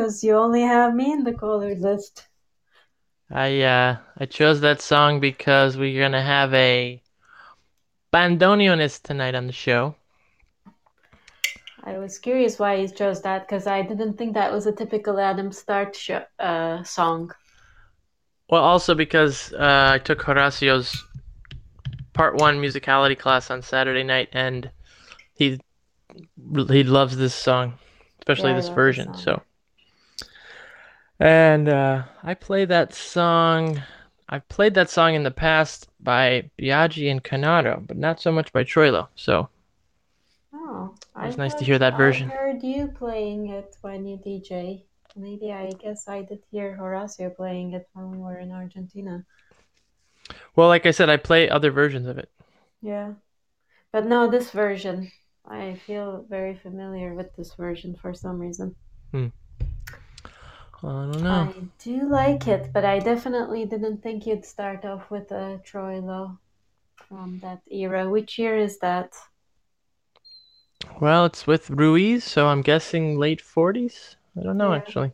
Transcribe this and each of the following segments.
because you only have me in the caller list. I uh I chose that song because we're gonna have a bandoneonist tonight on the show. I was curious why you chose that because I didn't think that was a typical Adam Start sh- uh, song. Well, also because uh, I took Horacio's part one musicality class on Saturday night, and he he loves this song, especially Yeah, this version. So, and uh, I play that song. I've played that song in the past by Biaggi and Canaro, but not so much by Troilo. So Oh, It was I nice to hear that version. I heard you playing it when you DJ. Maybe I guess I did hear Horacio playing it when we were in Argentina. Well, like I said, I play other versions of it. Yeah. But no, this version. I feel very familiar with this version for some reason. I don't know. I do like it, but I definitely didn't think you'd start off with a Troilo from that era. Which year is that? Well, it's with Ruiz, so I'm guessing late 40s. I don't know Yeah. actually.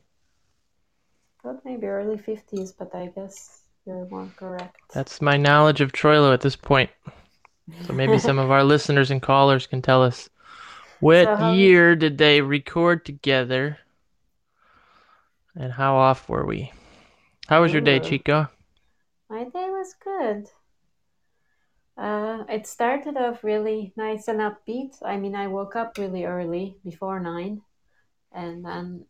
Thought maybe early 50s, but I guess you're more correct. That's my knowledge of Troilo at this point. So maybe some of our listeners and callers can tell us what So year did they record together and how off were we? How was your day, Ooh. Chico? My day was good. Uh, it started off really nice and upbeat. I mean, I woke up really early, before nine, and then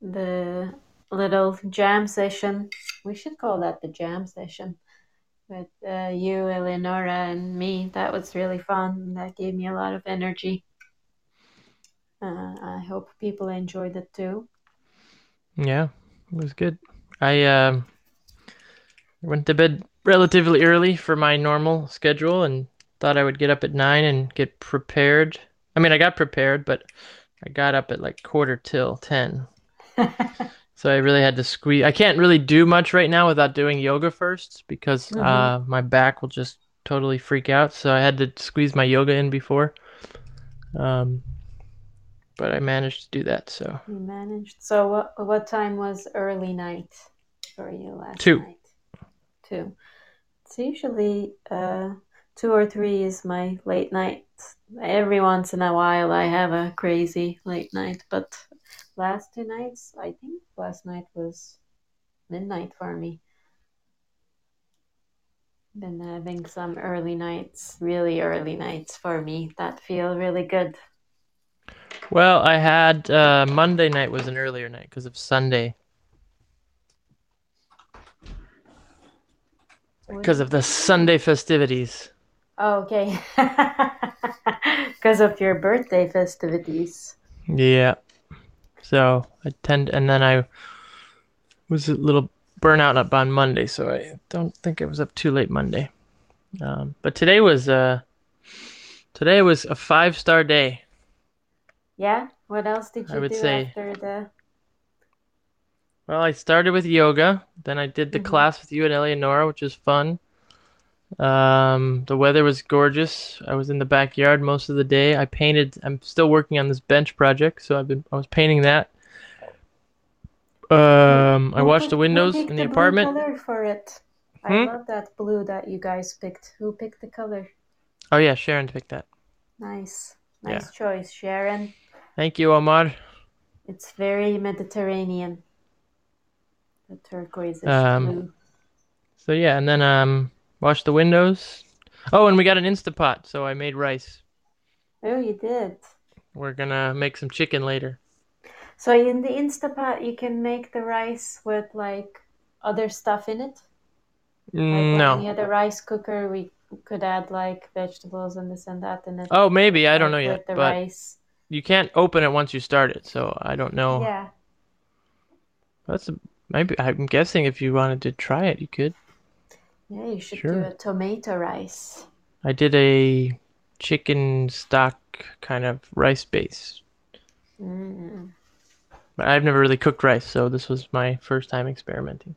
the little jam session. We should call that the jam session. With uh, you, Eleonora, and me. That was really fun. That gave me a lot of energy. Uh, I hope people enjoyed it too. Yeah, it was good. I um went to bed relatively early for my normal schedule and thought I would get up at 9 and get prepared. I mean, I got prepared, but I got up at like quarter till 10. So I really had to squeeze. I can't really do much right now without doing yoga first because Mhm. uh, my back will just totally freak out. So I had to squeeze my yoga in before. Um, but I managed to do that. So You managed. So what what time was early night for you last Two. night? Two. Two. It's usually uh two or three is my late night. Every once in a while I have a crazy late night, but last two nights, I think last night was midnight for me. Been having some early nights, really early nights for me that feel really good. Well, I had uh, Monday night was an earlier night because of Sunday because of the Sunday festivities. Oh, okay. Because of your birthday festivities. Yeah. So I tend, and then I was a little burnout up on Monday, so I don't think I was up too late Monday. Um, but today was uh, today was a five star day. Yeah? What else did I you would do say- after the Well, I started with yoga, then I did the Mhm. class with you and Eleonora, which was fun. Um, the weather was gorgeous. I was in the backyard most of the day. I painted. I'm still working on this bench project, so I've been. I was painting that. Um, I washed the windows in the blue apartment. color for it. I Hmm? love that blue that you guys picked. Who picked the color? Oh yeah, Sharon picked that. Nice, Yeah. nice choice, Sharon. Thank you, Omar. It's very Mediterranean. The turquoise Um, blue. So yeah, and then um, washed the windows. Oh, and we got an Instapot, so I made rice. Oh, you did. We're gonna make some chicken later. So in the Instapot, you can make the rice with like other stuff in it. Like Mm, no. had a rice cooker, we could add like vegetables and this and that in it. Oh, maybe I don't know yet, With the but rice. You can't open it once you start it, so I don't know. Yeah. That's a, maybe I'm guessing if you wanted to try it, you could. Yeah, you should Sure. do a tomato rice. I did a chicken stock kind of rice base, Mm. but I've never really cooked rice, so this was my first time experimenting.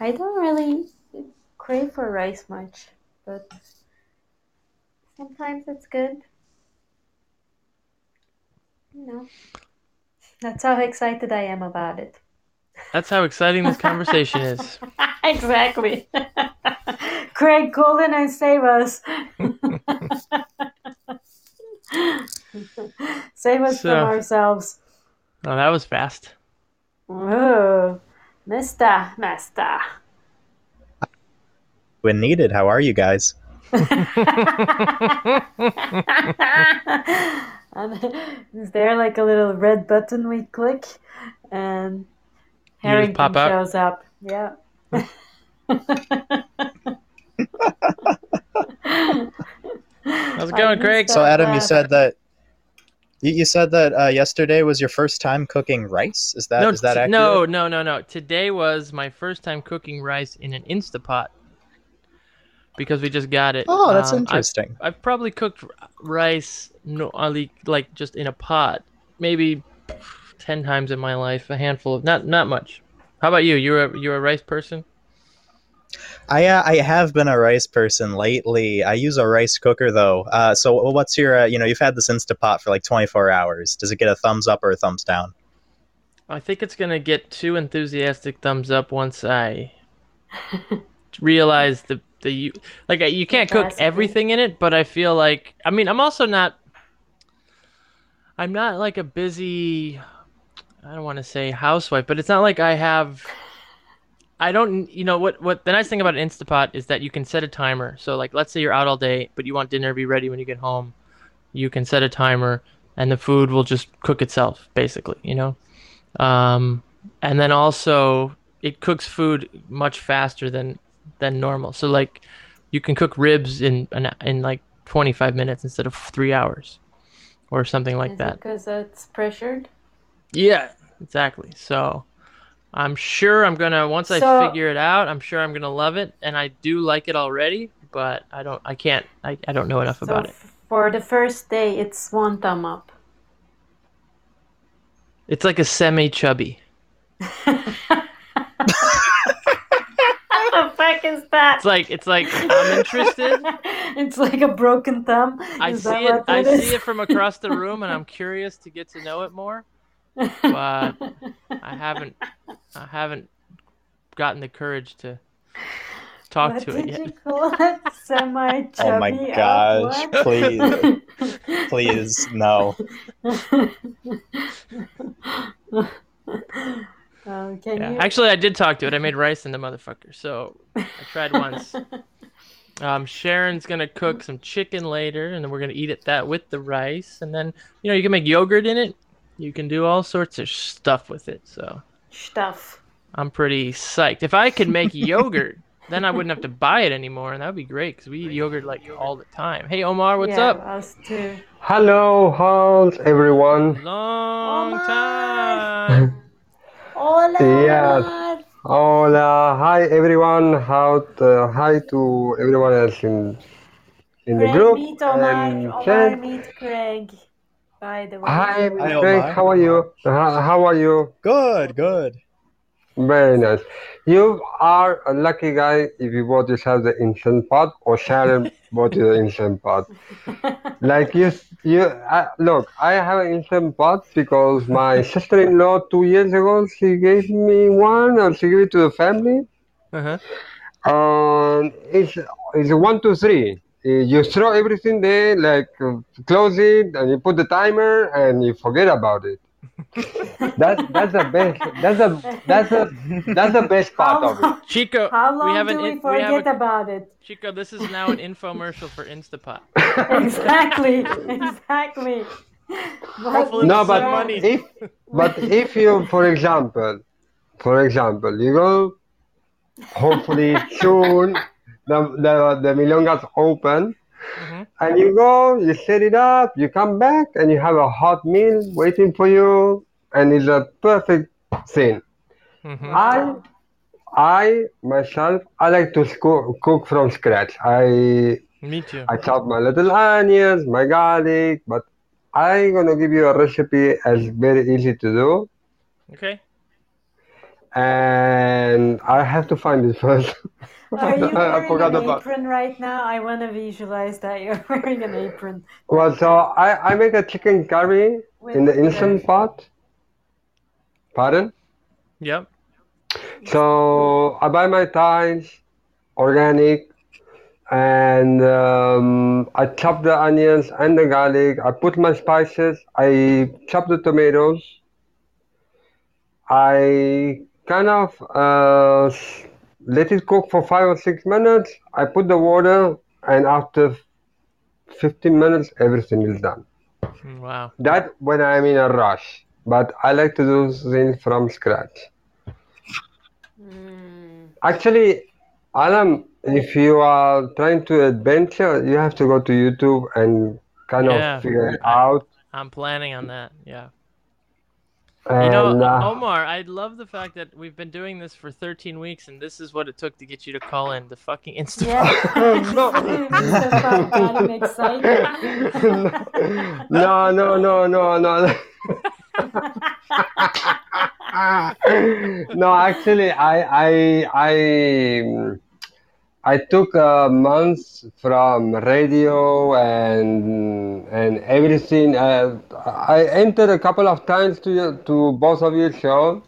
I don't really crave for rice much, but sometimes it's good. You know, that's how excited I am about it. That's how exciting this conversation is. exactly. Craig, call in and save us. save us So- from ourselves. Oh, that was fast. Oh, Mister, Mister. When needed, how are you guys? And is there like a little red button we click and Harrington pop shows up? Yeah. How's it going, Craig? So, Adam, you said that you, you said that uh, yesterday was your first time cooking rice. Is that is no, that t- accurate? no, no, no, no. Today was my first time cooking rice in an Instapot because we just got it. Oh, that's Um, I've- interesting. I've probably cooked rice no, only like just in a pot, maybe ten times in my life. A handful of not not much. How about you? You're a you're a rice person. I uh, I have been a rice person lately. I use a rice cooker though. Uh, so what's your uh, you know you've had this Instapot for like 24 hours. Does it get a thumbs up or a thumbs down? I think it's gonna get two enthusiastic thumbs up once I realize the the you like uh, you can't cook everything in it, but I feel like I mean I'm also not I'm not like a busy I don't want to say housewife, but it's not like I have I don't you know what what the nice thing about an Instapot is that you can set a timer. So like let's say you're out all day, but you want dinner to be ready when you get home. You can set a timer and the food will just cook itself basically, you know. Um, and then also it cooks food much faster than than normal. So like you can cook ribs in in, in like 25 minutes instead of 3 hours or something like Is that. because it's pressured? Yeah, exactly. So I'm sure I'm gonna once I figure it out, I'm sure I'm gonna love it, and I do like it already. But I don't, I can't, I, I don't know enough So about it. for the first day, it's one thumb up. It's like a semi chubby. What the fuck is that? It's like it's like I'm interested. it's like a broken thumb. I Is see it. I it is? see it from across the room, and I'm curious to get to know it more. but I haven't, I haven't gotten the courage to talk what to did it you yet. call it? Semi chubby. Oh my gosh, please. Please, no. Oh, can Yeah. you? Actually, I did talk to it. I made rice in the motherfucker, so I tried once. Um, Sharon's gonna cook some chicken later, and then we're gonna eat it that with the rice, and then you know you can make yogurt in it. You can do all sorts of stuff with it. So Stuff. I'm pretty psyched. If I could make yogurt, then I wouldn't have to buy it anymore, and that would be great because we eat yogurt like all the time. Hey Omar, what's yeah, up? Us too. Hello, how's everyone? Long Omar! time. Hola. Yeah. Hola, hi everyone. How uh, hi to everyone else in in the Craig, group meet Omar. and Omar, chat. meet Craig. By the way. Hi, Hi, Craig. Omar. How are you? How, how are you? Good, good. Very nice. You are a lucky guy if you bought yourself the instant pot or Sharon bought you the instant pot. Like you, you uh, look. I have an instant pot because my sister-in-law two years ago she gave me one, or she gave it to the family. Uh-huh. Um, it's it's one two three. You throw everything there, like uh, close it, and you put the timer, and you forget about it. That that's the best. That's the that's the that's the best part How of it. Chico, how we long have an do we in- we have forget a, about it? Chico, this is now an infomercial for Instapot. Exactly, exactly. But Hopefully No, but money. if but if you, for example, for example, you go, hopefully soon, the the the milongas open, Mhm. and you go, you set it up, you come back, and you have a hot meal waiting for you, and it's a perfect thing. Mhm. I, I myself, I like to sco- cook from scratch. I Me too. I chop my little onions, my garlic, but I'm gonna give you a recipe as very easy to do, Okay. and I have to find it first. Are you I wearing forgot an about. apron right now? I want to visualize that you're wearing an apron. Well, so I, I make a chicken curry in the instant pot. Pardon? Yep. So I buy my thighs, organic, and um, I chop the onions and the garlic. I put my spices. I chop the tomatoes. I kind of uh, s- let it cook for five or six minutes. I put the water, and after 15 minutes, everything is done. Wow. That when I'm in a rush, but I like to do things from scratch. Mm, Actually, Alan, if you are trying to adventure, you have to go to YouTube and kind Yeah. of figure it out. I'm planning on that. Yeah. And You know, uh, Omar, I love the fact that we've been doing this for 13 weeks and this is what it took to get you to call in the fucking Instapot. yeah. Mr. Pop got excited. no, no, no, no, no. no, actually, I, I, I, I took a month from radio and and everything. Uh, I entered a couple of times to your- to both of your shows,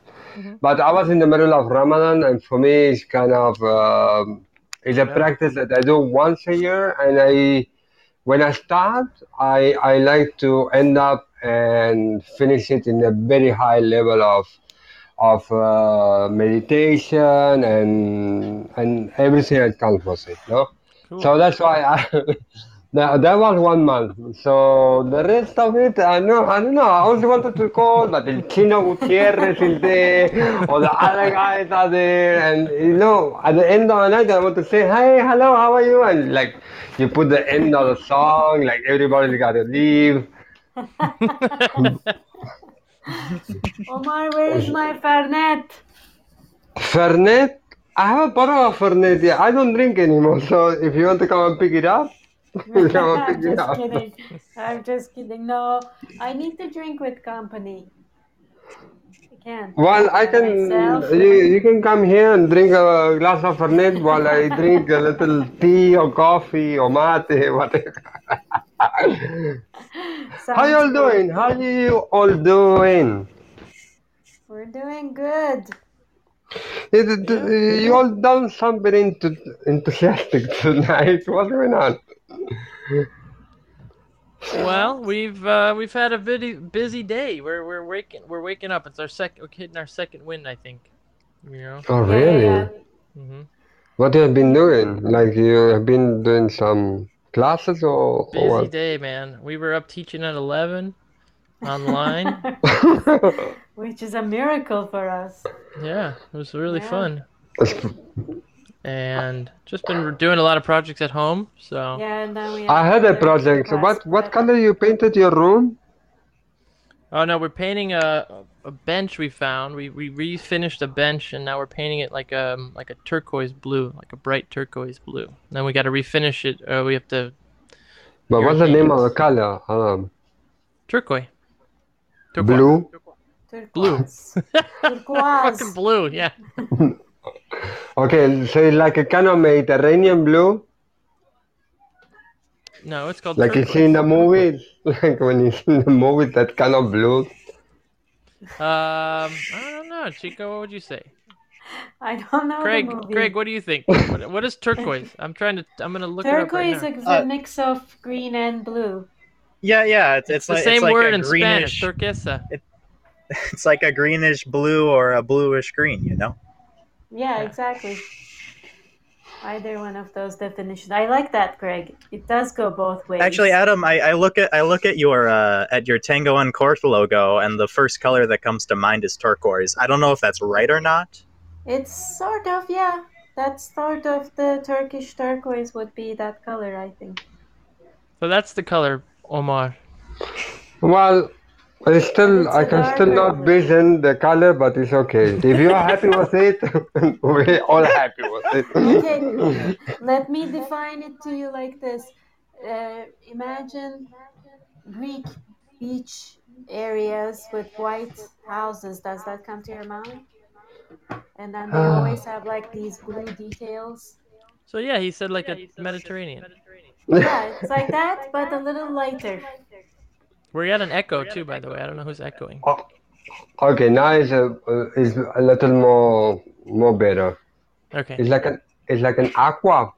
but I was in the middle of Ramadan, and for me, it's kind of um, it's a Yeah. practice that I do once a year, and I when I start, I I like to end up and finish it in a very high level of of uh, meditation and and everything that comes with it. No, Cool. so that's why I. That, that was one month. So the rest of it, I know, I don't know. I also wanted to call, but El Chino Gutierrez is there, or the other guys are there, and you know, at the end of the night, I want to say, "Hey, hello, how are you?" And like, you put the end of the song, like everybody's got to leave. Omar, where is my Fernet? Fernet, I have a bottle of Fernet Yeah, I don't drink anymore, so if you want to come and pick it up, come and I'm pick it just up. kidding. I'm just kidding. No, I need to drink with company. I can't. Well, I can. myself. You, you can come here and drink a glass of Fernet while I drink a little tea or coffee or mate, whatever. How y'all doing? How are you all doing? We're doing good. It, it- you all done something sound into, enthusiastic tonight. What's going on? well, we've uh, we've had a busy busy day. We're we're waking we're waking up. It's our second we're hitting our second wind, I think. You know. Oh, Yeah, yeah, really? yeah. hmm What you have been doing? Like you have been doing some classes or, or Busy what? day, man. We were up teaching at 11 online. Which is a miracle for us. yeah, it was really Yeah. fun. And just been doing a lot of projects at home. So Yeah, and then we I had a project. Class what what color you painted your room? Oh no, we're painting a a bench we found. We we refinished a bench and now we're painting it like um like a turquoise blue, like a bright turquoise blue. Then we got to refinish it. Uh, we have to But what's the name of the color? Um, turquoise. blue. Turquoise. Turquoise. Fucking blue, yeah. Okay, so it's like a kind of Mediterranean blue, No, it's called like you see in the movies. Like when you see in the movies, that kind of blue. Um, I don't know, Chico. What would you say? I don't know Craig, the movie. Craig, what do you think? What, what is turquoise? I'm trying to. I'm gonna look Turquoise it up right is now. a Uh, mix of green and blue. Yeah, yeah. It's, It's, it's, the like, same it's like word a in greenish. Spanish, turquesa. It's like a greenish blue or a bluish green. You know. Yeah, Yeah. exactly. Either one of those definitions. I like that, Greg. It does go both ways. Actually, Adam, I, I look at I look at your uh, at your Tango and Court logo, and the first color that comes to mind is turquoise. I don't know if that's right or not. It's sort of, yeah. That's sort of the Turkish turquoise would be that color, I think. So that's the color, Omar. Well, it's still It's I a can still not blue. vision the color, but it's okay. If you're happy with it, we're all happy with it. Okay, let me define it to you like this. Uh, imagine Greek beach areas with white houses. Does that come to your mind? And then they always have like these blue details. So yeah, he said like a Mediterranean. Yeah, it's like that, but a little lighter. We got an echo too, by the way. I don't know who's echoing. Oh, okay, now it's a uh, it's a little more more better. Okay. It's like an it's like an aqua,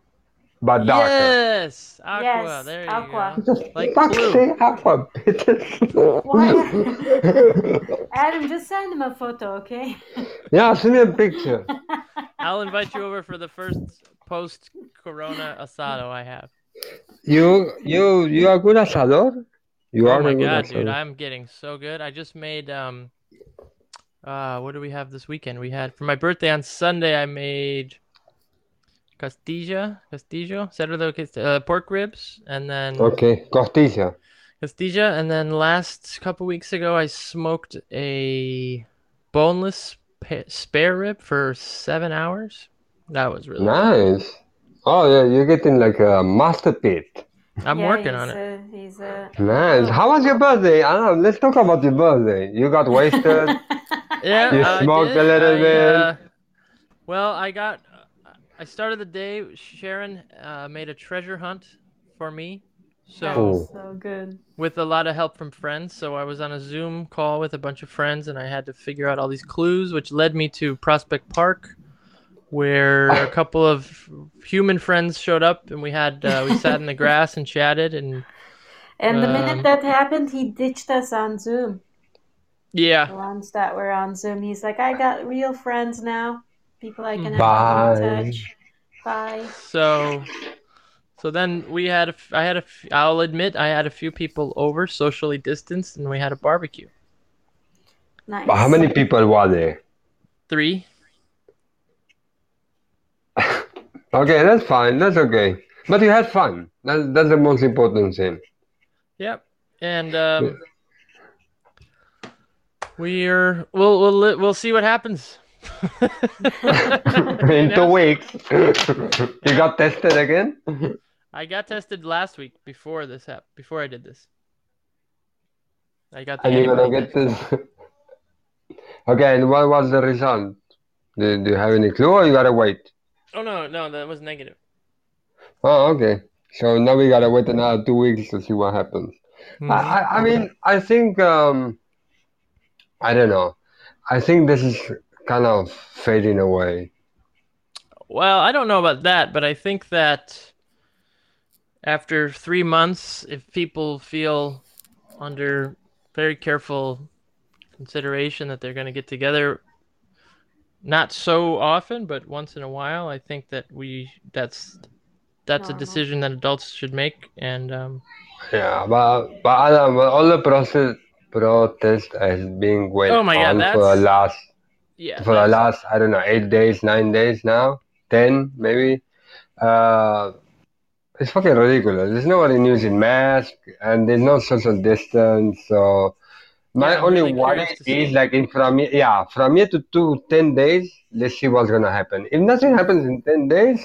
but darker. Yes, aqua. Yes, there you aqua. go. Like Fuck, blue. say aqua, bitches. Adam, just send him a photo, okay? yeah, send me a picture. I'll invite you over for the first post-Corona asado I have. You you you are good asador. You Oh are my god, dude. I'm getting so good. I just made um uh what do we have this weekend? We had for my birthday on Sunday I made castilla, castillo, cast- uh, pork ribs and then Okay, costilla. castilla and then last couple weeks ago I smoked a boneless pa- spare rib for 7 hours. That was really good. Nice. Oh yeah, you're getting like a master pit. I'm Yeah, working he's on it. A, he's a. Nice. How was your birthday? Adam, let's talk about your birthday. You got wasted. Yeah, You I smoked did. a little I, bit. uh, well, I got. I started the day. Sharon uh, made a treasure hunt for me, so so good. with a lot of help from friends. So I was on a Zoom call with a bunch of friends, and I had to figure out all these clues, which led me to Prospect Park, where a couple of human friends showed up, and we had uh, we sat in the grass and chatted, and And the Um, minute that happened, he ditched us on Zoom. Yeah the ones that were on Zoom, he's like, I got real friends now. People I can have in touch. Bye. So, so then we had a f- I had a f- I'll admit I had a few people over, socially distanced, and we had a barbecue. Nice. But how many people were there? Three. Okay, that's fine. That's okay. But you had fun. That, that's the most important thing. Yep. And um, we're we'll we'll we'll see what happens. In two weeks, you got tested again. I got tested last week before this hap- before I did this. I got the And you're gonna get this. Okay, and what was the result? Do, do you have any clue or you gotta wait? Test. Oh no, no, that was negative. Oh, okay. So now we gotta wait another two weeks to see what happens. Mhm. I, I, I mean, I think, um, I don't know. I think this is kind of fading away. Well, I don't know about that, but I think that after three months, if people feel under very careful consideration that they're going to get together, not so often, but once in a while, I think that we that's that's a decision that adults should make, and um, Yeah, but but Adam, all the process protest has been going Oh my God, on for the last yeah, for the last I don't know eight days, nine days now, ten maybe. Uh, it's fucking ridiculous. There's nobody using mask, and there's no social distance. So my Yeah, only really worry is see. like in from here, yeah, from here to two, 10 days. Let's see what's gonna happen. If nothing happens in ten days,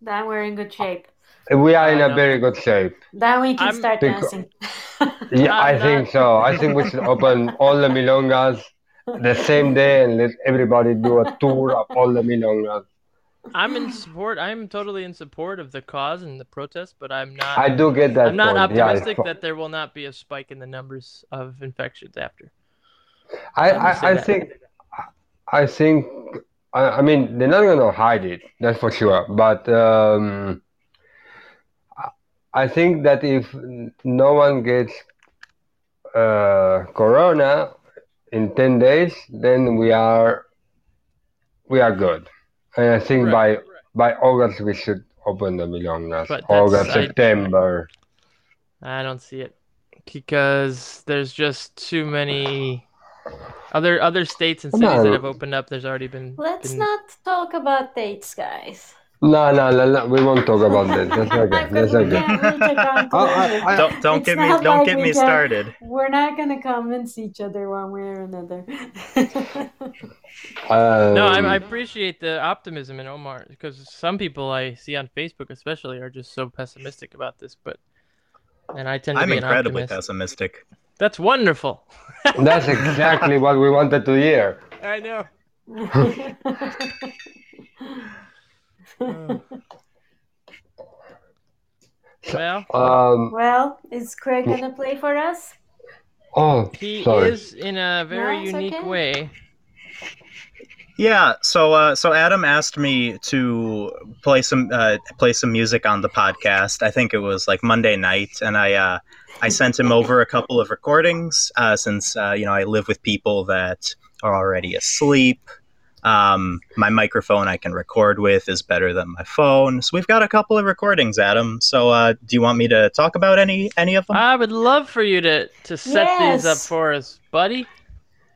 Then we're in good shape. we are in I a know. very good shape. Then we can I'm- start Because- dancing. Yeah, I'm I think not- so. I think we should open all the milongas the same day and let everybody do a tour of all the milongas. I'm in support. I'm totally in support of the cause and the protest, but I'm not. I do get that. I'm not point. Optimistic it's- that there will not be a spike in the numbers of infections after. I, I'm gonna say I, I think, I think, I, I mean, they're not gonna hide it. That's for sure. But um, I- I think that if no one gets uh, corona in ten days, then we are we are good. And I think Right. by by August we should open the milongas. But August, I- September. I don't see it because there's just too many other other states and cities that have opened up. There's already been. Let's been- not talk about dates, guys. No, no, no, no, we won't talk about this. That's okay. I've That's okay. can't reach a I- conclusion. I- Don't don't get me don't like get we me can- started. We're not gonna convince each other one way or another. No, I, Um, I appreciate the optimism in Omar because some people I see on Facebook, especially, are just so pessimistic about this. But and I tend to I'm be incredibly optimist. pessimistic. That's wonderful. That's exactly what we wanted to hear. I know. Well, Um, well, is Craig gonna play for us? oh, he sorry. is in a very it's unique okay. way. Yeah, so uh, so Adam asked me to play some uh, play some music on the podcast. I think it was like Monday night, and I uh, I sent him over a couple of recordings uh, since uh, you know I live with people that are already asleep. Um, my microphone I can record with is better than my phone, so we've got a couple of recordings, Adam. So uh, do you want me to talk about any any of them? I would love for you to to set these up for us, buddy.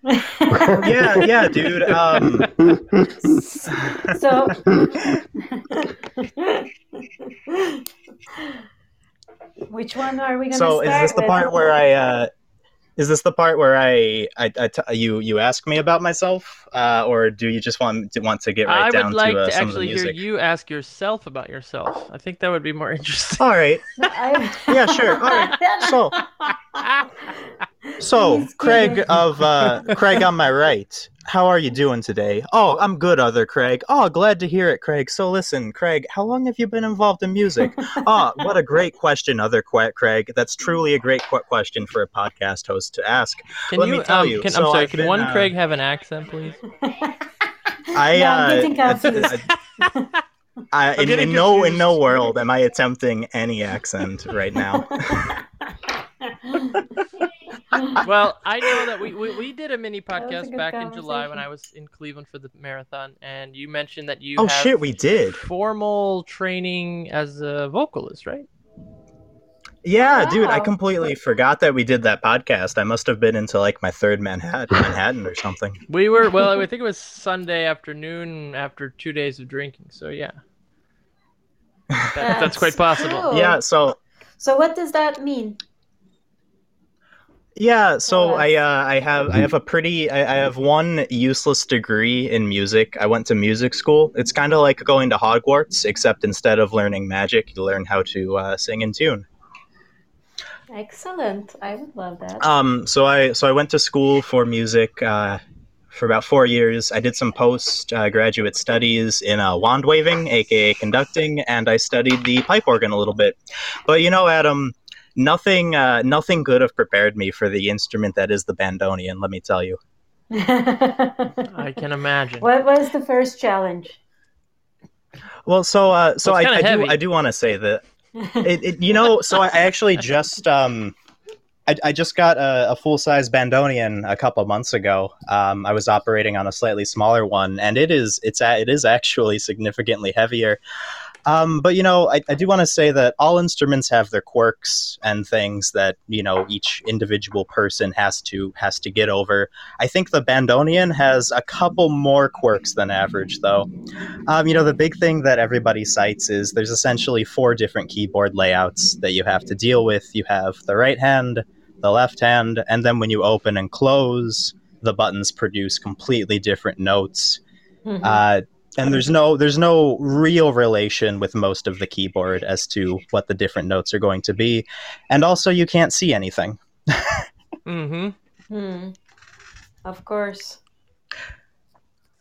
yeah, yeah, dude. Um, so which one are we gonna so start is this the with? part where I uh is this the part where I, I, I t- you you ask me about myself, uh, or do you just want to want to get right I down would like to, uh, to some of the actually hear you ask yourself about yourself. I think that would be more interesting. All right, Yeah, sure. All right. So- so Craig of uh, Craig on my right. How are you doing today? Oh, I'm good, other Craig. Oh, glad to hear it, Craig. So listen, Craig, how long have you been involved in music? oh, what a great question, other Qu- Craig. That's truly a great qu- question for a podcast host to ask. Can Let you, me tell um, you, Can, so I'm sorry. I've Can been, one uh, Craig have an accent, please? I, Yeah, I'm uh, getting confused. I, I, in, in no in no world am I attempting any accent right now. well, I know that we, we, we did a mini was a podcast back in July when. I was in Cleveland for the marathon, and you mentioned that you oh have shit, we did. formal training as a vocalist, right? Yeah, dude, I completely forgot that we did that podcast. I must have been into like my third Manhattan, Manhattan or something. We were well. I think it was Sunday afternoon after two days of drinking. So yeah, that, that's quite possible. cool. Yeah, so So what does that mean? Yeah, so I uh, I have I have a pretty I, I have one useless degree in music. I went to music school. It's kind of like going to Hogwarts, except instead of learning magic, you learn how to uh, sing in tune. Excellent. I would love that. Um, so I so I went to school for music uh, for about four years. I did some post uh, graduate studies in uh, wand waving, aka conducting, and I studied the pipe organ a little bit. But you know, Adam, nothing uh, nothing good have prepared me for the instrument that is the bandoneon. Let me tell you. I can imagine. what was the first challenge? Well, so uh, so Well, I, I do. I do want to say that it, it you know so I actually just um I, I just got a, a full size bandoneon a couple months ago. Um, I was operating on a slightly smaller one, and it is it's a, it is actually significantly heavier. Um, but you know, I, I do want to say that all instruments have their quirks and things that you know each individual person has to has to get over. I think the bandoneon has a couple more quirks than average, though. Um, you know, the big thing that everybody cites is there's essentially four different keyboard layouts that you have to deal with. You have the right hand, the left hand, and then when you open and close, the buttons produce completely different notes. Mhm. Uh, and there's no there's no real relation with most of the keyboard as to what the different notes are going to be, and also you can't see anything. Mm-hmm. Hmm. Of course.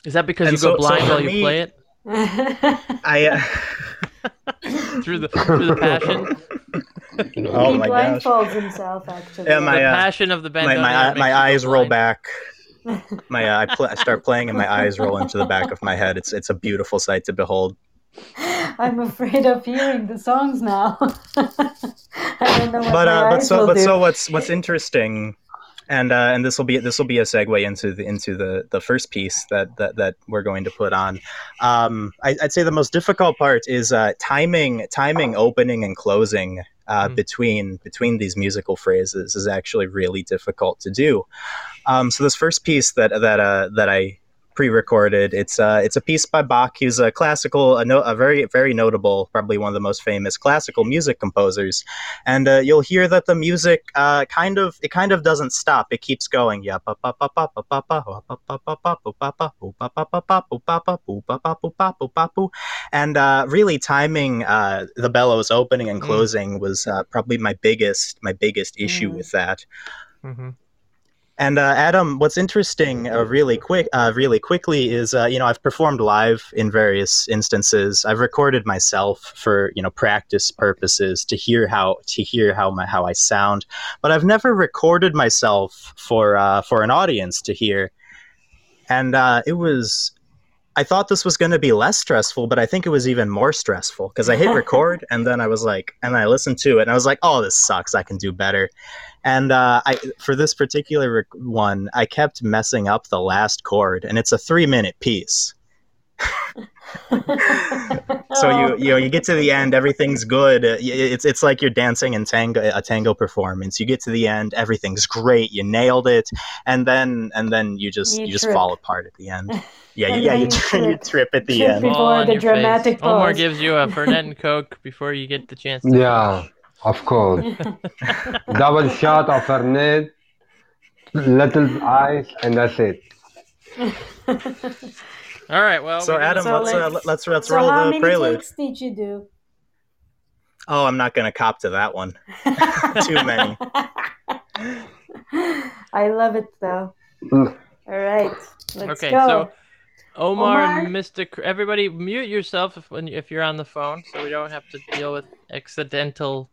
Is that because And you so- go blind for while you me- play it I. Uh, through the through the passion? oh he my gosh. blindfolds himself, actually. Yeah, my, the uh, passion of the My my, my you go eyes roll back. My uh, I, pl- I start playing and my eyes roll into the back of my head. It's it's a beautiful sight to behold. I'm afraid of hearing the songs now. I don't know what but uh, but so but do. so what's what's interesting, and uh, and this will be this will be a segue into the into the the first piece that that, that we're going to put on. Um, I, I'd say the most difficult part is uh, timing timing opening and closing. Uh, Mm. between between these musical phrases is actually really difficult to do. Um, so this first piece that that uh, that I pre-recorded. It's uh, it's a piece by Bach. He's a classical, a, no, a very very notable, probably one of the most famous classical music composers. And uh, you'll hear that the music uh, kind of it kind of doesn't stop. It keeps going. Yeah. And uh, really timing uh, the bellows opening and Mm. closing was uh, probably my biggest my biggest issue Mm. with that. hmm And uh, Adam, what's interesting, uh, really quick, uh, really quickly, is uh, you know I've performed live in various instances. I've recorded myself for you know practice purposes to hear how to hear how my how I sound, but I've never recorded myself for uh, for an audience to hear. And uh, it was, I thought this was going to be less stressful, but I think it was even more stressful because I hit record and then I was like, and I listened to it and I was like, oh, this sucks. I can do better. And uh, I, for this particular rec- one, I kept messing up the last chord, and it's a three-minute piece. So Oh. you you know you get to the end, everything's good. Uh, It's it's like you're dancing in tango a tango performance. You get to the end, everything's great. You nailed it, and then and then you just You you, just fall apart at the end. Yeah, And yeah, you, you tr- you trip. trip at the Trip end. before the your face. dramatic Omar gives you a Fernet and Coke before you get the chance. To Yeah, of course. Double shot of Fernet, little ice, and that's it. All right. Well. So Adam, So let's uh, let's- let's let's so roll how the many prelude. takes did you do? Oh, I'm not gonna cop to that one. Too many. I love it though. Mm. All right, let's Okay, go. so Omar, Omar? and Mr. Cr- everybody, mute yourself if when if you're on the phone, so we don't have to deal with accidental.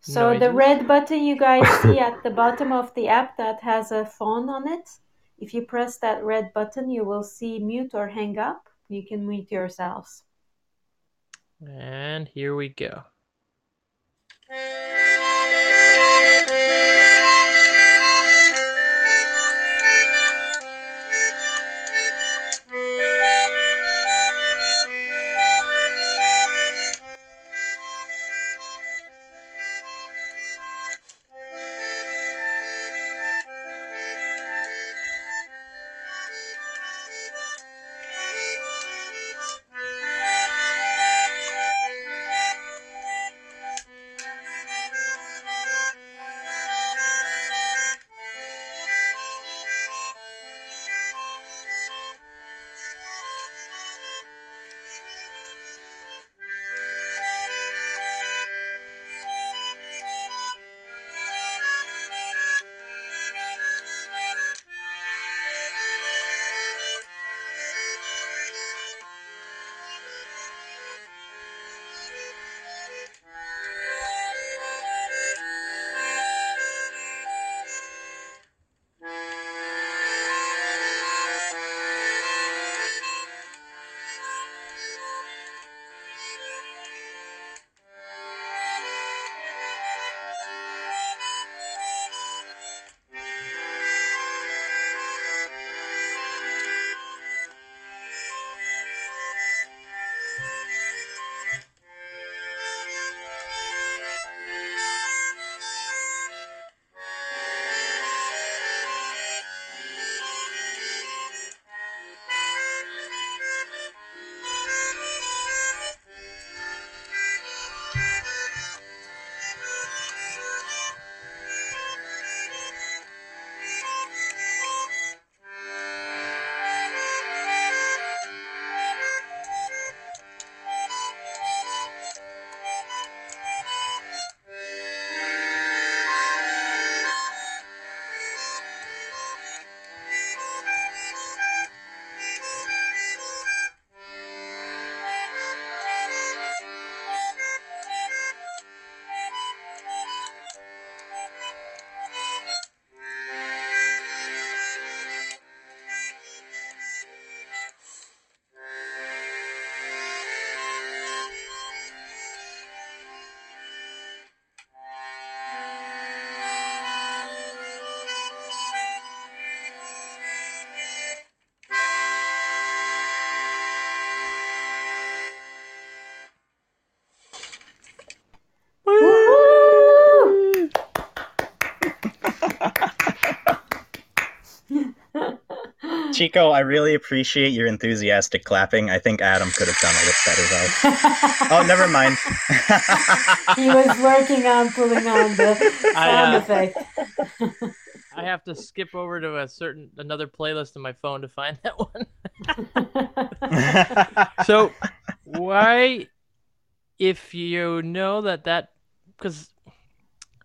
So the red button you guys see at the bottom of the app that has a phone on it, if you press that red button, you will see mute or hang up. You can mute yourselves. And here we go. Chico, I really appreciate your enthusiastic clapping. I think Adam could have done a little better though. Oh, never mind. he was working on pulling on the sound I, uh, effect. I have to skip over to a certain another playlist on my phone to find that one. so why if you know that that because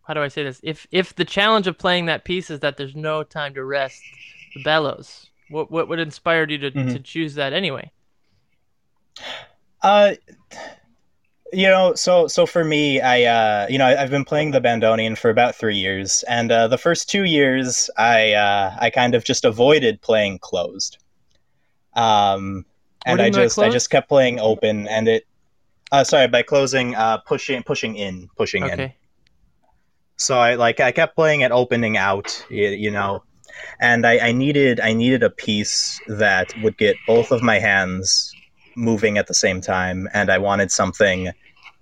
how do i say this if if the challenge of playing that piece is that there's no time to rest the bellows what what would inspired you to, Mhm. to choose that anyway Uh, you know, so so for me, I uh, you know, I- I've been playing the bandoneon for about three years, and uh, the first two years, I uh, I kind of just avoided playing closed. Um, and I just I just kept playing open, and it. Uh, sorry, by closing, uh, pushing pushing in, pushing in. okay So I like I kept playing it opening out, you, you know, and I, I needed I needed a piece that would get both of my hands moving at the same time, and I wanted something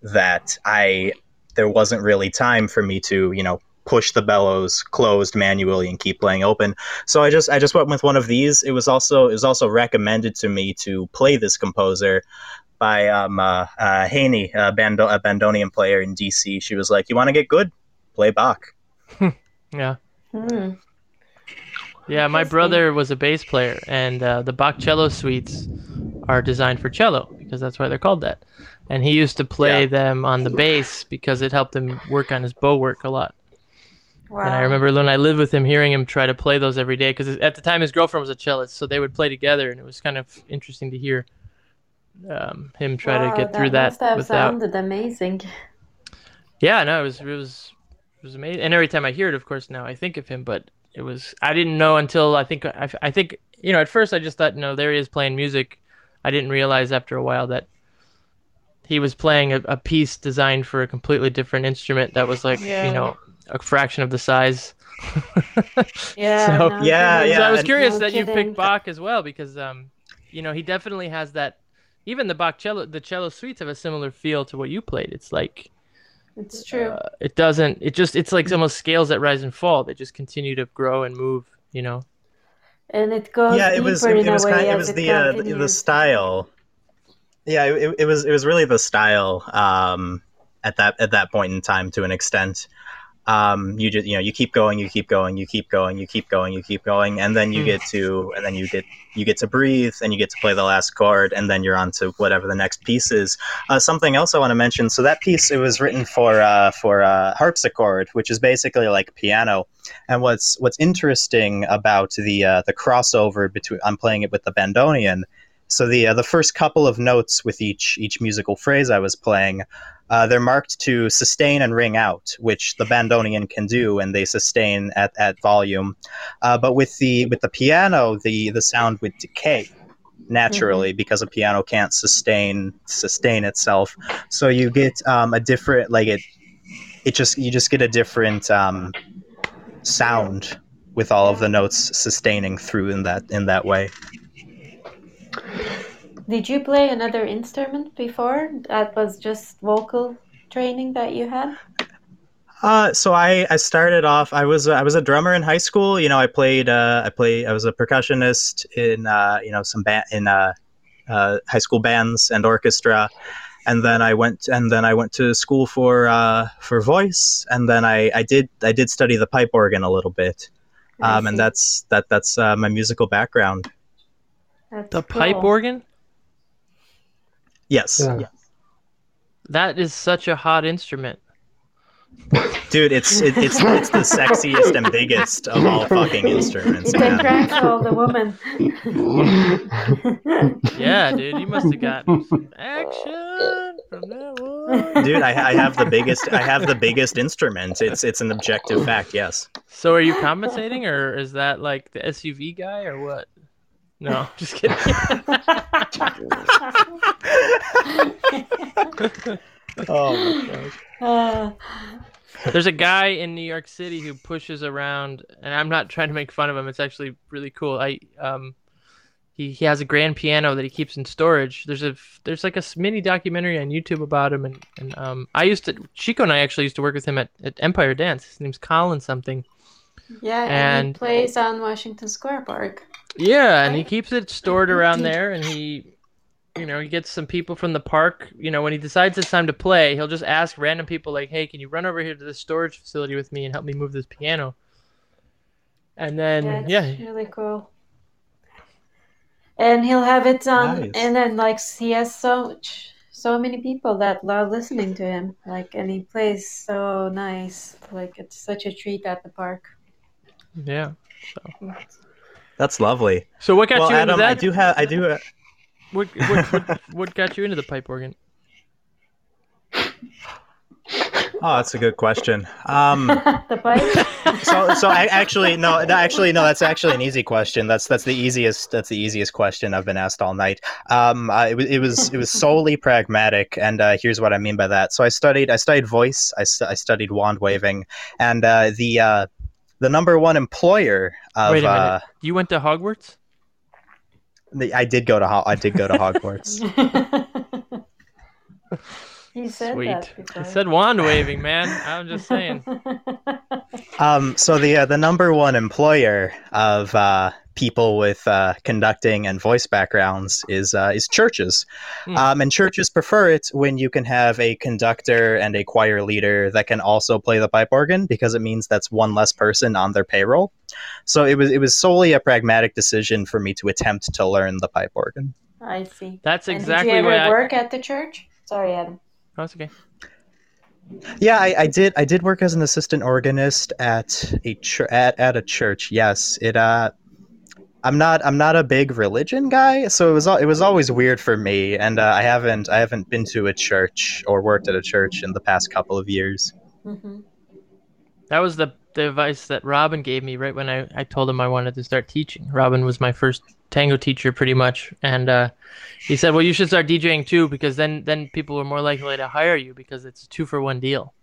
that I there wasn't really time for me to you know push the bellows closed manually and keep playing open. So I just I just went with one of these. It was also it was also recommended to me to play this composer by um, uh, uh, Haney, a, bando- a bandoneon player in DC. She was like, "You want to get good? Play Bach." yeah Hmm. Yeah my brother was a bass player and uh, the bach cello suites are designed for cello because that's why they're called that and he used to play Yeah. them on the bass because it helped him work on his bow work a lot Wow. And I remember when I lived with him, hearing him try to play those every day because at the time his girlfriend was a cellist, so they would play together, and it was kind of interesting to hear um, him try Wow, to get through that must have without. sounded amazing. Yeah, no, it was it was it was amazing. And every time I hear it, of course, now I think of him, but it was I didn't know until I think I, I think you know at first I just thought no there he is playing music. I didn't realize after a while that he was playing a, a piece designed for a completely different instrument that was like Yeah. you know a fraction of the size. Yeah. So- no Yeah, kidding. so I was curious No that you picked Bach as well because um, you know, he definitely has that. Even the Bach cello, the cello suites have a similar feel to what you played. It's like It's true. uh, it doesn't. It just it's like almost scales that rise and fall. They just continue to grow and move. You know. and it goes yeah, it was it, it was kind it as was it the uh, the, the style. Yeah, it, it was it was really the style um, at that at that point in time to an extent. Um, you just you know you keep going, you keep going, you keep going, you keep going, you keep going, and then you Hmm. get to and then you get you get to breathe and you get to play the last chord, and then you're on to whatever the next piece is. Uh, something else I want to mention. So that piece it was written for uh, for uh, harpsichord, which is basically like piano. And what's what's interesting about the uh, the crossover between I'm playing it with the bandoneon. So the uh, the first couple of notes with each each musical phrase I was playing, uh, they're marked to sustain and ring out, which the bandoneon can do, and they sustain at, at volume. Uh, but with the with the piano, the the sound would decay naturally because a piano can't sustain sustain itself. So you get um, a different like it it just you just get a different um, sound with all of the notes sustaining through in that in that way. Did you play another instrument before? That was just vocal training that you had? Uh, so I, I started off. I was I was a drummer in high school. You know, I played. Uh, I play. I was a percussionist in uh, you know some band in uh, uh, high school bands and orchestra, and then I went and then I went to school for uh, for voice, and then I, I did I did study the pipe organ a little bit, um, and that's that that's uh, my musical background. That's The pipe organ. Yes, Yeah. That is such a hot instrument. dude, it's it, it's it's the sexiest and biggest of all fucking instruments, You can man. crank all the woman. Yeah, dude, you must have gotten some action from that one. Dude, I, I have the biggest. I have the biggest instrument. It's it's an objective fact. Yes. So are you compensating, or is that like the SUV guy, or what? No, just kidding. Oh my gosh. Uh, There's a guy in New York City who pushes around, and I'm not trying to make fun of him. It's actually really cool. I um, he he has a grand piano that he keeps in storage. There's a there's like a mini documentary on YouTube about him, and and um, I used to Chico and I actually used to work with him at, at Empire Dance. His name's Colin something. yeah, and, And- he plays on Washington Square Park. Yeah, and he keeps it stored around there, and he, you know, he gets some people from the park. You know, when he decides it's time to play, he'll just ask random people like, "Hey, can you run over here to the storage facility with me and help me move this piano?" And then, That's yeah, really cool. And he'll have it on, Nice. and then like he has so much, so many people that love listening to him. Like, and he plays so nice. Like, it's such a treat at the park. yeah. That's lovely. So what got well, you into Adam, I do have I do. Uh, What, what, what, what got you into the pipe organ? oh, that's a good question. Um, the pipe. so so I actually no no, actually no that's actually an easy question that's that's the easiest that's the easiest question I've been asked all night um uh, it, was it was it was solely pragmatic and uh, here's what I mean by that so I studied I studied voice I, stu- I studied wand waving and uh, the uh, the number one employer of Wait a minute. uh, You went to Hogwarts? the, I did go to Ho- I did go to Hogwarts he said Sweet. that I before. said wand waving, man. I'm just saying. Um, so the uh, the number one employer of uh, people with uh, conducting and voice backgrounds is uh, is churches, Hmm. um, and churches prefer it when you can have a conductor and a choir leader that can also play the pipe organ because it means that's one less person on their payroll. So it was it was solely a pragmatic decision for me to attempt to learn the pipe organ. I see. That's And exactly did you why ever I. work at the church? Sorry, Adam. Oh, it's okay. Yeah, I, I did. I did work as an assistant organist at a ch- at at a church. Yes, it. Uh, I'm not. I'm not a big religion guy, so it was. It was always weird for me, and uh, I haven't. I haven't been to a church or worked at a church in the past couple of years. hmm That was the, the advice that Robin gave me right when I, I told him I wanted to start teaching. Robin was my first tango teacher, pretty much, and uh, he said, "Well, you should start DJing too, because then then people are more likely to hire you because it's a two for one deal."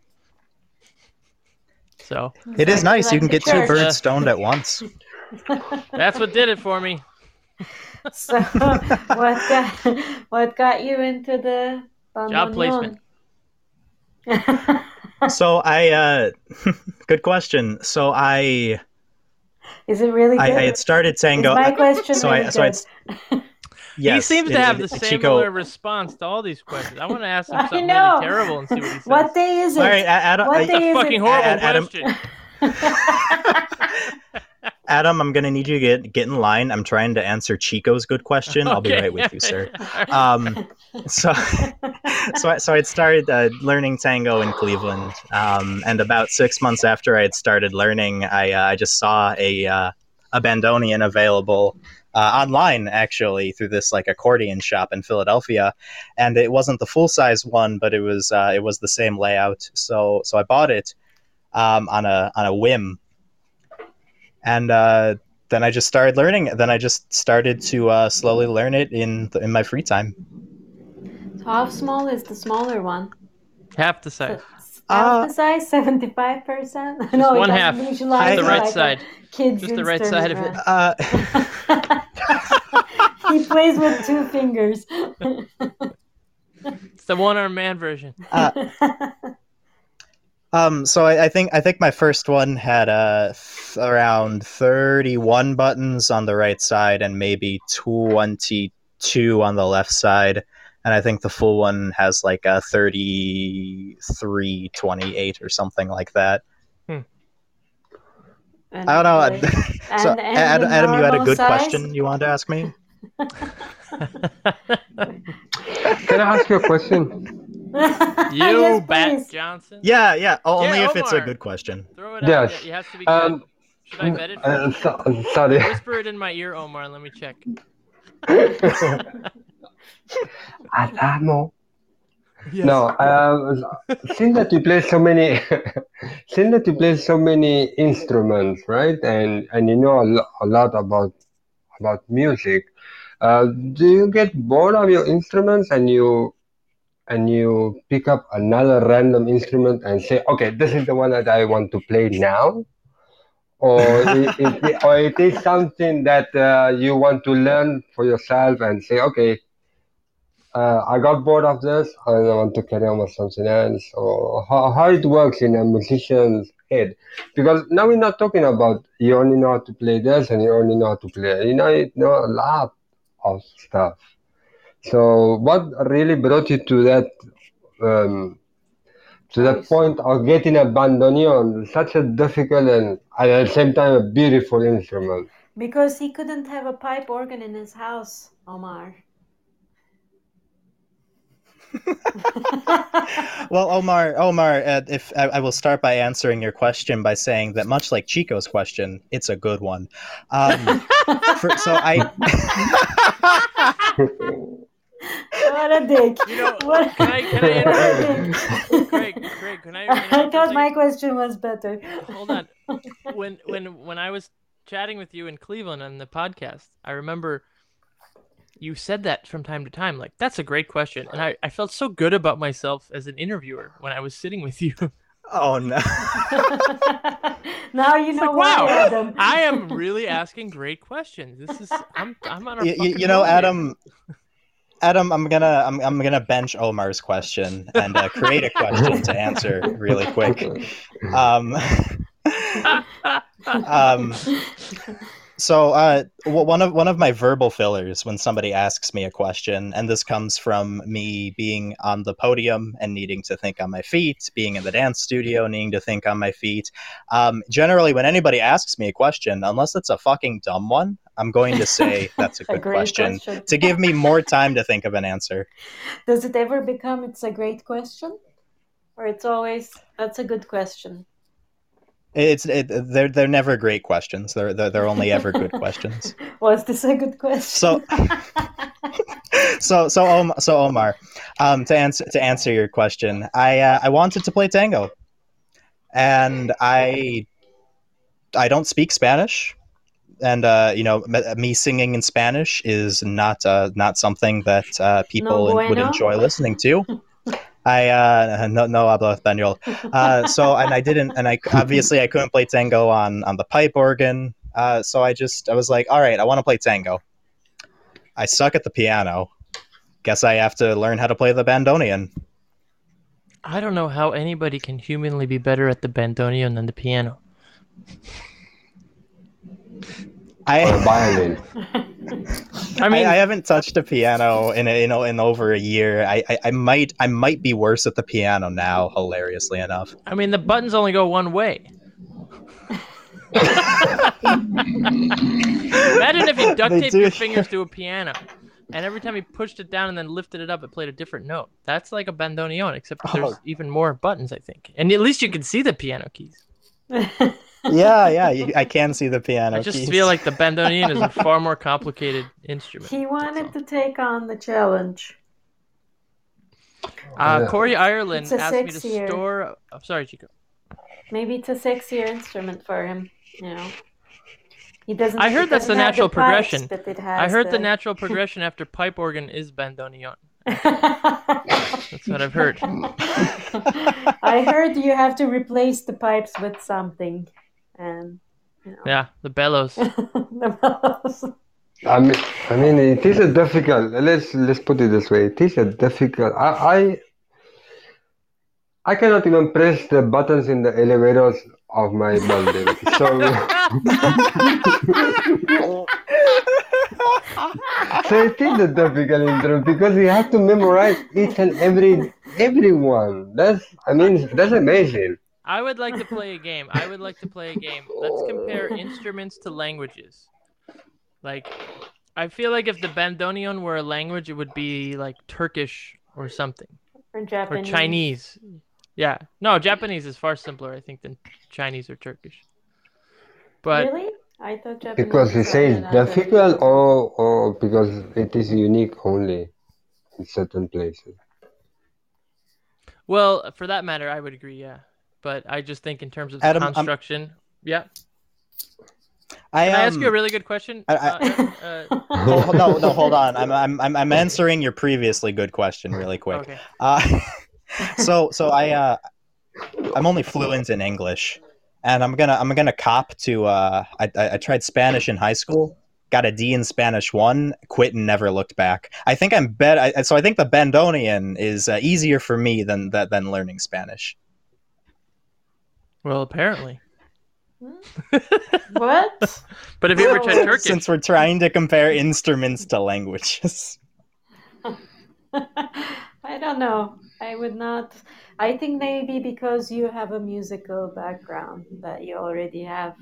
So It is Like- nice. you can the get two birds stoned at once. that's what did it for me. So, what got what got you into the Job placement. So I. Uh, good question. So I. Is it really good? I, I had started Is tango. my question so really I. So I. good? Yes, he seems to have it- the Chico- similar response to all these questions. I want to ask him something know. really terrible and see what he says. What day is it? All right, A- Adam. What I- day It's a is fucking it? horrible Adam- question. Adam, I'm gonna need you to get get in line. I'm trying to answer Chico's good question. I'll be right with you, sir. Um, so, so, I, so I'd started uh, learning tango in Cleveland, um, and about six months after I had started learning, I, uh, I just saw a uh, a bandoneon available uh, online, actually, through this like accordion shop in Philadelphia, and it wasn't the full size one, but it was uh, it was the same layout. So, so I bought it um, on a on a whim, and. Uh, then I just started learning. Then I just started to uh, slowly learn it in in my free time. So How small is the smaller one? Half the size. Half Uh, the size, seventy-five percent. No, one half. visualize Just the right like side. Kid's Just the right side of it. Uh, he plays with two fingers. It's the one arm man version. Um, so I, I think I think my first one had uh, th- around thirty-one buttons on the right side and maybe twenty-two on the left side, and I think the full one has like a 33, 28 or something like that. And I don't know. like- so, and- and Ad- Adam, you had a good size? question you wanted to ask me. Can I ask you a question? You Yes, Bat please. Johnson. Yeah, yeah. o- Yeah, only if it's a good question. Throw it out. Yes. Yeah, It has to be good. Um, Should I bet it? Uh, so, sorry. Whisper it in my ear, Omar, and let me check. Adamo. No, um, since that you play so many, since that you play so many instruments, right, and and you know a, lo- a lot about about music, uh, do you get bored of your instruments and you and you pick up another random instrument and say, okay, this is the one that I want to play now, or it, it, or it is something that uh, you want to learn for yourself and say, okay, uh, I got bored of this and I want to carry on with something else, or how, how it works in a musician's head. Because now we're not talking about you only know how to play this and you only know how to play. You know, you know a lot of stuff. So, what really brought you to that? Um, to Choice. point of getting a bandoneon, such a difficult and at the same time a beautiful instrument. Because he couldn't have a pipe organ in his house, Omar. Well, Omar, Omar, uh, if I, I will start by answering your question by saying that much like Chico's question, it's a good one. Um, for, so I, what a dick. You know, what, can I- can I what a interrupt? dick. Craig, Craig, can I I interrupt thought my question was better. Hold on. When when when I was chatting with you in Cleveland on the podcast, I remember you said that from time to time. Like, that's a great question. And I, I felt so good about myself as an interviewer when I was sitting with you. oh no, now you know like, why, wow, Adam. I am really asking great questions. This is I'm I'm on a you, you, know, roll here. Adam. Adam, I'm gonna I'm, I'm gonna bench Omar's question and uh, create a question to answer really quick. Um, um, so uh, one of one of my verbal fillers when somebody asks me a question, and this comes from me being on the podium and needing to think on my feet, being in the dance studio needing to think on my feet. Um, generally, when anybody asks me a question, unless it's a fucking dumb one, I'm going to say that's a A good great question question. to give me more time to think of an answer. Does it ever become it's a great question? Or it's always that's a good question. It's it, they're they're never great questions. They're they're, they're only ever good questions. Was this a good question? So so so Om, so Omar, um, to answer to answer your question, I uh, I wanted to play tango, and I I don't speak Spanish, and uh, you know me, me singing in Spanish is not uh, not something that uh, people No would enjoy listening to. I uh, no no hablo español. Uh, so and I didn't, and I obviously I couldn't play tango on on the pipe organ. Uh, so I just I was like, all right, I want to play tango. I suck at the piano. Guess I have to learn how to play the bandoneon. I don't know how anybody can humanly be better at the bandoneon than the piano. Or I violin. I mean, I, I haven't touched a piano in a, in, a, in over a year. I, I I might I might be worse at the piano now. Hilariously enough. I mean, the buttons only go one way. Imagine if you duct taped your fingers to a piano, and every time you pushed it down and then lifted it up, it played a different note. That's like a bandoneon, except there's Oh. even more buttons, I think. And at least you can see the piano keys. Yeah, yeah. You, I can see the piano. I just keys. feel like the bandoneon is a far more complicated instrument. he wanted to take on the challenge. Uh, Yeah. Corey Ireland asked me to six-year. store. I'm oh, sorry, Chico. Maybe it's a sexier instrument for him, you know. He doesn't I heard that's the doesn't have natural pipes, progression. but it has I heard the natural progression after pipe organ is bandoneon. That's what I've heard. I heard you have to replace the pipes with something, and you know. Yeah, the bellows. The bellows. I mean, I mean, it is a difficult. Let's let's put it this way. It is a difficult. I I, I cannot even press the buttons in the elevators of my building. So so it is a difficult instrument because you have to memorize each and every everyone. That's I mean that's amazing. I would like to play a game. I would like to play a game. Let's compare oh. instruments to languages. Like, I feel like if the bandoneon were a language, it would be like Turkish or something, Or Japanese, or Chinese. Yeah, no, Japanese is far simpler, I think, than Chinese or Turkish. But really? I thought Japanese. Because he was says difficult or or because it is unique only in certain places. well, for that matter, I would agree. Yeah, but I just think in terms of Adam, I'm- construction. Yeah. I, Can I ask um, you a really good question? I- I- Uh, uh, no, no, hold on. I'm, I'm, I'm, I'm answering your previously good question really quick. okay. Uh, so, so I, uh, I'm only fluent in English, and I'm gonna, I'm gonna cop to. Uh, I, I, I tried Spanish in high school, got a D in Spanish one, quit and never looked back. I think I'm bet. I, so I think the Bandoneon is uh, easier for me than that than learning Spanish. Well, apparently. What? But have you ever tried Turkish? Since we're trying to compare instruments to languages. I don't know. I would not. I think maybe because you have a musical background that you already have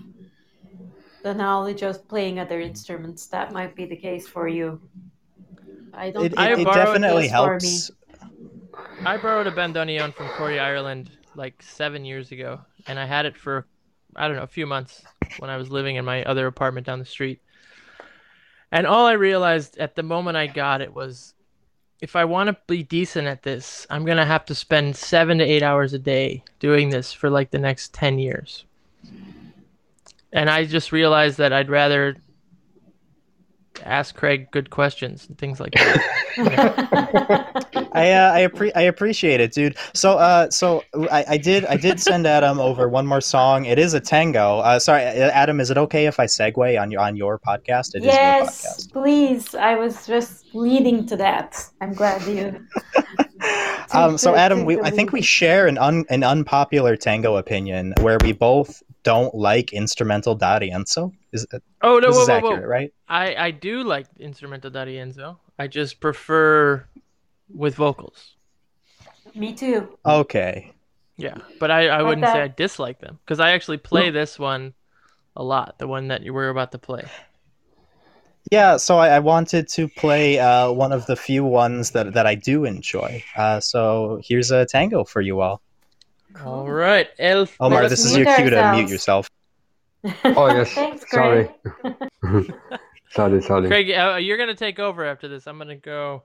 the knowledge of playing other instruments. That might be the case for you. I don't. It, think it, it it definitely was helps. I borrowed a bandoneon from Corey Ireland like seven years ago, and I had it for I don't know a few months when I was living in my other apartment down the street. And all I realized at the moment I got it was, if I want to be decent at this, I'm gonna have to spend seven to eight hours a day doing this for like the next ten years. And I just realized that I'd rather ask Craig good questions and things like that. I uh, I, appre- I appreciate it, dude. So uh so I, I did I did send Adam over one more song. It is a tango. Uh, sorry, uh, Adam. Is it okay if I segue on your on your podcast? It is your yes, podcast. please. I was just leading to that. I'm glad you. Um, so Adam, we, I think we share an un, an unpopular tango opinion where we both don't like instrumental d'arienzo. Is that, oh no, this whoa, is whoa, accurate, whoa. right? I I do like instrumental d'arienzo. I just prefer with vocals. Me too. Okay. Yeah, but I, I But wouldn't say I dislike them because I actually play this one a lot. The one that you were about to play. Yeah, so I, I wanted to play uh, one of the few ones that, that I do enjoy. Uh, so here's a tango for you all. All right, El. Omar, this is your cue to ourselves. mute yourself. Oh yes, Thanks, sorry, Greg. sorry, sorry. Craig, uh, you're gonna take over after this. I'm gonna go.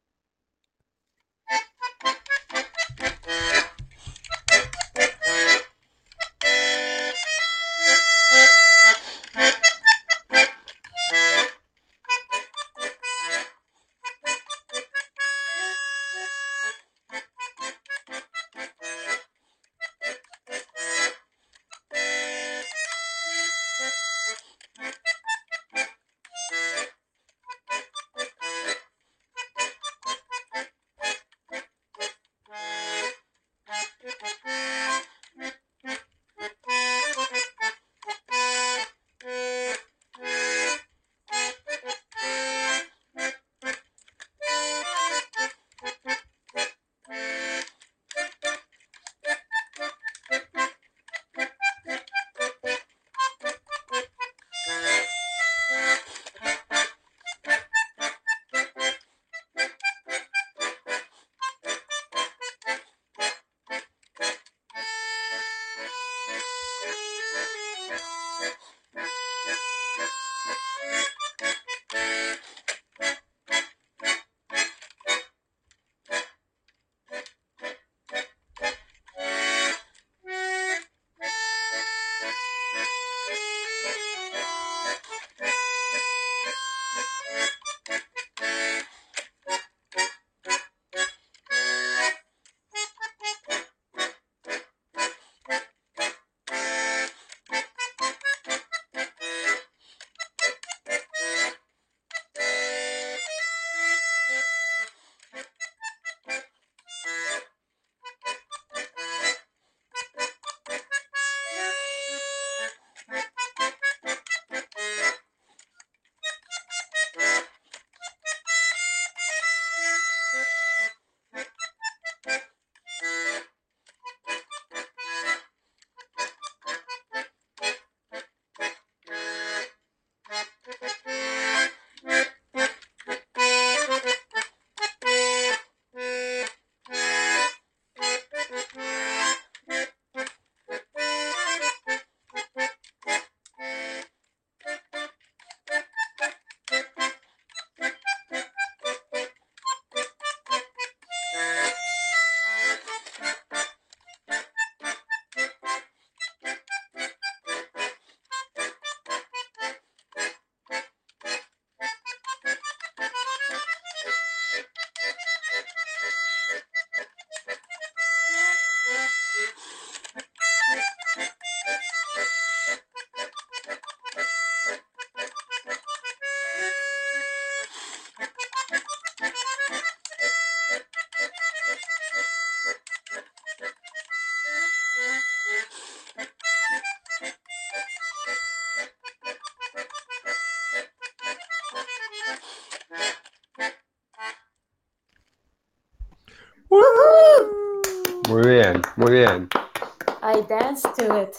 Dance to it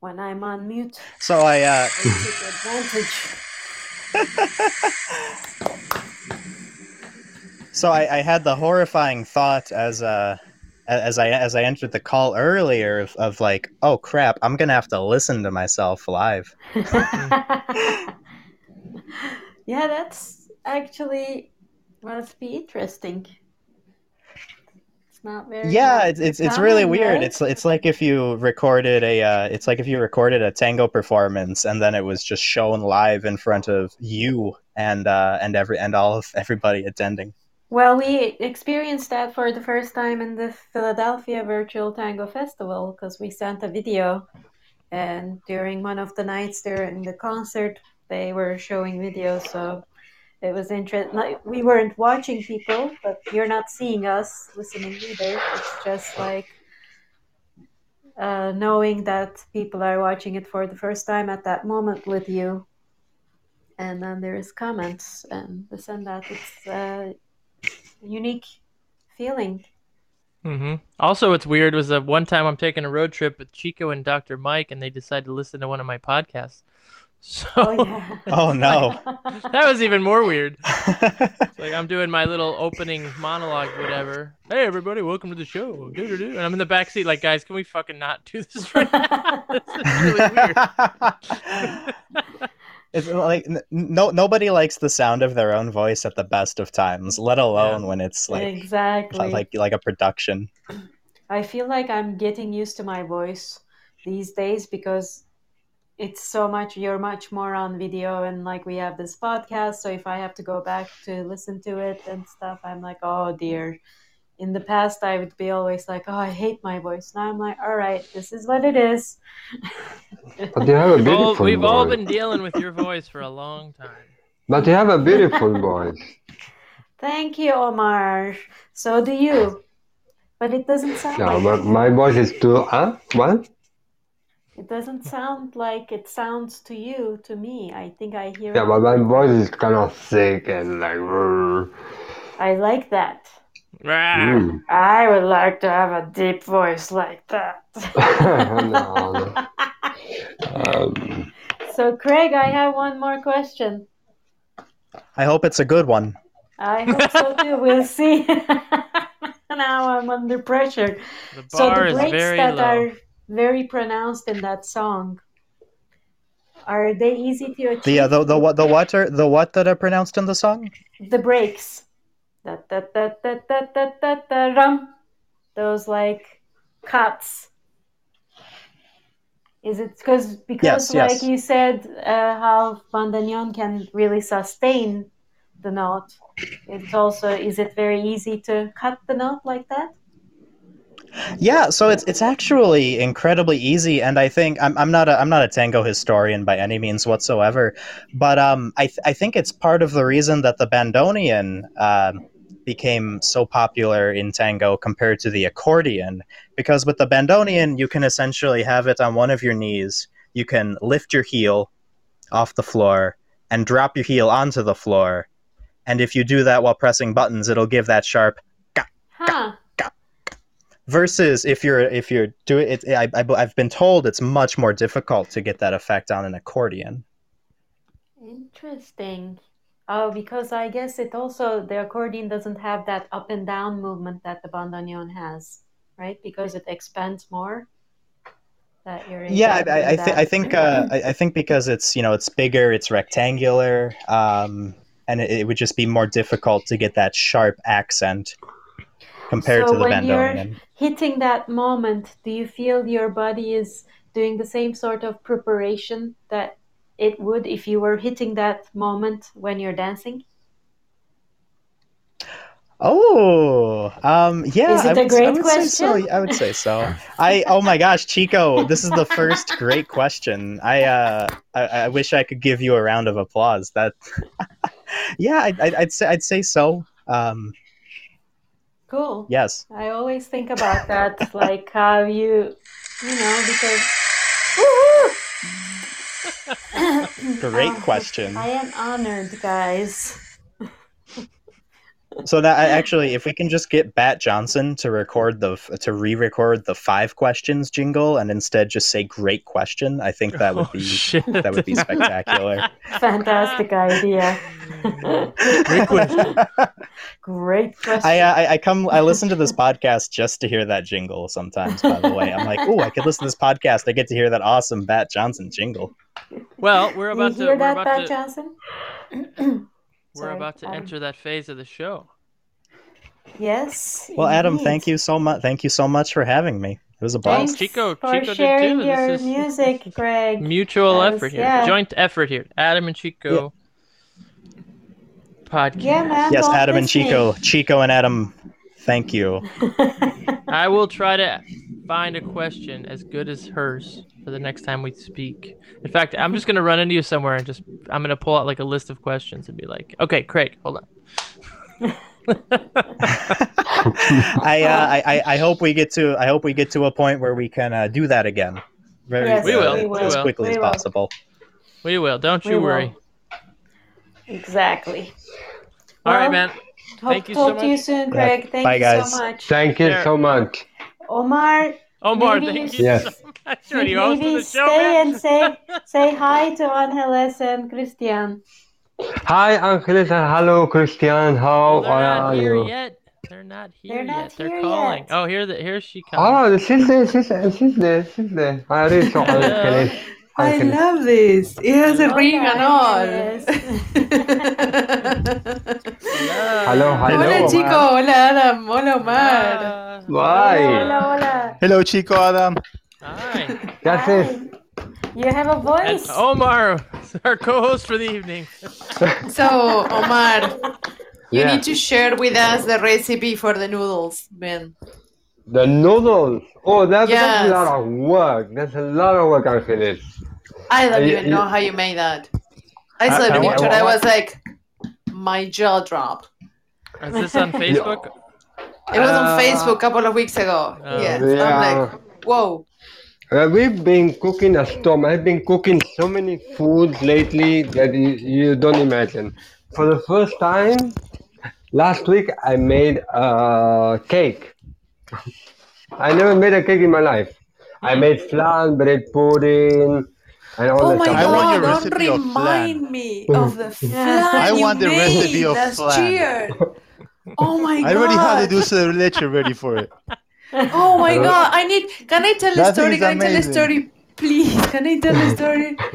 when I'm on mute. So I uh, I take advantage. so I, I had the horrifying thought as uh as I as I entered the call earlier of, of like, oh crap, I'm gonna have to listen to myself live. yeah, that's actually must be interesting. It's not very. Yeah, it's it's, it's really weird. right? It's it's like if you recorded a uh, it's like if you recorded a tango performance and then it was just shown live in front of you and uh, and every and all of everybody attending. Well, we experienced that for the first time in the Philadelphia Virtual Tango Festival because we sent a video, and during one of the nights during the concert, they were showing videos. So it was interesting. We weren't watching people, but you're not seeing us listening either. It's just like uh, knowing that people are watching it for the first time at that moment with you. And then there is comments and this and that. It's a unique feeling. hmm Also, what's weird was that one time I'm taking a road trip with Chico and Dr. Mike, and they decided to listen to one of my podcasts. So Oh yeah. Oh, no. that was even more weird. Like I'm doing my little opening monologue, whatever. Hey, everybody, welcome to the show. Doo-doo-doo. And I'm in the back seat, like, guys, can we fucking not do this right now? this is really weird. it's like n- no nobody likes the sound of their own voice at the best of times, let alone when it's like exactly. like like a production. I feel like I'm getting used to my voice these days because it's so much you're much more on video and like we have this podcast so if I have to go back to listen to it and stuff I'm like oh dear in the past I would be always like oh I hate my voice now I'm like all right this is what it is But you have a We've all, we've all been dealing with your voice for a long time. But you have a beautiful voice. thank you Omar so do you but it doesn't sound No, like my, my voice is too. Huh? What? It doesn't sound like it sounds to you, to me. I think I hear it. Yeah, it. but my voice is kind of thick and like. "Rrr." I like that. Mm. I would like to have a deep voice like that. no, no. Um, so, Craig, I have one more question. I hope it's a good one. I hope so too. We'll see. now I'm under pressure. The So bar the is very that low. are very pronounced in that song, are they easy to achieve? The uh, the the what the what are the what that are pronounced in the song? the breaks. Da, da, da, da, da, da, da, da, rum. Those like cuts. Is it because because Yes, like yes. you said uh, how bandoneon can really sustain the note? It's also is it very easy to cut the note like that? Yeah, so it's it's actually incredibly easy, and I think I'm, I'm not a I'm not a tango historian by any means whatsoever, but um I th- I think it's part of the reason that the bandoneon um, became so popular in tango compared to the accordion, because with the bandoneon you can essentially have it on one of your knees, you can lift your heel off the floor and drop your heel onto the floor, and if you do that while pressing buttons, it'll give that sharp Huh. Versus if you're if you're doing it I, I, i've been told it's much more difficult to get that effect on an accordion Interesting. Oh, because I guess it also the accordion doesn't have that up and down movement that the bandoneon has, right? Because it expands more. That you're yeah i, I, I, th-. I think uh, I, I think because it's you know it's bigger it's rectangular um, and it, it would just be more difficult to get that sharp accent compared So to the when you're hitting that moment, do you feel your body is doing the same sort of preparation that it would if you were hitting that moment when you're dancing? Oh, um, yeah. Is it I a would, great would say so. question? I would say so. I oh my gosh, Chico, this is the first great question. I uh, I, I wish I could give you a round of applause. That, yeah, I, I, I'd say I'd say so. Um, Cool. yes. I always think about that, like how you, you know, because. Great Oh, question. I am honored, guys. So that actually, if we can just get Bat Johnson to record the to re-record the five questions jingle and instead just say "great question," I think that would Oh, be shit. that would be spectacular. Fantastic idea. Great question. Great question. I, uh, I I come I listen to this podcast just to hear that jingle. Sometimes, by the way, I'm like, oh, I could listen to this podcast. I get to hear that awesome Bat Johnson jingle. Well, we're you about to hear we're that, about Pat to Johnson? we're Sorry, about to Adam. enter that phase of the show. Yes. Well, Adam, thank you so much. Thank you so much for having me. It was a blast. Thanks Chico- for Chico did sharing too. This your is- music, Greg. Mutual was- effort here. yeah. Joint effort here. Adam and Chico podcast. Yeah, man. Yes, don't Adam and. Chico, Chico and Adam. Thank you. I will try to find a question as good as hers for the next time we speak. In fact, I'm just gonna run into you somewhere and just I'm gonna pull out like a list of questions and be like, okay, Craig, hold on. I, uh, I I I hope we get to I hope we get to a point where we can uh, do that again. Very Yes, We will, we we will. as quickly We as will. possible. We will. Don't We you will. worry. Exactly. All right, Well, man. Hope, Thank you so talk to you soon, Greg. Thank Bye, you guys. so much. Thank you so much. Omar, Omar, Maybe thank you- you Yes. so much. Are you hosting maybe the show, stay man? and say say hi to Angeles and Christian. Hi, Angeles, and hello, Christian. How Well, they're not are here you? yet. They're not here They're not yet. They're here calling. yet. Oh, here the here she comes. Oh, she's there, she's there, she's there, she's there. I read so Angeles. I Angeles. love this. It has a oh, Hola, ring and all. Ángeles. Hello, hello. Hola, Omar. chico. Hola, Adam. Hola, Omar. Bye. Hola, hola. Hello, Chico Adam. hi. ¿Qué haces? You have a And voice. Omar, our co-host for the evening. So, Omar, you Yeah. need to share with us the recipe for the noodles, man. The noodles. Oh, that, that's Yes. a lot of work. That's a lot of work, Angeles. I don't Uh, even know you- how you made that. I saw I- the picture. I I wa- was like, my jaw dropped. Is this on Facebook? It was on Uh, Facebook a couple of weeks ago. Oh. yes. Yeah. I'm like, whoa. Uh, we've been cooking a storm. I've been cooking so many foods lately that you, you don't imagine. For the first time, last week I made a cake. I never made a cake in my life. I made flan, bread pudding, and all Oh that my stuff. I want god, your don't recipe of remind flan. me mm. of the flan I you want the made recipe of last flan. Oh my god. I already had the dulce de leche ready for it. Oh my god, I need can I tell a story? is Can I tell a story? Please, can I tell a story?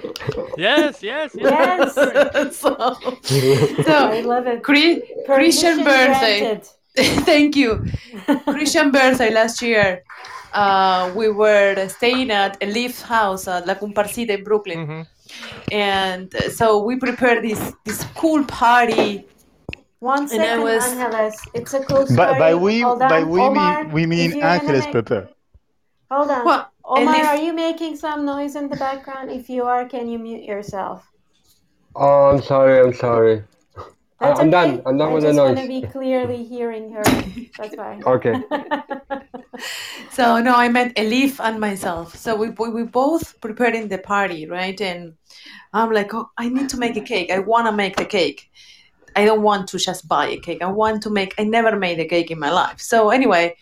Yes, yes, yes. Yes. so, I so love it. Chri- Christian birthday. granted. Thank you. Christian birthday last year. Uh, we were staying at Elif house at La Cumparsita in Brooklyn. Mhm. And uh, so we prepared this this cool party. One And I second, was- Angeles. It's a cool story. By, by we, Hold by on. we Omar, mean we mean Angeles make- prepare. Hold on. Well, Omar, and if- are you making some noise in the background? If you are, can you mute yourself? Oh, I'm sorry. I'm sorry. I- I'm okay. done. I'm done I with the just want noise. to be clearly hearing her. That's fine. Okay. So no, I meant Elif and myself. So we we, we both preparing the party, right? And I'm like, oh, I need to make a cake. I want to make the cake. I don't want to just buy a cake. I want to make. I never made a cake in my life. So anyway,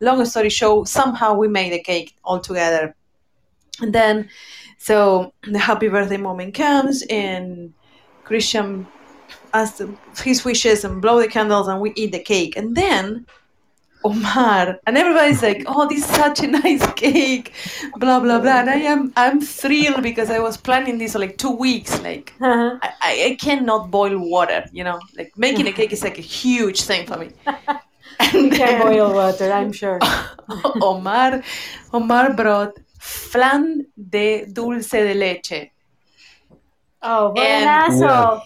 long story short, somehow we made a cake all together. And then, so the happy birthday moment comes, and Christian asks his wishes and blow the candles, and we eat the cake. And then Omar, and everybody's like, "Oh, this is such a nice cake," blah blah blah. And I am, I'm thrilled because I was planning this for like two weeks. Like, Uh-huh. I, I cannot boil water, you know. Like making a cake is like a huge thing for me. You And can then boil water, I'm sure. Omar, Omar brought flan de dulce de leche. Oh, what an And- asshole.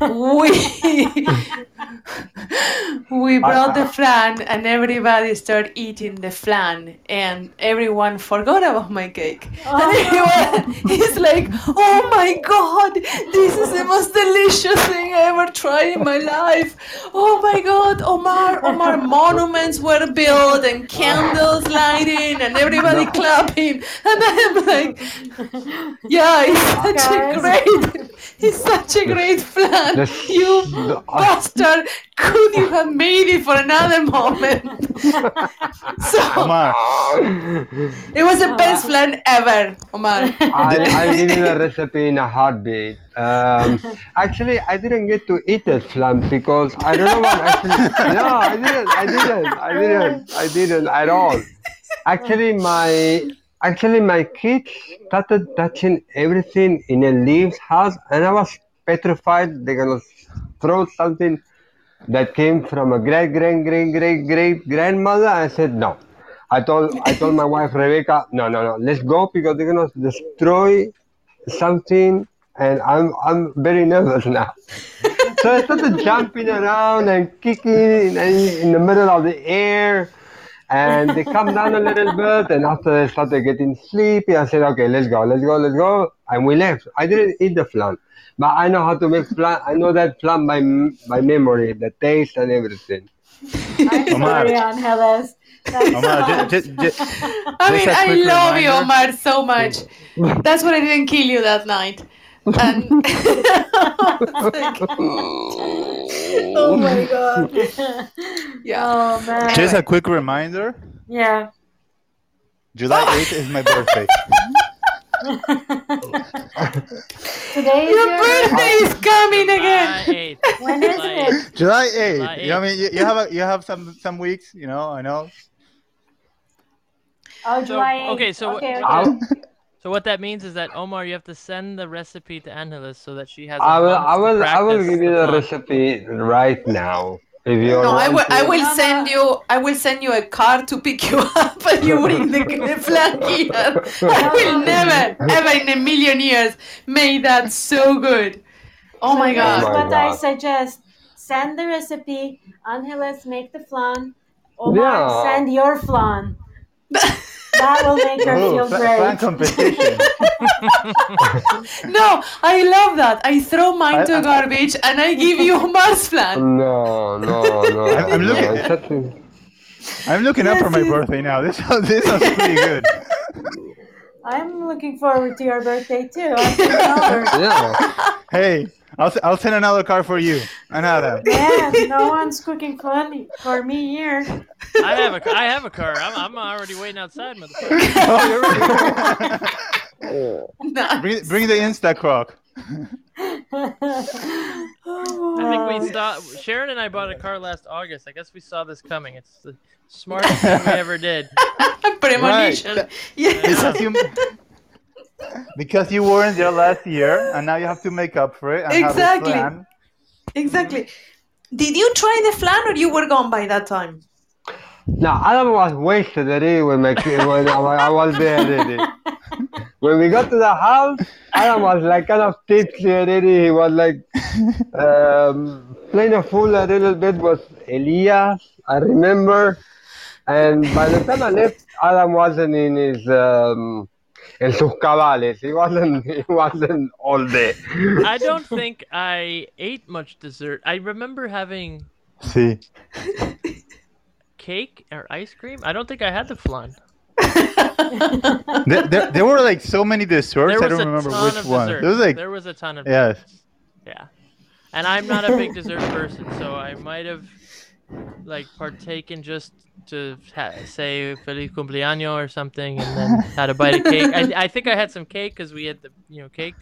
We we brought the flan and everybody started eating the flan and everyone forgot about my cake. And oh. everyone is like oh my god this is the most delicious thing i ever tried in my life. Oh my god omar omar monuments were built and candles lighting and everybody clapping. And i'm like yeah it's such Guys. a great it's such a great flan That's- you the- bastard could you have made it for another moment? so Omar, it was the best flan ever, Omar. I, I give you the recipe in a heartbeat. Um, actually, I didn't get to eat that flan because I don't know what actually. No, I didn't. I didn't. I didn't. I didn't at all. Actually, my actually my kids started touching everything in Elif's house, and I was petrified they're gonna throw something that came from a great great great great great grandmother. I said no. I told I told my wife Rebecca, no, no, no, let's go because they're gonna destroy something, and I'm I'm very nervous now. so I started jumping around and kicking in, in the middle of the air, and they come down a little bit, and after they started getting sleepy, I said, okay, let's go, let's go, let's go, and we left. I didn't eat the flan, but I know how to make flan. I know that flan by by memory, the taste and everything. I'm Omar. sorry, Angeles. Omar, hard. just, just, I mean, Just a I quick love you. Omar, so much. That's why I didn't kill you that night. Um, and oh my oh god. yeah. Oh man. just a quick reminder. Yeah. July 8th is my birthday. Today is Your your birthday is coming again. July 8th. When is July it? July 8th. July You know, I mean, you, you have a, you have some some weeks. You know, I know. Oh, July 8th. okay, so- okay, okay. I'll, So what that means is that Omar, you have to send the recipe to Angeles so that she has. a I will, I will, I will give you the flan. recipe right now. If you No, I want will. I will send you. I will send you a car to pick you up, and you bring the, the flan here. I will never, ever in a million years make that so good. Oh my Here's Oh god! my what I suggest. Send the recipe. Angeles make the flan. Omar, Yeah. send your flan. That will make her Ooh, feel fla- flan great. competition. No, I love that. I throw mine I- to I- garbage, and I give you Omar's flan. No, no, no. I'm- I'm no, looking- it's such a- I'm looking up for my Yes, yes. birthday now. This sounds, this sounds pretty good. I'm looking forward to your birthday too. I'm coming over. Yeah. Hey, I'll s- I'll send another car for you. Another. Yeah, no one's cooking flan for me here. I have a, I have a car. I'm, I'm already waiting outside, motherfucker. Oh, you're ready. Bring bring the Insta croc. I think we saw Sharon and I bought a car last August. I guess we saw this coming. It's the smartest thing we ever did. Premonition. Right. Yes. Because you because you weren't there last year, and now you have to make up for it. And Exactly. Have. Exactly. Did you try the flan, or you were gone by that time? No, Adam was wasted already when, my, kid- when I, I was there already. When we got to the house, Adam was like kind of tipsy already. He was like um, playing a fool a little bit with Elias, I remember. And by the time I left, Adam wasn't in his um, in sus cabales. He wasn't. He wasn't all day. I don't think I ate much dessert. I remember having See. cake or ice cream. I don't think I had the flan. there, there, there were like so many desserts. I don't remember which one. dessert. There was like there was a ton of yes. Yeah. And I'm not a big dessert person, so I might have like partaken just to ha- say feliz cumpleaños or something and then had a bite of cake. I, I think I had some cake because we had the you know cake.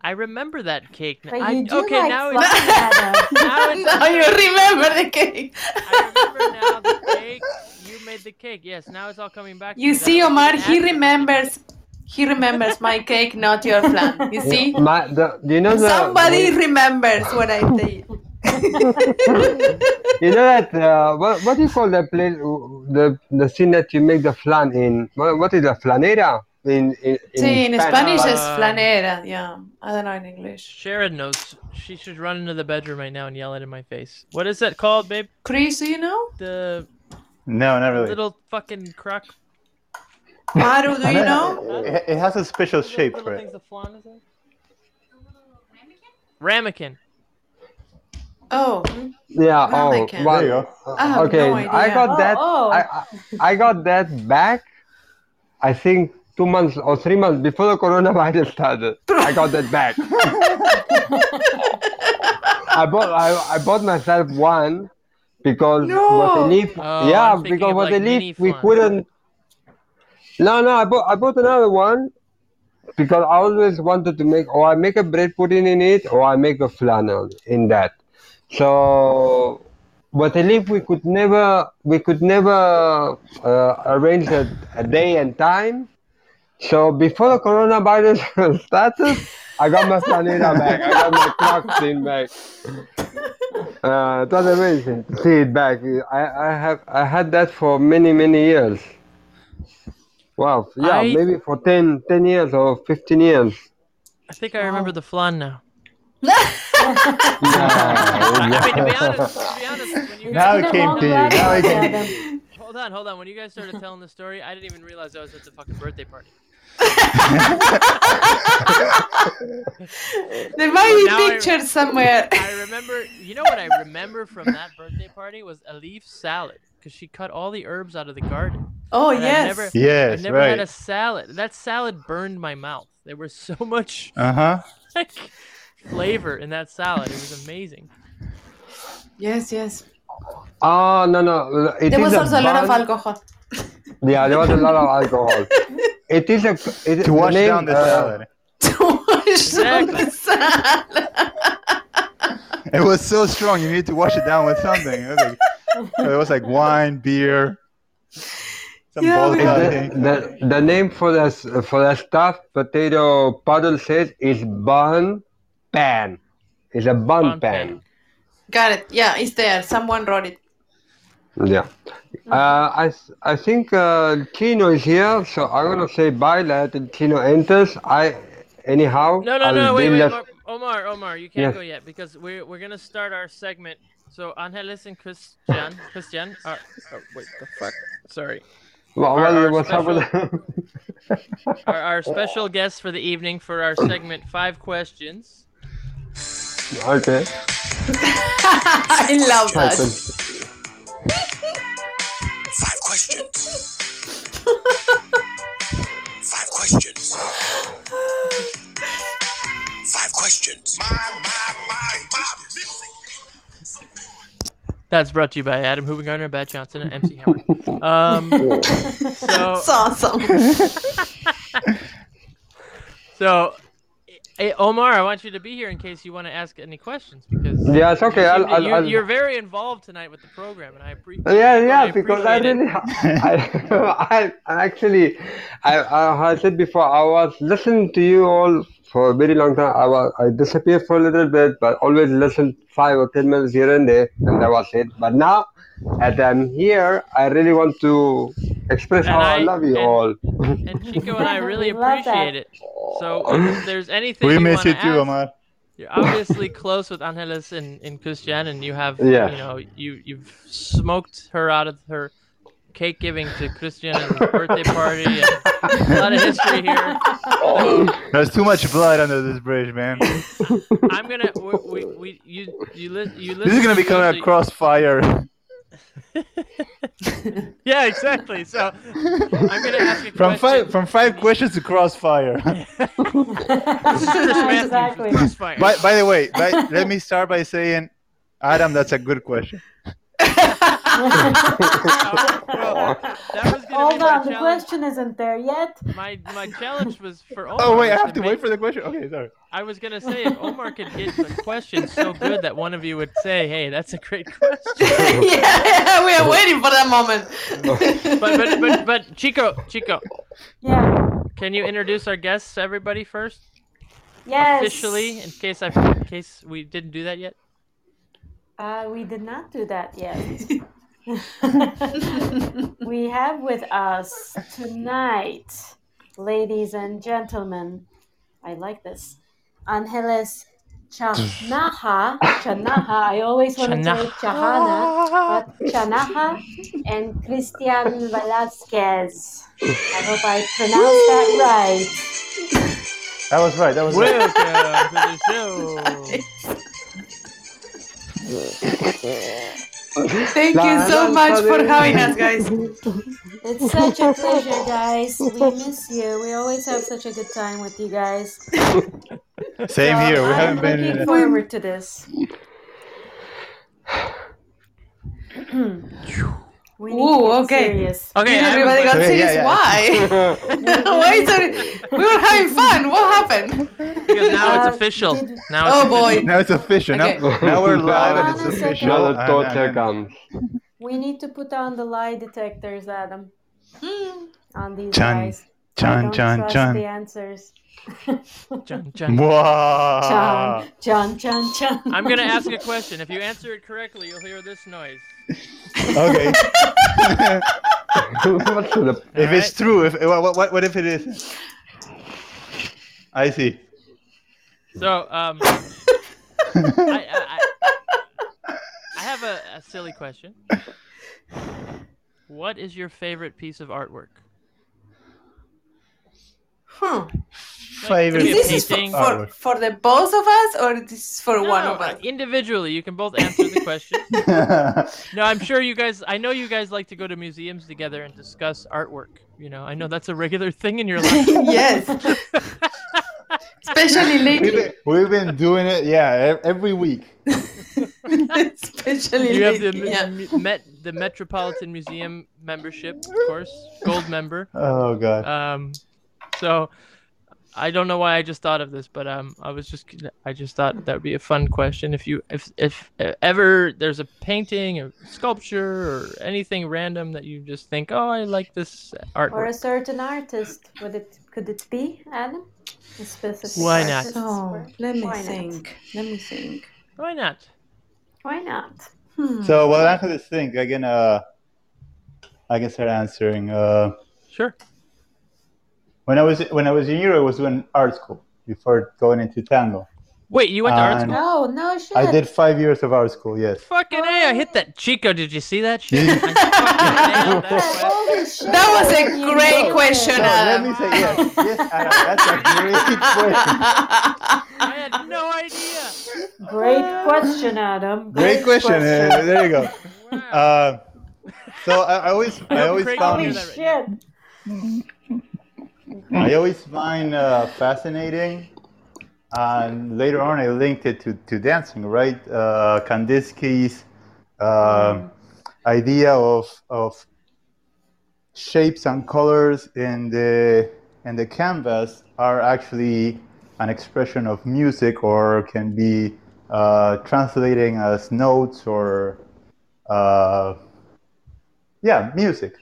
I remember that cake. But I, you do okay, like now it's, now it's now you remember the cake. I remember now the cake. You made the cake. Yes, now it's all coming back. You see, Omar, he remembers. He remembers my cake, not your plan. You see, My, the, you know the, somebody remembers what I did. You know that uh, what what do you call that place? The the scene that you make the flan in. What, what is a flanera in in, in See, in Spanish Uh, is flanera. Yeah, I don't know in English. Sharon knows. She should run into the bedroom right now and yell it in my face. What is that called, babe? Chris, do you know? The No, not really. little fucking crock. Maru, do I you know know? It, it has a special shape little for things it. the flan is in? Ramekin. Oh, Yeah. Oh, Ramekin. well, There you go. I okay. no I got Oh, that. oh. I, I I got that back. I think two months or three months before the coronavirus started. I got that back. I bought I, I bought myself one because what they No. leave Oh, yeah because what like, they leave we flan. couldn't no no I bought I bought another one because I always wanted to make or I make a bread pudding in it or I make a flannel in that so what they leave we could never we could never uh, arrange a, a day and time so before the coronavirus started, I got my planeta back. I got my clock thing back. Uh, it was amazing to see it back. I, I have I had that for many many years. Wow, yeah, I- maybe for 10, 10 years or fifteen years. I think I remember the flan now. Yeah, I mean, to be honest, to be honest, when you Now it came to you. Now it came. Hold on, hold on. When you guys started telling the story, I didn't even realize I was at the fucking birthday party. There might be Now I- pictures somewhere. I remember, you know what I remember from that birthday party was a leaf salad because she cut all the herbs out of the garden. Oh And I yes. never- Yes, I never had a salad. That salad burned my mouth. There was so much Uh huh. like flavor in that salad. It was amazing. Yes, yes. Oh no no! It There is was also a lot of alcohol. Yeah, there was a lot of alcohol. It is a it, To wash name, down the uh, salad. To wash down the salad. It was so strong. You need to wash it down with something. It was like, it was like wine, beer, some Yeah, vodka. The, the, the name for the for the stuffed potato puddle set is bun pan. It's a bun, Bun pan. pan. Got it. Yeah, it's there. Someone wrote it. Yeah. Uh, I th- I think uh, Tino is here, so I'm gonna say bye. Let Tino enters. I anyhow. No, no, I'll no. Wait, wait, left- Omar, Omar, you can't Yes. go yet because we're we're gonna start our segment. So Angeles and Christian, Christian, are, oh, wait, the fuck? Sorry. Well, our- well, our what's up with Our, our special guest for the evening for our segment five questions. Okay. I love that. Five questions. Five questions. Five questions. My, my, my, my. That's brought to you by Adam Hubengartner, Bat Johnson, and MC Hammer. Um, so It's awesome. so. Hey, Omar, I want you to be here in case you want to ask any questions because Yeah, it's okay. I'll, I'll, you, I'll... you're very involved tonight with the program, and I appreciate. Yeah, yeah, I because I appreciate it. really, I, I actually, I, I, I said before, I was listening to you all for a very long time. I was, I disappeared for a little bit, but always listened five or ten minutes here and there, and that was it. But now, as I'm here, I really want to express And how I, I- love you and- all. And Chico and I really We love that. appreciate it. So if there's anything We you miss you too, ask, Omar. You're obviously close with Angeles and, and Christian, and you have, Yes. you know, you you've smoked her out of her cake giving to Christian and his birthday party, and a lot of history here. There's too much blood under this bridge, man. I'm gonna, we, we, we you you li- you This is gonna become a crossfire. Yeah, exactly. So I'm gonna ask you From question. five from five questions to crossfire. This is Chris Matthews, Exactly. Crossfire. by, by the way, by, let me start by saying, Adam, that's a good question. Uh, well, that was Hold be on, the question isn't there yet. My my challenge was for Omar. Oh wait, I was have to make- wait for the question. Okay, sorry. I was gonna say if Omar could get the question so good that one of you would say, "Hey, that's a great question." yeah, we are waiting for that moment. But but but, but Chico, Chico, Yeah. can you introduce our guests, to everybody first, Yes. officially, in case I in case we didn't do that yet? Uh, we did not do that yet. we have with us tonight, ladies and gentlemen, I like this, Angeles Chanaha. Chanaha, I always want to say Chahana, but Chanaha and Christian Velasquez. I hope I pronounced that right. That was right. That was right. Welcome to the show. Thank you so much for having us, guys. It's such a pleasure, guys. We miss you. We always have such a good time with you guys. Same so here. We I'm haven't been. Looking forward to this. We need Ooh, to okay. serious. Okay, I Everybody got serious. Yeah, yeah. Why? Why is it? We were having fun. What happened? Because now it's Uh, official. did- Now it's Oh official. boy. Now it's official. Now, Okay. now we're live and it's Hold on a second. official. Now the and- torture comes. We need to put on the lie detectors, Adam, Hmm. on these Chun, guys. I Chun, don't Chun, trust Chun. the answers. John, John. Wow. Chun, Chun, Chun, Chun. I'm gonna ask a question. If you answer it correctly, you'll hear this noise. Okay. What's the if it's true, if what, what, what if it is? I see. So, um, I, I, I, I have a, a silly question. What is your favorite piece of artwork? Hmm. Favorite Maybe This is for, for, for the both of us, or this is for No, one of uh, us? individually. You can both answer the question. No, I'm sure you guys. I know you guys like to go to museums together and discuss artwork. You know, I know that's a regular thing in your life. yes. Especially we've, lately. been, we've been doing it, yeah, e- every week. Especially you have the lately. Yeah. m- Met the Metropolitan Museum membership, of course, gold member. Oh god. Um, so I don't know why I just thought of this, but um, I was just I just thought that would be a fun question. If you if if ever there's a painting or sculpture or anything random that you just think, oh, I like this art, Or a certain artist. Would it? Could it be Adam? A specific Why not? artist's So let me Why not? think. Let me think. Why not? Why not? Hmm. So while I have to think, I can uh, I can start answering. Uh, Sure. When I was when I was in Europe, I was doing art school before going into tango. Wait, you went to art school? No, no shit. I did five years of art school. Yes. Fucking a! I hit that Chico. Did you see that shit? Yeah. I fucking nailed that question. Holy shit. That was a great did question, So let Adam. me say yes. Yes, Adam, that's a great question. I had no idea. Great question, Adam. Great question. Uh, there you go. Wow. Uh, so I, I always I hope always Craig can Holy found that right shit. I always find uh, fascinating, and later on I linked it to, to dancing, right? Uh, Kandinsky's uh, idea of of shapes and colors in the in the canvas are actually an expression of music, or can be uh, translating as notes or uh, yeah, music,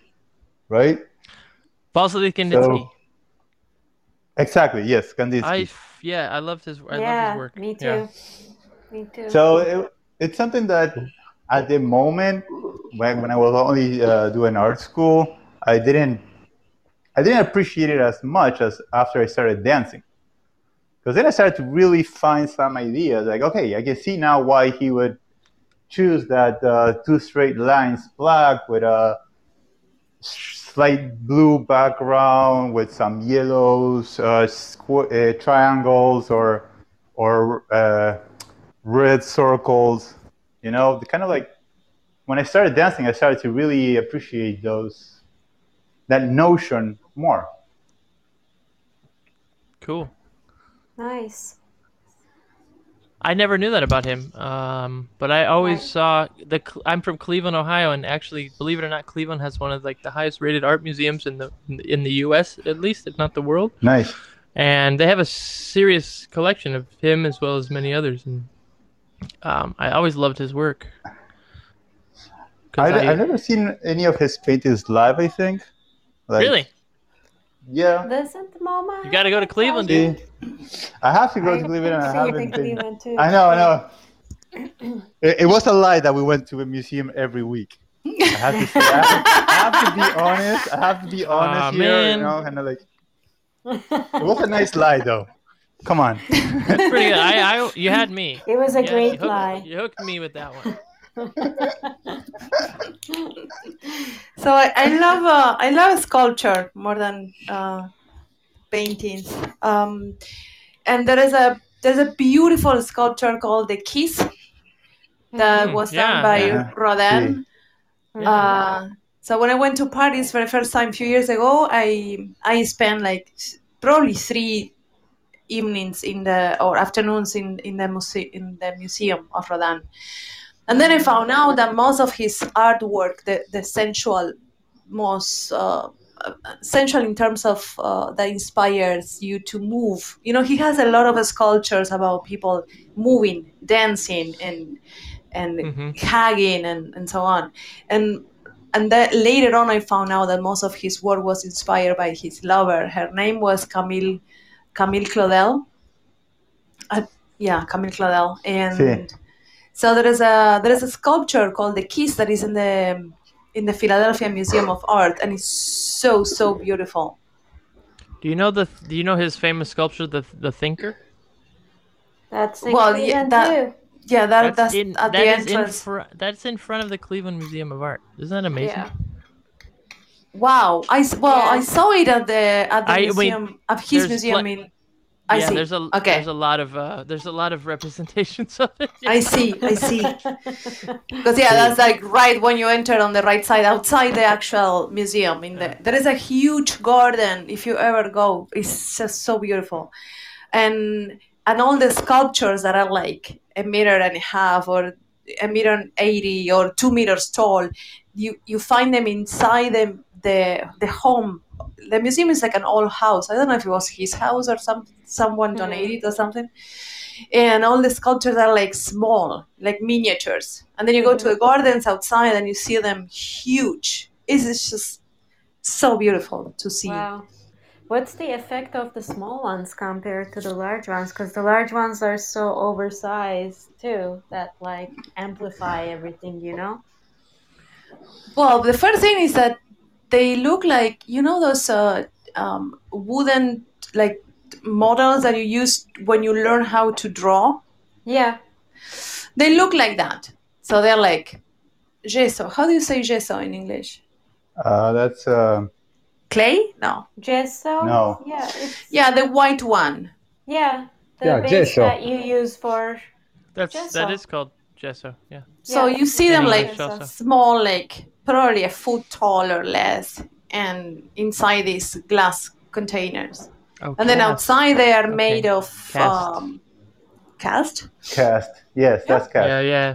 right? Vasily Kandinsky. Exactly. Yes, Kandinsky. I f- yeah, I loved his. I yeah, loved his work. me too. Yeah. Me too. So it, it's something that at the moment when, when I was only uh, doing art school, I didn't I didn't appreciate it as much as after I started dancing. Because then I started to really find some ideas like, okay, I can see now why he would choose that uh, two straight lines black with a slight blue background with some yellows, uh, squ- uh, triangles, or or uh, red circles. You know, the kind of like when I started dancing, I started to really appreciate those that notion more. Cool. nice. I never knew that about him. Um, but I always Right. saw the. I'm from Cleveland, Ohio, and actually, believe it or not, Cleveland has one of like the highest rated art museums in the in the U.S. at least, if not the world. Nice. And they have a serious collection of him as well as many others. And um, I always loved his work. 'Cause I, I- have never seen any of his paintings live. I think. Like, really, Yeah. Doesn't Mama? you got to go to Cleveland, dude. I have to go I to Cleveland. and I see it in haven't been. Cleveland too. I know. I know. It, it was a lie that we went to a museum every week. I have to say, I have, I have to be honest. I have to be honest Aw, here. man. You know, kind of like it was a nice lie, though. Come on. That's pretty good. I, I, you had me. It was a Yeah, great you hooked, lie. You hooked me with that one. So I, I love uh, I love sculpture more than uh, paintings. Um, and there is a there's a beautiful sculpture called the Kiss that Mhm, was yeah, done by yeah. Rodin. Uh, so when I went to Paris for the first time a few years ago, I I spent like probably three evenings in the or afternoons in in the muse- in the museum of Rodin, And then I found out that most of his artwork, the, the sensual, most uh, uh, sensual in terms of uh, that inspires you to move. You know, he has a lot of sculptures about people moving, dancing, and and Mhm. hugging, and, and so on. And and that later on, I found out that most of his work was inspired by his lover. Her name was Camille Camille Claudel. Uh, yeah, Camille Claudel, and. Sí. So there is a there is a sculpture called the Kiss that is in the in the Philadelphia Museum of Art, and it's so so beautiful. Do you know the? Do you know his famous sculpture, the the Thinker? That's in Well, yeah, that- too. Yeah, that, that's, in, at that the is in entrance. fr- that's in front of the Cleveland Museum of Art. Isn't that amazing? Yeah. wow, I well I saw it at the at the I- wait, museum of his museum pla- in. I yeah, see. there's a okay, there's a lot of uh, there's a lot of representations of it. I see. I see. Because yeah, that's like right when you enter on the right side outside the actual museum. In the there is a huge garden. If you ever go, it's just so beautiful, and and all the sculptures that are like a meter and a half or a meter and eighty or two meters tall, you you find them inside the the the home. The museum is like an old house. I don't know if it was his house or some someone Mhm. donated or something and all the sculptures are like small, like miniatures. And then you go to the gardens outside and you see them huge. It's it's just so beautiful to see. Wow. What's the effect of the small ones compared to the large ones? Because the large ones are so oversized too that like amplify everything, you know? Well, the first thing is that they look like you know those uh, um, wooden like models that you use when you learn how to draw. Yeah. They look like that. So they're like gesso. How do you say gesso in English? Uh, that's uh, Clay? No. Gesso? No. Yeah, it's Yeah, the white one. yeah. The Yeah, gesso. that you use for That's Gesso. that is called gesso. Yeah. So Yeah. you see them English like also. small, like probably a foot tall or less, and inside these glass containers. Oh, And then outside they are Okay. made of Cast. um, cast. cast. Yes, that's cast. Yeah, yeah.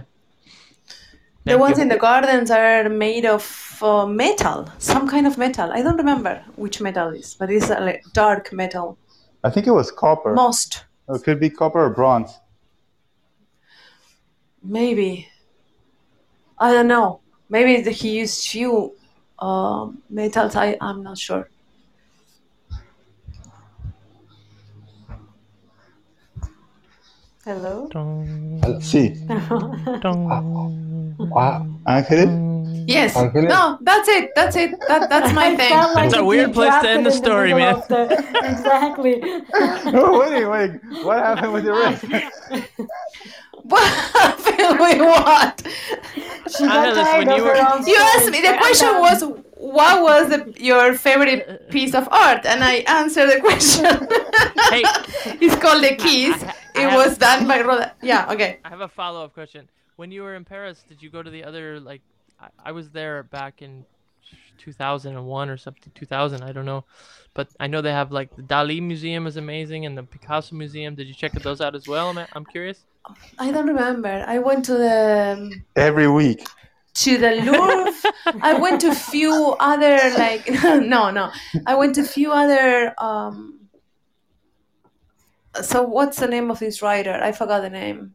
The Thank ones you. in the gardens are made of uh, metal, some kind of metal. I don't remember which metal it is, but it's a like, dark metal. I think it was copper. Most, it could be copper or bronze. maybe. I don't know. Maybe the, he used few um metals. I I'm not sure. hello. Dong, Sí. dong, Ah, Ángel. Yes. Angeles? No, that's it. That's it. That, that's my thing. felt That's a weird place to end the story, middle man. the- exactly. Oh, wait, wait. What happened with the rest? What happened what? She got Angeles, tired when of you were- You asked me. The question was, what was the, your favorite piece of art? And I answered the question. Hey. it's called the keys. I- I- I It have- was done by Roda. Yeah. Okay. I have a follow up question. When you were in Paris, did you go to the other like? I, I was there back in 2001 or something. 2000, I don't know, but I know they have like the Dali Museum is amazing and the Picasso Museum. Did you check those out as well? I'm, I'm curious. I don't remember. I went to the Every week. to the Louvre. I went to a few other like no no. I went to a few other. um So what's the name of this writer? I forgot the name.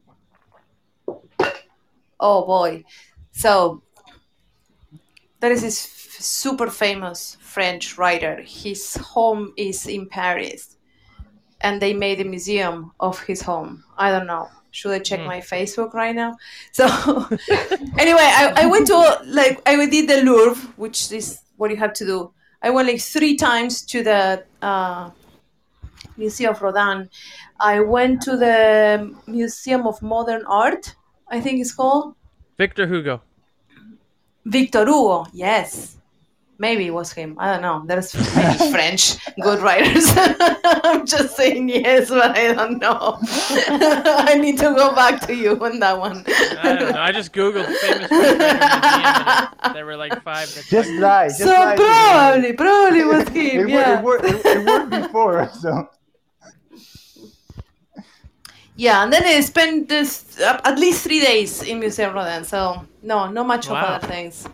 Oh boy, so there is this f- super famous French writer. His home is in Paris, and they made a museum of his home. I don't know. Should I check Hmm. my Facebook right now? So anyway, I, I went to like I did the Louvre, which is what you have to do. I went like three times to the uh, Museum of Rodin. I went to the Museum of Modern Art, I think it's called. Victor Hugo. Victor Hugo, yes. Maybe it was him. I don't know. There's French good writers. I'm just saying yes, but I don't know. I need to go back to you on that one. I don't know. I just googled famous French writer museum there were like five. That Just lie. Just so lie probably, probably was It, him. wor- Yeah. it, worked, it, it worked before, so. Yeah, and then I spent this uh, at least three days in Museum Rodin. So no, not much Wow. of other things.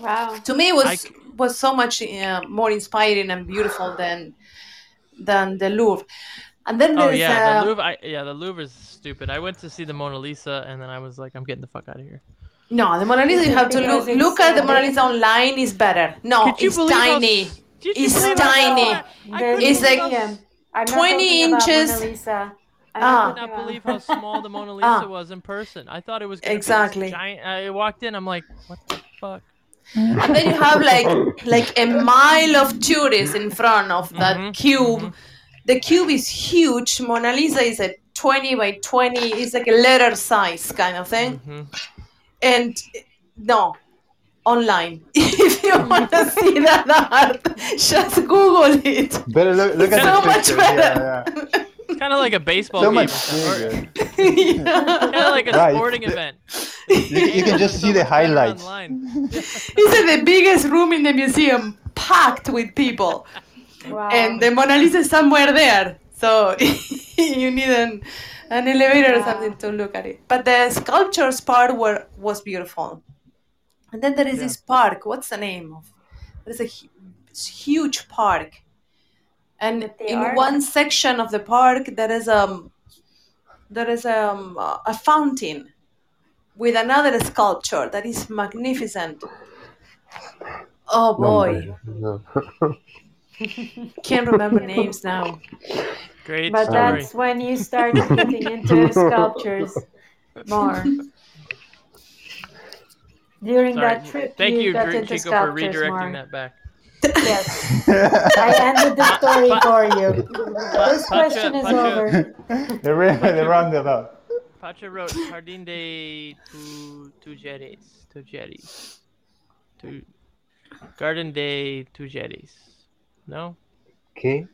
Wow. To me, it was I c- was so much uh, more inspiring and beautiful than than the Louvre. And then Oh yeah, uh, the Louvre. I, yeah, the Louvre is stupid. I went to see the Mona Lisa, and then I was like, I'm getting the fuck out of here. no, the Mona Lisa. You have to look look at the Mona. Lisa online is better. No, it's believe how tiny. s- Did you It's believe how tiny. small- I The couldn't It's like how. I'm 20 inches. I'm Ah. I could not believe how small the Mona Lisa Ah. was in person. I thought it was gonna be Exactly. giant. I walked in. I'm like, what the fuck? And then you have like like a mile of tourists in front of that Mhm, cube. The cube is huge. Mona Lisa is a 20 by 20. It's like a letter size kind of thing. hmm And no, online. if you want to see that art, just Google it. Better look, look at So the much picture. better. Yeah, yeah. It's kind of like a baseball So game. much or something, or bigger. yeah. Kind of like a Right. sporting event. You, you can just see the highlights. Online. It's in the biggest room in the museum, packed with people. Wow. and the Mona Lisa is somewhere there. So you need an, an elevator or something to look at it. But the sculptures part were was beautiful. And then there is this park. What's the name of? There's a huge park, and in art? one section of the park there is um there is um, a fountain with another sculpture that is magnificent. Oh boy, No. can't remember names now. Great But story. that's when you start getting into sculptures more. During Sorry. that trip, Thank you, got Dr- into Chico, for redirecting more. that back. Yes, I ended the story for you. This question is Pacha. over. the, ra- the roundabout. Pacha wrote Jardín de tu, Tujeres. Tujeres. Tu, Garden de Tujeres. No? Okay.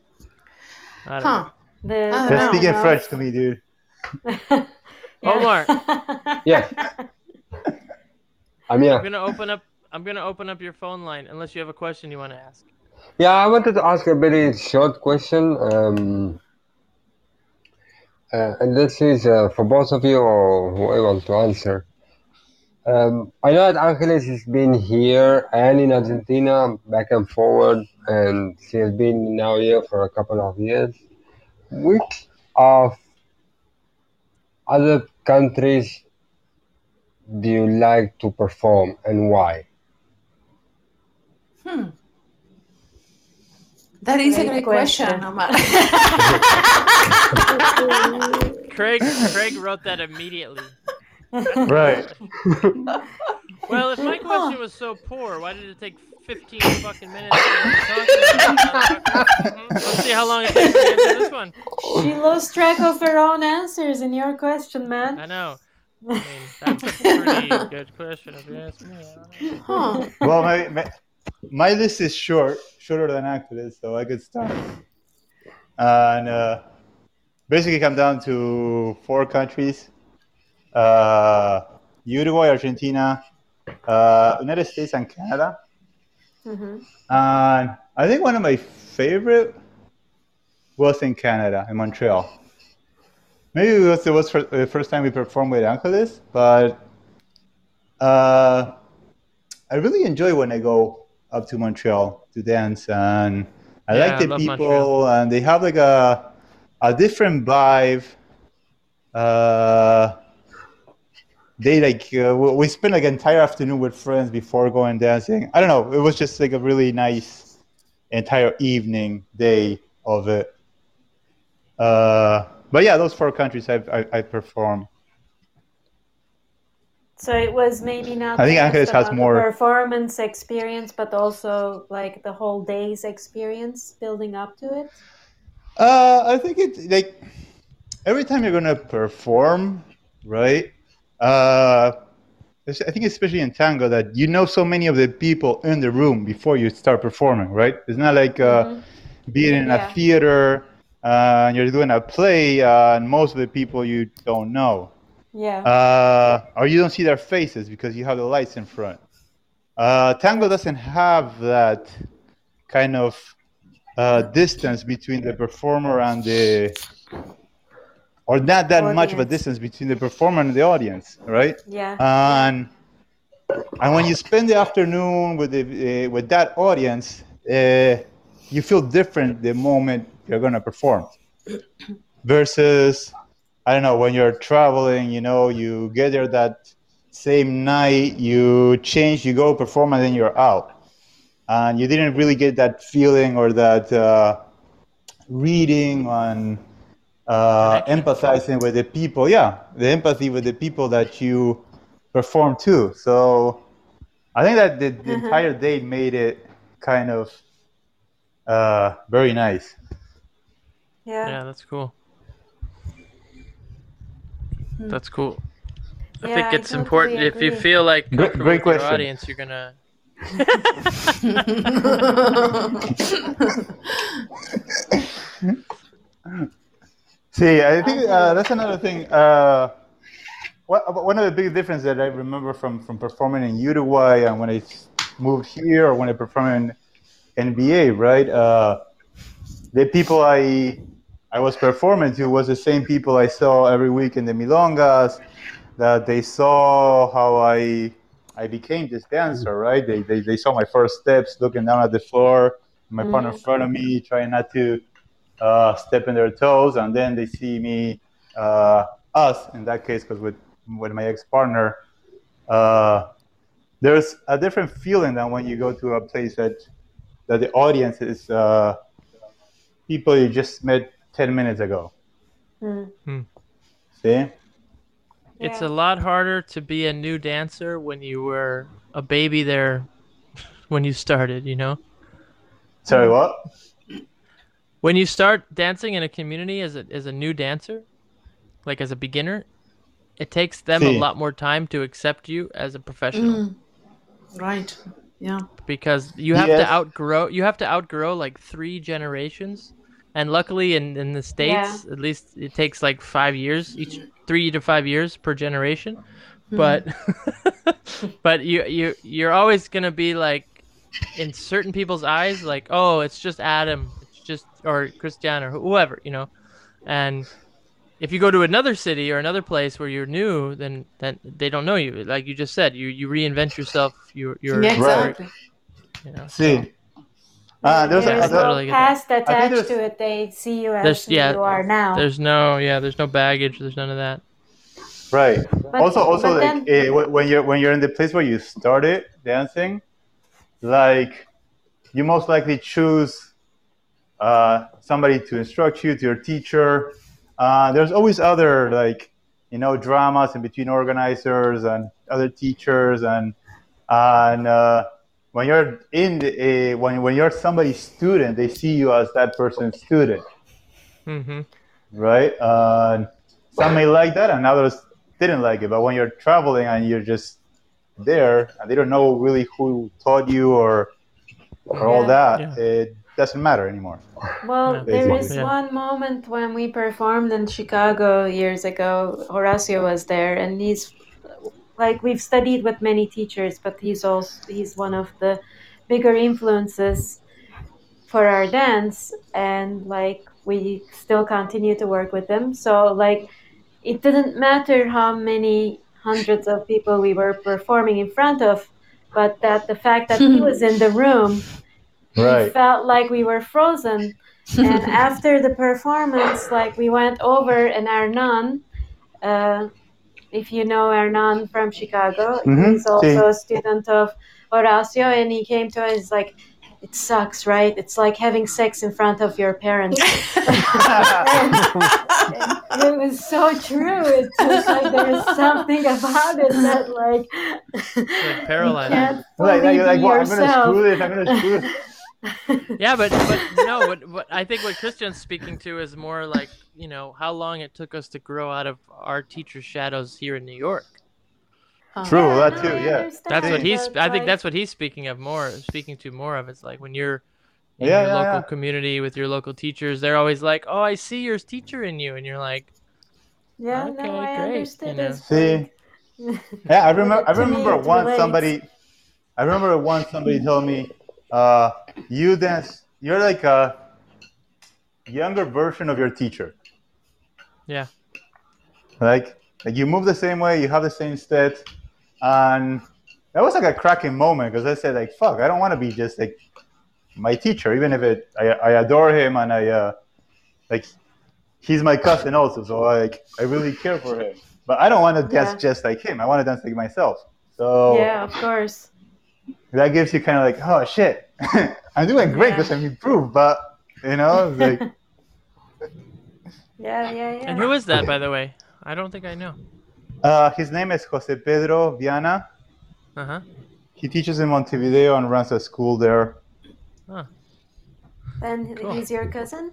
I don't Huh. The, I don't Just know. speak French to me, dude. know. Omar, Yes. I'm here. I'm gonna open up. I'm gonna open up your phone line unless you have a question you want to ask. Yeah, I wanted to ask a very short question. Um, uh, and this is uh, for both of you or whoever to answer. Um, I know that Angeles has been here and in Argentina back and forward, and she has been now here for a couple of years. Which of other countries do you like to perform and why? Hmm. That is a Great great question, question. Omar. Craig, Craig wrote that immediately. Right. Well, if my question was so poor, why did it take 15 fucking minutes? to talk about? Let's see how long it takes to answer this one. she lost track of her own answers in your question, I man. know. I mean, that's a pretty good question if you ask me. I don't know. Huh. Well, my, my list is short, shorter than Angeles, so I could start. And uh, basically, come down to four countries: uh, Uruguay, Argentina, uh, United States, and Canada. hmm And I think one of my favorite was in Canada, in Montreal. Maybe it was for the first time we performed with Angeles, but uh, I really enjoy when I go up to Montreal to dance, and I Yeah, like the people, Montreal. and they have like a a different vibe. Uh, they like uh, we we spent like an entire afternoon with friends before going dancing. I don't know. It was just like a really nice entire evening day of it. Uh, but yeah, those four countries I I, I performed. So it was maybe not I think Angeles has more- performance experience, but also like the whole day's experience building up to it. Uh, I think it like every time you're gonna perform, right? Uh, I think especially in tango that you know so many of the people in the room before you start performing, right? It's not like uh, being in Yeah. a theater uh, and you're doing a play uh, and most of the people you don't know. Yeah. uh, or you don't see their faces because you have the lights in front. Uh, tango doesn't have that kind of uh, distance between the performer and the or not that much of a distance between the performer and the audience, right? Yeah. and and when you spend the afternoon with the uh, with that audience, uh, you feel different the moment you're gonna perform, versus I don't know when you're traveling. You know, you get there that same night, you change, you go perform, and then you're out, and you didn't really get that feeling or that uh, reading on uh, empathizing with the people. Yeah, the empathy with the people that you perform to. So I think that the, the entire day made it kind of uh, very nice. Yeah. Yeah, that's cool. Hmm. That's cool. I Yeah, think it's totally important if you feel like Great- comfortable great with your question. audience, you're gonna. See, I think uh, that's another thing. Uh, one of the big differences that I remember from, from performing in Uruguay and when I moved here or when I performed in NBA, right? Uh, the people I I was performing to was the same people I saw every week in the milongas. That they saw how I I became this dancer, right? They, they, they saw my first steps, looking down at the floor, my partner in front of me, trying not to uh, step in their toes, and then they see me, uh, us in that case, because with with my ex partner, uh, there's a different feeling than when you go to a place that that the audience is uh, people you just met ten minutes ago. Mm. See? It's Yeah. a lot harder to be a new dancer when you were a baby there when you started, you know? Sorry, what? When you start dancing in a community as a as a new dancer, like as a beginner, it takes them a lot more time to accept you as a professional Mm. Right. Yeah. because you have to outgrow you have to outgrow like three generations. And luckily in, in the States, at least it takes like five years, each three to five years per generation. Hmm. But but you you you're always gonna be like in certain people's eyes, like, oh, it's just Adam, it's just or Christian or whoever, you know. And if you go to another city or another place where you're new, then then they don't know you. Like you just said, you you reinvent yourself. You you're Yeah, Right. exactly. you know. See? Uh, there's There's a, I no totally get that. past think attached to it. They see you as There's who yeah, you are now. there's no yeah, there's no baggage. There's none of that. Right. But- also, also, but like eh, wh- when you're when you're in the place where you started dancing, like you most likely choose uh, somebody to instruct you, to your teacher. Uh, there's always other like you know dramas in between organizers and other teachers, and and uh, when you're in the, uh, when when you're somebody's student, they see you as that person's student Mm-hmm. right? Uh, some may like that, and others didn't like it. But when you're traveling and you're just there, and they don't know really who taught you or or all that, Yeah. it doesn't matter anymore. Well, Yeah. there is Yeah. one moment when we performed in Chicago years ago. Horacio was there, and he's like we've studied with many teachers, but he's also he's one of the bigger influences for our dance, and like we still continue to work with him. So like it didn't matter how many hundreds of people we were performing in front of, but that the fact that he was in the room Right. felt like we were frozen. and after the performance, like we went over and Hernan, uh, if you know Hernan from Chicago, Mhm, he's also sí. a student of Horacio, and he came to us like, it sucks, right? It's like having sex in front of your parents. And it was so true. It's just like there's something about it that like, like you can't Like, like, like well, I'm gonna screw this. I'm gonna screw this. Yeah, but but no, what, what I think what Christian's speaking to is more like you know how long it took us to grow out of our teacher's shadows here in New York. True, Yeah, that no, too. Yeah. That's what he's. I think that's what he's speaking of more. Speaking to more of. It's like when you're in Yeah, your yeah, local yeah. community with your local teachers, they're always like, "Oh, I see your teacher in you," and you're like, Yeah, Okay, no, I great, understood you know. See, yeah, I remember. I remember once relates. somebody. I remember once somebody told me, uh, "You dance. You're like a younger version of your teacher." "Yeah, Like like you move the same way, you have the same steps, and that was like a cracking moment because I said like fuck, I don't want to be just like my teacher, even if it I, I adore him and I uh, like he's my cousin also, so like I really care for him. But I don't want to dance Yeah. just like him. I want to dance like myself. So Yeah, of course. that gives you kind of like, oh shit, I'm doing great Yeah. because I'm improved. But you know, like Yeah, yeah, yeah. And who is that, by the way? I don't think I know. uh, his name is Jose Pedro Viana. Uh huh. He teaches in Montevideo and runs a school there. And Cool. he's your cousin?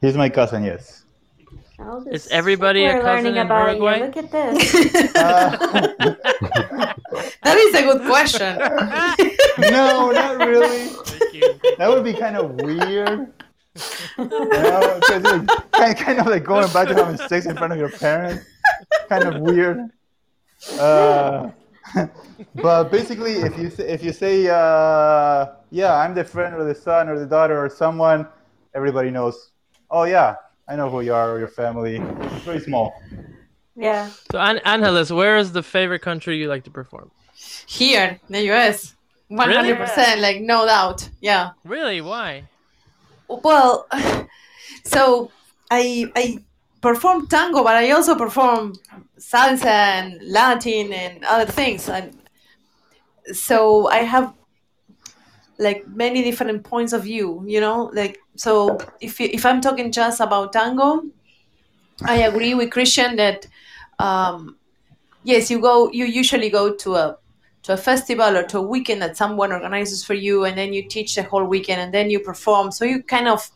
He's my cousin, yes. Oh, Is everybody a cousin learning in about Uruguay? you. Look at this. Uh, that is a good question. no, not really. Thank you. That would be kind of weird. You know, 'cause it's kind, kind of like going back to having sex in front of your parents. Kind of weird. Uh, but basically, if you say, if you say, uh, yeah, I'm the friend or the son or the daughter or someone, everybody knows. Oh yeah, I know who you are or your family. It's very small. yeah. So, An- Angeles, where is the favorite country you like to perform? Here, in the US. 100%, like, no doubt. Yeah. Really? Why? Well, so I I perform tango, but I also perform salsa and Latin and other things, and so I have like many different points of view. You know, like so if if I'm talking just about tango, I agree with Christian that um, yes, you go. You usually go to a to a festival or to a weekend that someone organizes for you, and then you teach the whole weekend, and then you perform. So you kind of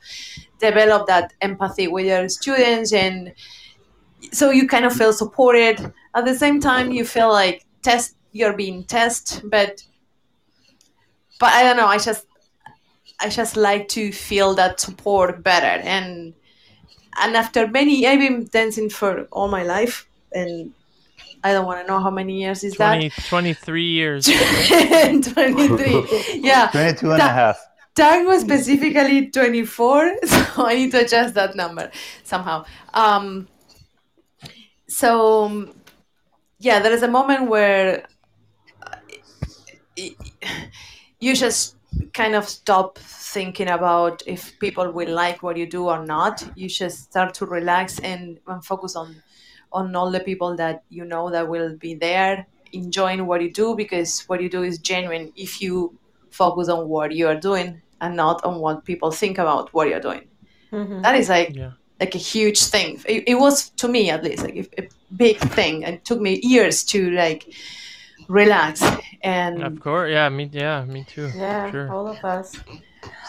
develop that empathy with your students, and so you kind of feel supported. At the same time, you feel like test you're being tested, but but I don't know. I just I just like to feel that support better, and and after many, I've been dancing for all my life, and I don't want to know how many years is 20, 23 years. 23. Yeah. 22 and a That- half. Tango specifically 24, so I need to adjust that number somehow. Um, so, um, yeah, there is a moment where uh, you just kind of stop thinking about if people will like what you do or not. You just start to relax and, and focus on on all the people that you know that will be there enjoying what you do because what you do is genuine if you focus on what you are doing and not on what people think about what you're doing. Mhm. That is like Yeah. like a huge thing. It, it was to me at least like a, a big thing, and it took me years to like relax and Of course. Yeah. Me. Yeah. Me too. Yeah, Sure. all of us.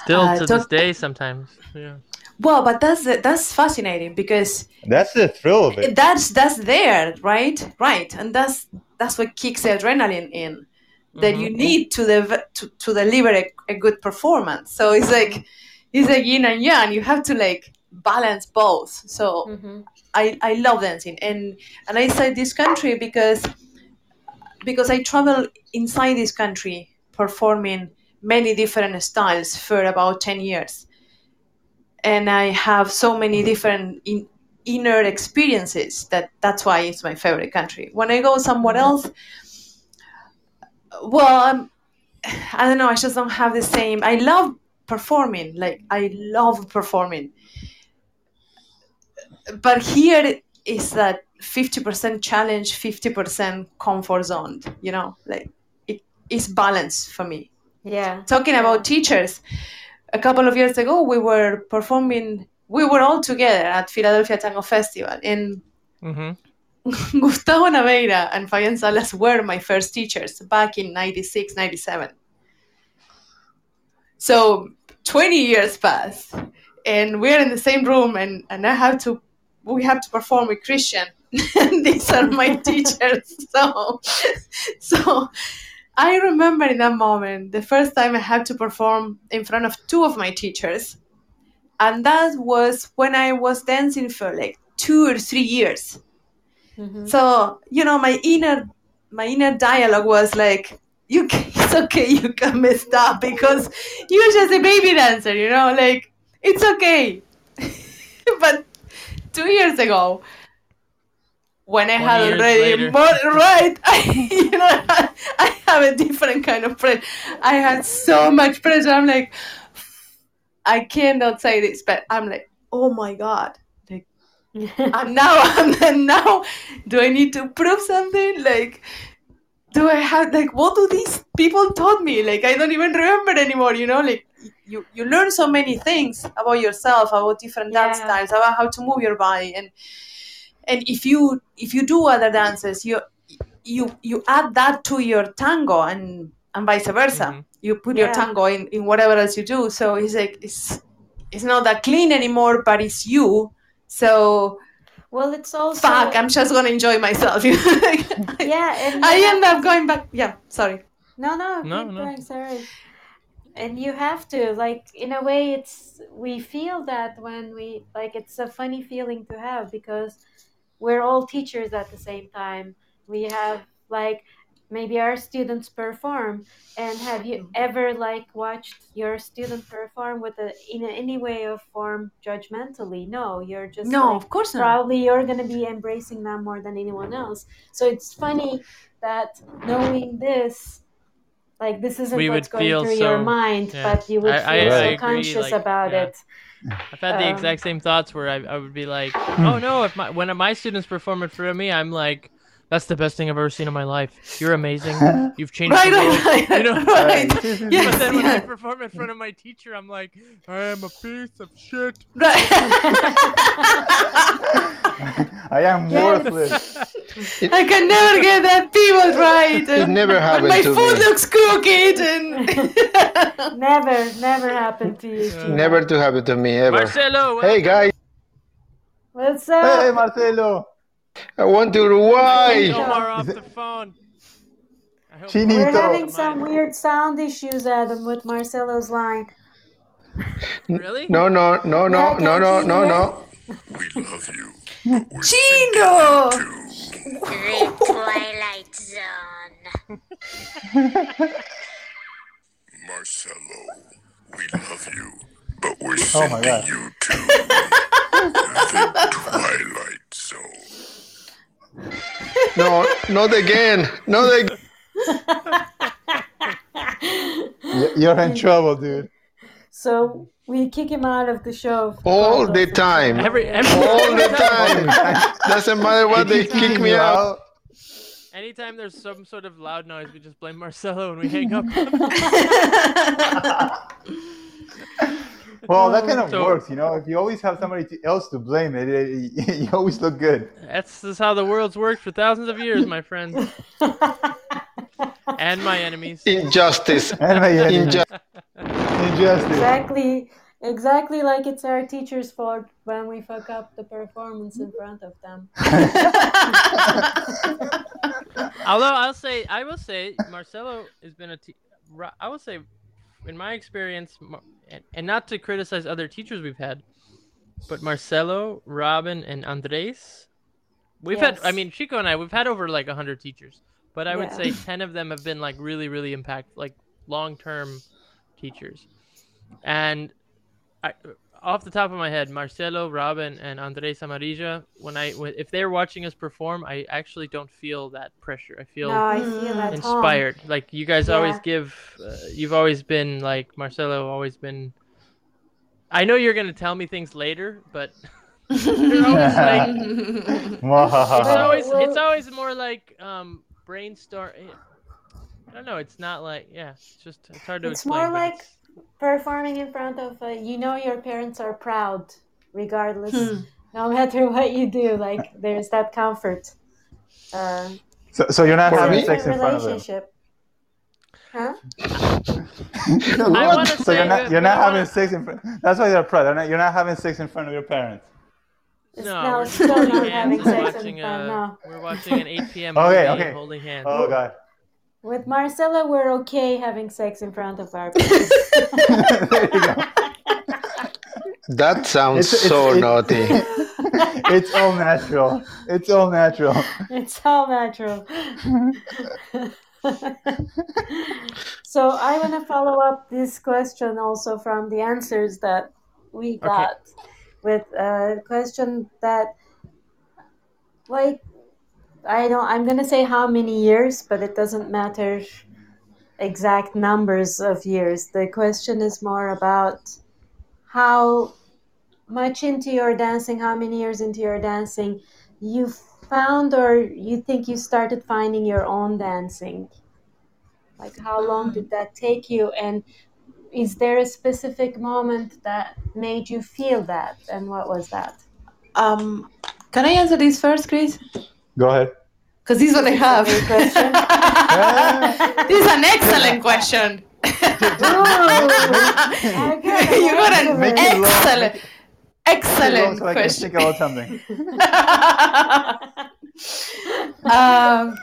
Still Uh, to talk- this day, sometimes. Yeah. Well, but that's that's fascinating because That's the thrill of it. that's that's there, right? Right, and that's that's what kicks the adrenaline in. That you need to dev- to, to deliver a, a good performance. So it's like it's like yin and yang. You have to like balance both. So Mhm. I, I love dancing and and I say this country because because I travel inside this country performing many different styles for about 10 years and I have so many different in, inner experiences that that's why it's my favorite country. When I go somewhere else well I'm, I don't know I just don't have the same I love performing like I love performing. But here is that 50% challenge 50% comfort zone you know like it is balance for me. Yeah. talking about teachers a couple of years ago we were performing we were all together at philadelphia tango festival. And Mm-hmm. gustavo naveira and fabian salas were my first teachers back in 96 97 so 20 years passed and we're in the same room and, and i have to we have to perform with christian. And these are my teachers. So so i remember in that moment the first time i had to perform in front of two of my teachers and that was when i was dancing for like two or three years Mhm. so you know my inner my inner dialogue was like you can, it's okay you can mess up because you're just a baby dancer you know like it's okay but two years ago when I had already more right, I, you know, I have a different kind of pressure. I had so much pressure. I'm like, I cannot say this, but I'm like, oh my god, like I'm now, I'm now. Do I need to prove something? Like, do I have like what do these people taught me? Like, I don't even remember anymore. You know, like you you learn so many things about yourself, about different dance Yeah. styles, about how to move your body, and and if you if you do other dances, you you you add that to your tango and and vice versa. Mhm. You put your tango in in whatever else you do. So it's like it's it's not that clean anymore, but it's you. So well, it's also fuck, I'm just gonna enjoy myself. You know, like, yeah, and I end up going back. Yeah, sorry. No, no, No, keep no. going, sorry. And you have to, like, in a way, it's we feel that when we like, it's a funny feeling to have because we're all teachers at the same time. We have like maybe our students perform, and have you mm-hmm. ever like watched your student perform with a in any way of form judgmentally? No, you're just No, like, of course not. probably you're going to be embracing them more than anyone else. So it's funny that knowing this, like this isn't We what's would going feel through your mind, yeah. but you would I- feel I- I so agree, conscious like, about yeah. it. I've had the Um, exact same thoughts where I, I would be like, oh no, if my when my students perform in front of me, I'm like, that's the best thing I've ever seen in my life. You're amazing. You've changed Right, the world. right, right, You know? right. But Yes, then when I perform in front of my teacher, I'm like, I am a piece of shit. Right. I am Yes. worthless. I can never get that people right. It never and happened my to food me. looks crooked and Never, never happened to you. Tina. Never to happen to me ever. Marcelo, Hey guys, What's up? Hey, up? Marcelo. I want to Uruguay. Omar off the phone. Chinito. We're having some weird sound issues, Adam, with Marcelo's line. Really? No, no, no, no, Yeah, no, no, no, no. We love you, but we're Chino. The Twilight Zone. Marcelo. We love you, but we're Oh sending God. you to the Twilight Zone. No, not again. Not again. You're in trouble, dude. So we kick him out of the show. All the time. Every, every All the time. Doesn't matter what they kick me you out. Anytime there's some sort of loud noise, we just blame Marcelo and we hang up. Well, that oh, kind of So- works, you know. If you always have somebody to, else to blame, it, it, you always look good. That's just how the world's worked for thousands of years, my friends. and my enemies. Injustice. And my Inju- injustice. exactly, exactly like it's our teacher's fault when we fuck up the performance in front of them. Although I'll say, I will say, Marcelo has been a. Te- I will say, in my experience, and, not to criticize other teachers we've had, but Marcelo, Robin, and Andres, we've had. I mean, Chico and I, we've had over like hundred teachers, but I would say ten of them have been like really, really impact, like long-term teachers, and I. Off the top of my head, Marcelo, Robin, and Andres Amarilla. When I, when, if they're watching us perform, I actually don't feel that pressure. I feel No, I feel that home. inspired. Like you guys always give, uh, you've always been like Marcelo, always been. I know you're gonna tell me things later, but you're always like, it's always it's always more like um brainstorm. I don't know. It's not like yeah. It's just it's hard to explain. It's explain. more like it's- performing in front of uh, you know your parents are proud regardless Hmm. no matter what you do like there's that comfort uh, So, so you're not having me- sex in front of them. relationship huh I wanna so say you're not you're but I not wanna- having sex in front. That's why they're proud. They're not, you're not having sex in front of your parents. It's- no, no, we're it's just still not hands having and sex in watching front, a, no. We're watching an 8 p.m. Okay, movie okay. and holding hands. Oh god. With marcella we're okay having sex in front of our parents there you go. That sounds It's- it's- so it's- naughty. it's all natural. It's all natural. it's all natural so i want to follow up this question also from the answers that we got with a question that like I don't. I'm gonna say how many years, but it doesn't matter exact numbers of years. The question is more about how much into your dancing, how many years into your dancing you found or you think you started finding your own dancing. Like how long did that take you and is there a specific moment that made you feel that and what was that? Um, can I answer this first, Chris? Go ahead. Because this one I have. This is an excellent question. you got an Make excellent, excellent so I can question. think about something. um,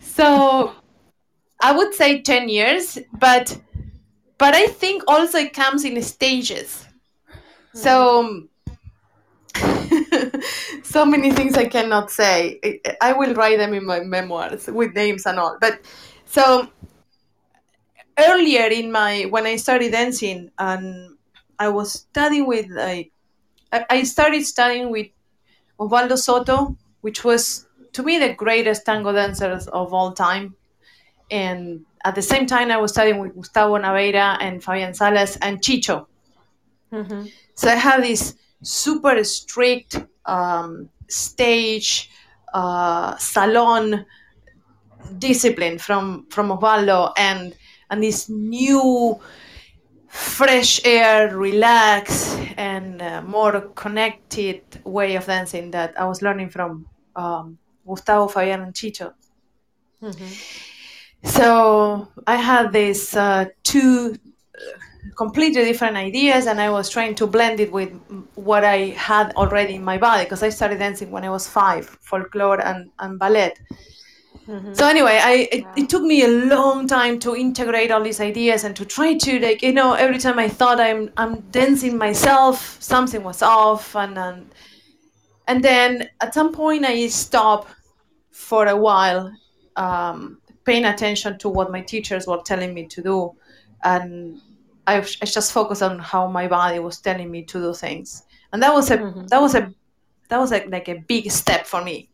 so I would say 10 years, but but I think also it comes in stages. So so many things I cannot say. I- will write them in my memoirs with names and all. But so earlier in my when I started dancing and I was studying with like I I started studying with Osvaldo Zotto, which was to me the greatest tango dancers of all time. And at the same time, I was studying with Gustavo Naveira and Fabian Salas and Chicho. Mm-hmm. So I have this super strict um, stage uh, salon discipline from from Osvaldo and and this new fresh air, relax and uh, more connected way of dancing that I was learning from um, Gustavo, Fabian, and Chicho. So I had these uh, two uh, completely different ideas, and I was trying to blend it with what I had already in my body because I started dancing when I was five, folklore and, and ballet. So anyway, I it, it took me a long time to integrate all these ideas and to try to like you know every time I thought I'm I'm dancing myself, something was off, and and and then at some point I stopped for a while, um, paying attention to what my teachers were telling me to do, and I, I just focused on how my body was telling me to do things, and that was a that was a that was like, like a big step for me.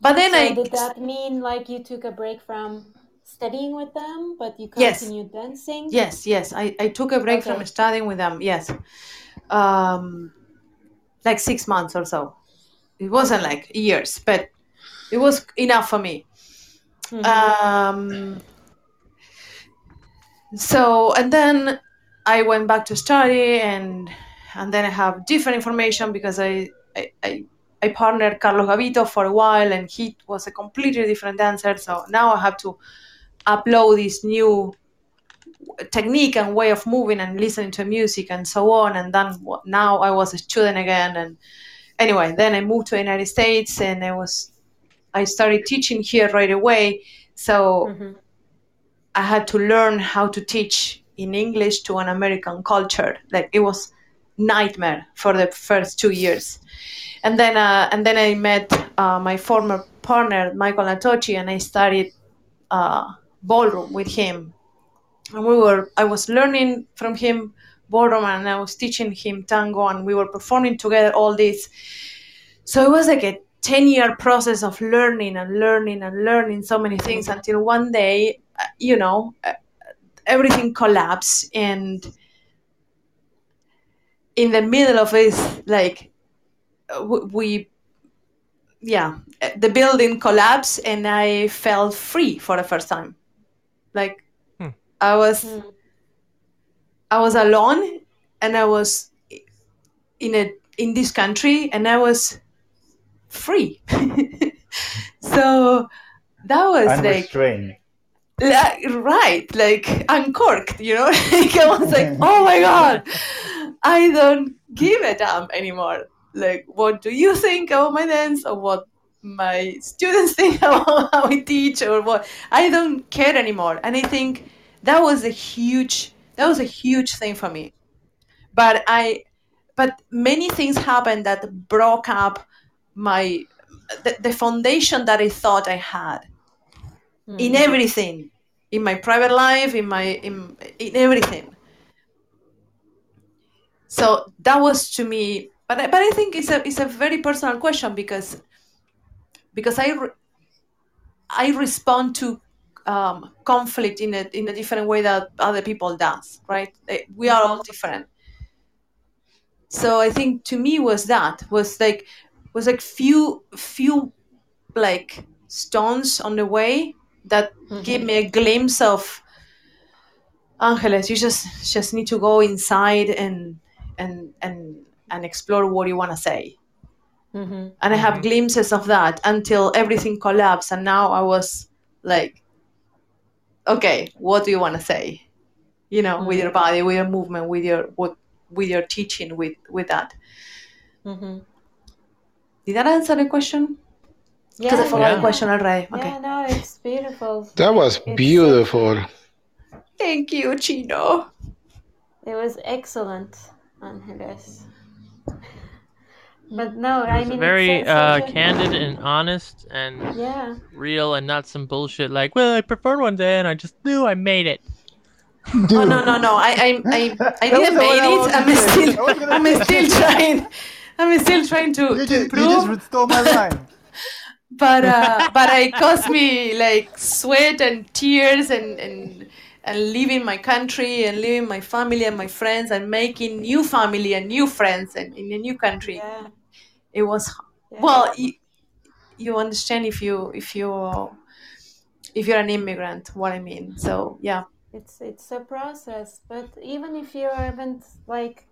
But then so I did that mean like you took a break from studying with them, but you Yes. continued dancing? Yes, yes. I, I took a break from studying with them. Yes. Um, like six months or so. It wasn't like years, but it was enough for me. Um, so, and then I went back to study and and then I have different information because I, I, I, I partnered Carlos Gavito for a while and he was a completely different dancer. So now I have to upload this new technique and way of moving and listening to music and so on. And then now I was a student again. And anyway, then I moved to the United States and I was I started teaching here right away. So mm-hmm. I had to learn how to teach in English to an American culture. Like it was nightmare for the first two years. And then uh, and then I met uh, my former partner Michael Natochi and I studied uh, ballroom with him and we were i was learning from him ballroom and i was teaching him tango and we were performing together all this so it was like a 10 year process of learning and learning and learning so many things until one day uh, you know uh, everything collapsed and in the middle of it like uh, we yeah uh, the building collapsed and i felt free for the first time like I was I was alone and I was in a in this country and I was free. so that was like Unrestrained. Like, right, like uncorked, you know? like I was like, oh my god, I don't give a damn anymore. Like, what do you think about my dance, or what my students think about how I teach, or what? I don't care anymore, and I think that was a huge that was a huge thing for me. But I, but many things happened that broke up my the, the foundation that I thought I had in everything in my private life in my in, in everything so that was to me but I, but I think it's a it's a very personal question because because I re- I respond to um, conflict in a in a different way that other people does. Right? Eh, We are all different. So I think to me was that was like was like few few like stones on the way that gave me a glimpse of Angeles. You just just need to go inside and and and and explore what you want to say. Mm-hmm. And I have glimpses of that until everything collapsed. And now I was like, okay, what do you want to say? You know, with your body, with your movement, with your with, with your teaching, with with that. Mm-hmm. Did that answer the question? Because I Yeah, the Yeah. question already. Okay. Yeah, no, it's beautiful. That was It's- beautiful. Thank you, Chino. It was excellent, Angeles. But no, I It's mean, very it's uh, such a- candid and honest and Yeah, real and not some bullshit like, well, I preferred one day and I just knew I made it. Oh no no no! I I I, I didn't the one make I it. I'm gonna say. I was still I'm still trying. I'm still trying to, You to just, you just stole my line. But uh, but it cost me like sweat and tears and and and leaving my country and leaving my family and my friends and making new family and new friends and in a new country. yeah. It was yeah. well. You, you understand if you if you if you're an immigrant what I mean. So yeah. it's it's a process but even if you haven't like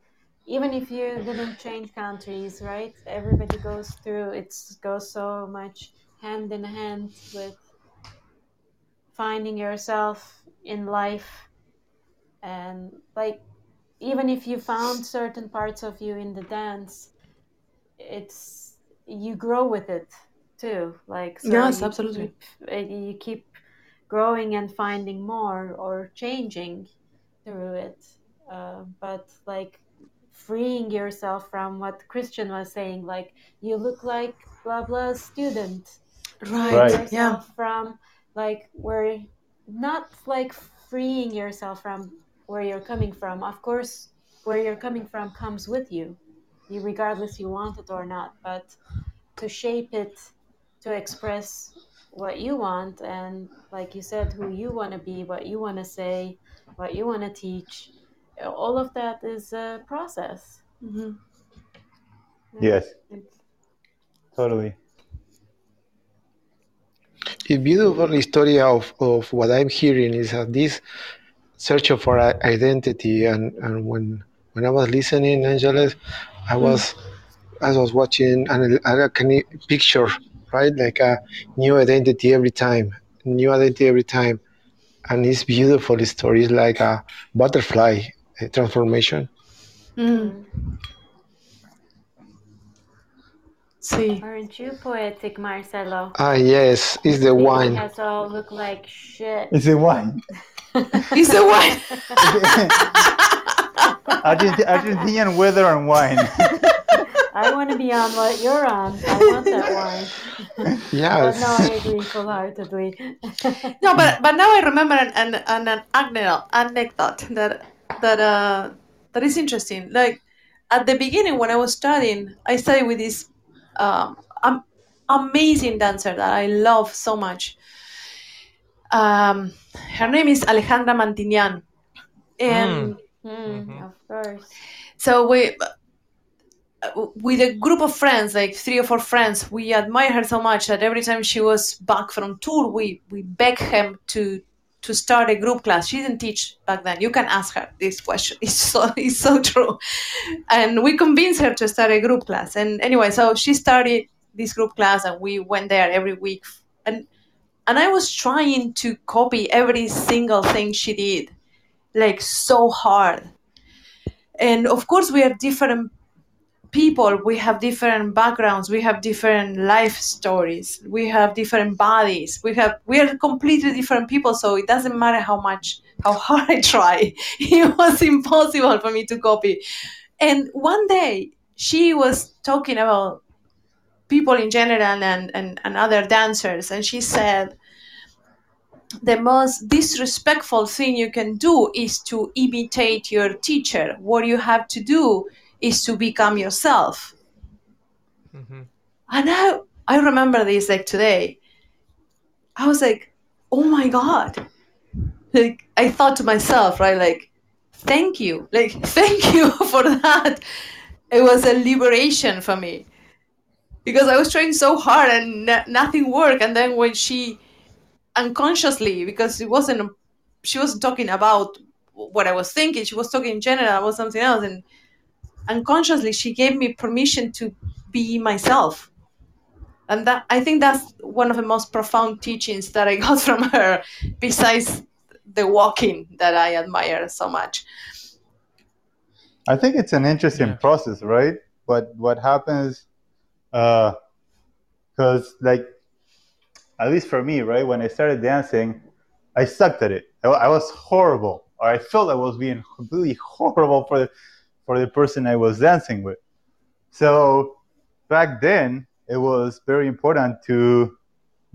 even if you didn't change countries right? Everybody goes through it goes so much hand in hand with finding yourself in life. And like even if you found certain parts of you in the dance it's you grow with it too. Like so Yes, you absolutely. keep, uh, you keep growing and finding more or changing through it. Uh, but like freeing yourself from what christian was saying like you look like blah blah student Right. Right. Yeah. from like where not like freeing yourself from where you're coming from of course where you're coming from comes with you you regardless you want it or not but to shape it to express what you want and like you said who you want to be what you want to say what you want to teach all of that is a process hmm Yes, It's- totally. A beautiful story of, of what I'm hearing is that this search for i- identity and, and when when I was listening, Angeles, I was I was watching an a kind picture, right? Like a new identity every time, new identity every time, and it's beautiful story. It's like a butterfly transformation. Mm. See. aren't you poetic marcelo Ah, yes, it's the wine. us all look like shit Is it wine? It's the wine. Argenti- Argentinian weather and wine. I want to be on what you're on. I want that wine. Yeah. But Yes. no, I agree full-heartedly. No, but but now I remember an an, an, an anecdote, anecdote that that uh that is interesting. Like at the beginning when I was studying, I studied with this um, amazing dancer that I love so much. Um, her name is Alejandra Mantiñán, and Mm, of course. so we with a group of friends like three or four friends we admire her so much that every time she was back from tour we we begged him to to start a group class. She didn't teach back then. You can ask her this question. It's so it's so true. And we convinced her to start a group class. And anyway so she started this group class and we went there every week. And and i was trying to copy every single thing she did like so hard. And of course we are different people we have different backgrounds we have different life stories we have different bodies we have we are completely different people so it doesn't matter how much how hard i try it was impossible for me to copy and one day she was talking about people in general and, and, and other dancers and she said the most disrespectful thing you can do is to imitate your teacher. What you have to do is to become yourself. hmm And I, I remember this like today. I was like, oh my god. Like I thought to myself, right, like, thank you. Like, thank you for that. It was a liberation for me. Because I was trying so hard and n- nothing worked. And then when she unconsciously, because it wasn't she wasn't talking about what I was thinking, she was talking in general about something else. And unconsciously she gave me permission to be myself and that i think that's one of the most profound teachings that i got from her besides the walking that i admire so much I think it's an interesting Yeah. process, right? But what happens, uh, because like, at least for me, right, when I started dancing, I sucked at it. I, I was horrible, or I felt I was being completely horrible for the for the person I was dancing with. So back then, it was very important to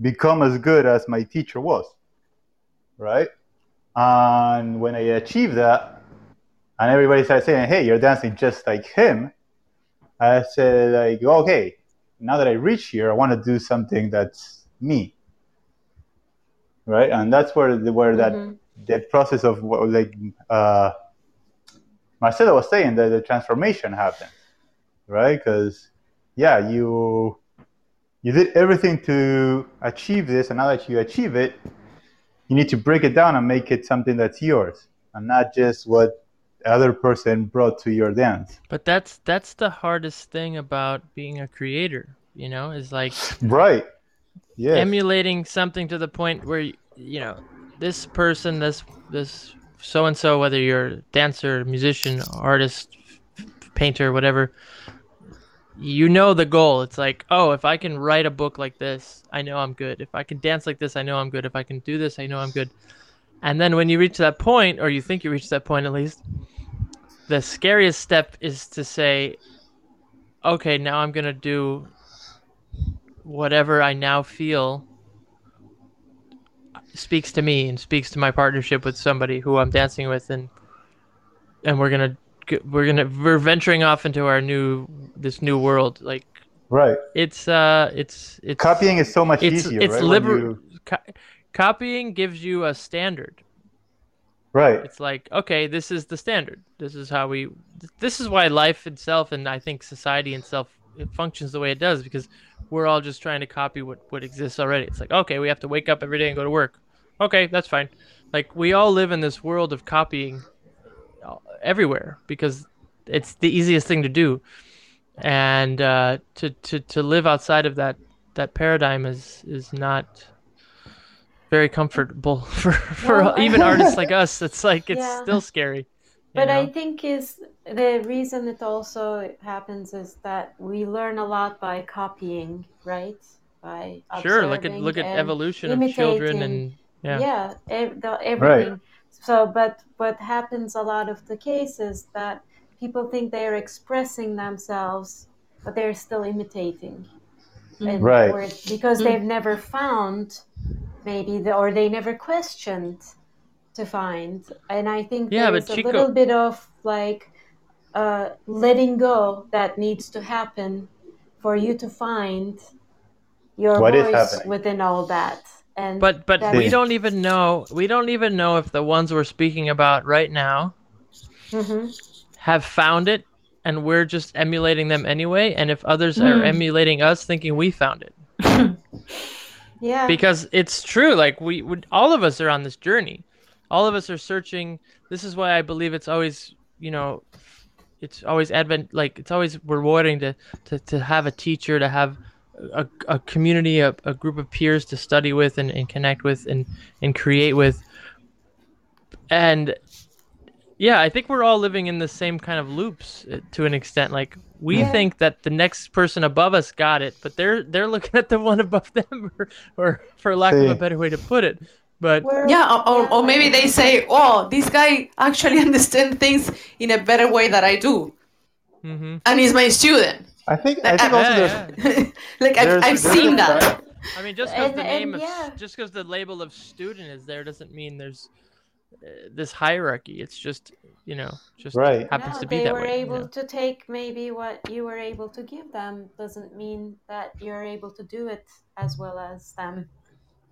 become as good as my teacher was, right? And when I achieved that, and everybody started saying, "Hey, you're dancing just like him," I said, "Like, okay, now that I reach here, I want to do something that's me." Right, and that's where the, where that Mhm. that process of like uh, Marcelo was saying that the transformation happens, right? Because yeah, you you did everything to achieve this, and now that you achieve it, you need to break it down and make it something that's yours, and not just what the other person brought to your dance. But that's that's the hardest thing about being a creator, you know, is like Right. Yes. emulating something to the point where you know this person, this this so and so, whether you're dancer, musician, artist, painter, whatever, you know the goal. It's like, oh, if I can write a book like this, I know I'm good. If I can dance like this, I know I'm good. If I can do this, I know I'm good. And then when you reach that point, or you think you reach that point at least, the scariest step is to say, okay, now I'm gonna do whatever I now feel speaks to me and speaks to my partnership with somebody who I'm dancing with, and and we're gonna we're gonna we're venturing off into our new this new world. Like right. it's uh it's it's Copying is so much it's easier, it's right? liber- you- co- copying gives you a standard. right. It's like, okay, this is the standard. This is how we. This is why life itself, and I think society itself, it functions the way it does because we're all just trying to copy what what exists already. It's like, okay, we have to wake up every day and go to work. Okay, that's fine. Like we all live in this world of copying uh, everywhere because it's the easiest thing to do, and uh, to to to live outside of that that paradigm is is not very comfortable for for Well, even artists like us. It's like it's Yeah. still scary. But I think is the reason it also happens is that we learn a lot by copying, right? By sure, look at look at evolution of children and yeah. yeah, ev- the, everything. So, but what happens a lot of the cases that people think they're expressing themselves, but they're still imitating, and Right. or because they've never found maybe the, or they never questioned to find. And I think Yeah, there's but a Chico- little bit of like uh, letting go that needs to happen for you to find your What is voice happening? within all that. And But but we don't even know we don't even know if the ones we're speaking about right now Mhm. have found it and we're just emulating them anyway and if others are Mm. emulating us thinking we found it. Yeah. because it's true like we would all of us are on this journey all of us are searching this is why i believe it's always you know it's always advent like it's always rewarding to to, to have a teacher to have a, a community a, a group of peers to study with and, and connect with and and create with. And yeah i think we're all living in the same kind of loops uh, to an extent. Like we Yeah. think that the next person above us got it but they're they're looking at the one above them or, or for lack of a better way to put it. But We're- Yeah, or, or, maybe they say, "Oh, this guy actually understands things in a better way that I do, hmm and he's my student." I think I think Uh, also yeah, there's yeah. like I've, I've there's seen that. fact- I mean, just because the name and of yeah. just because the label of student is there doesn't mean there's uh, this hierarchy. It's just you know just Right. happens no, to be they that were way. you able know? to take maybe what you were able to give them doesn't mean that you're able to do it as well as them.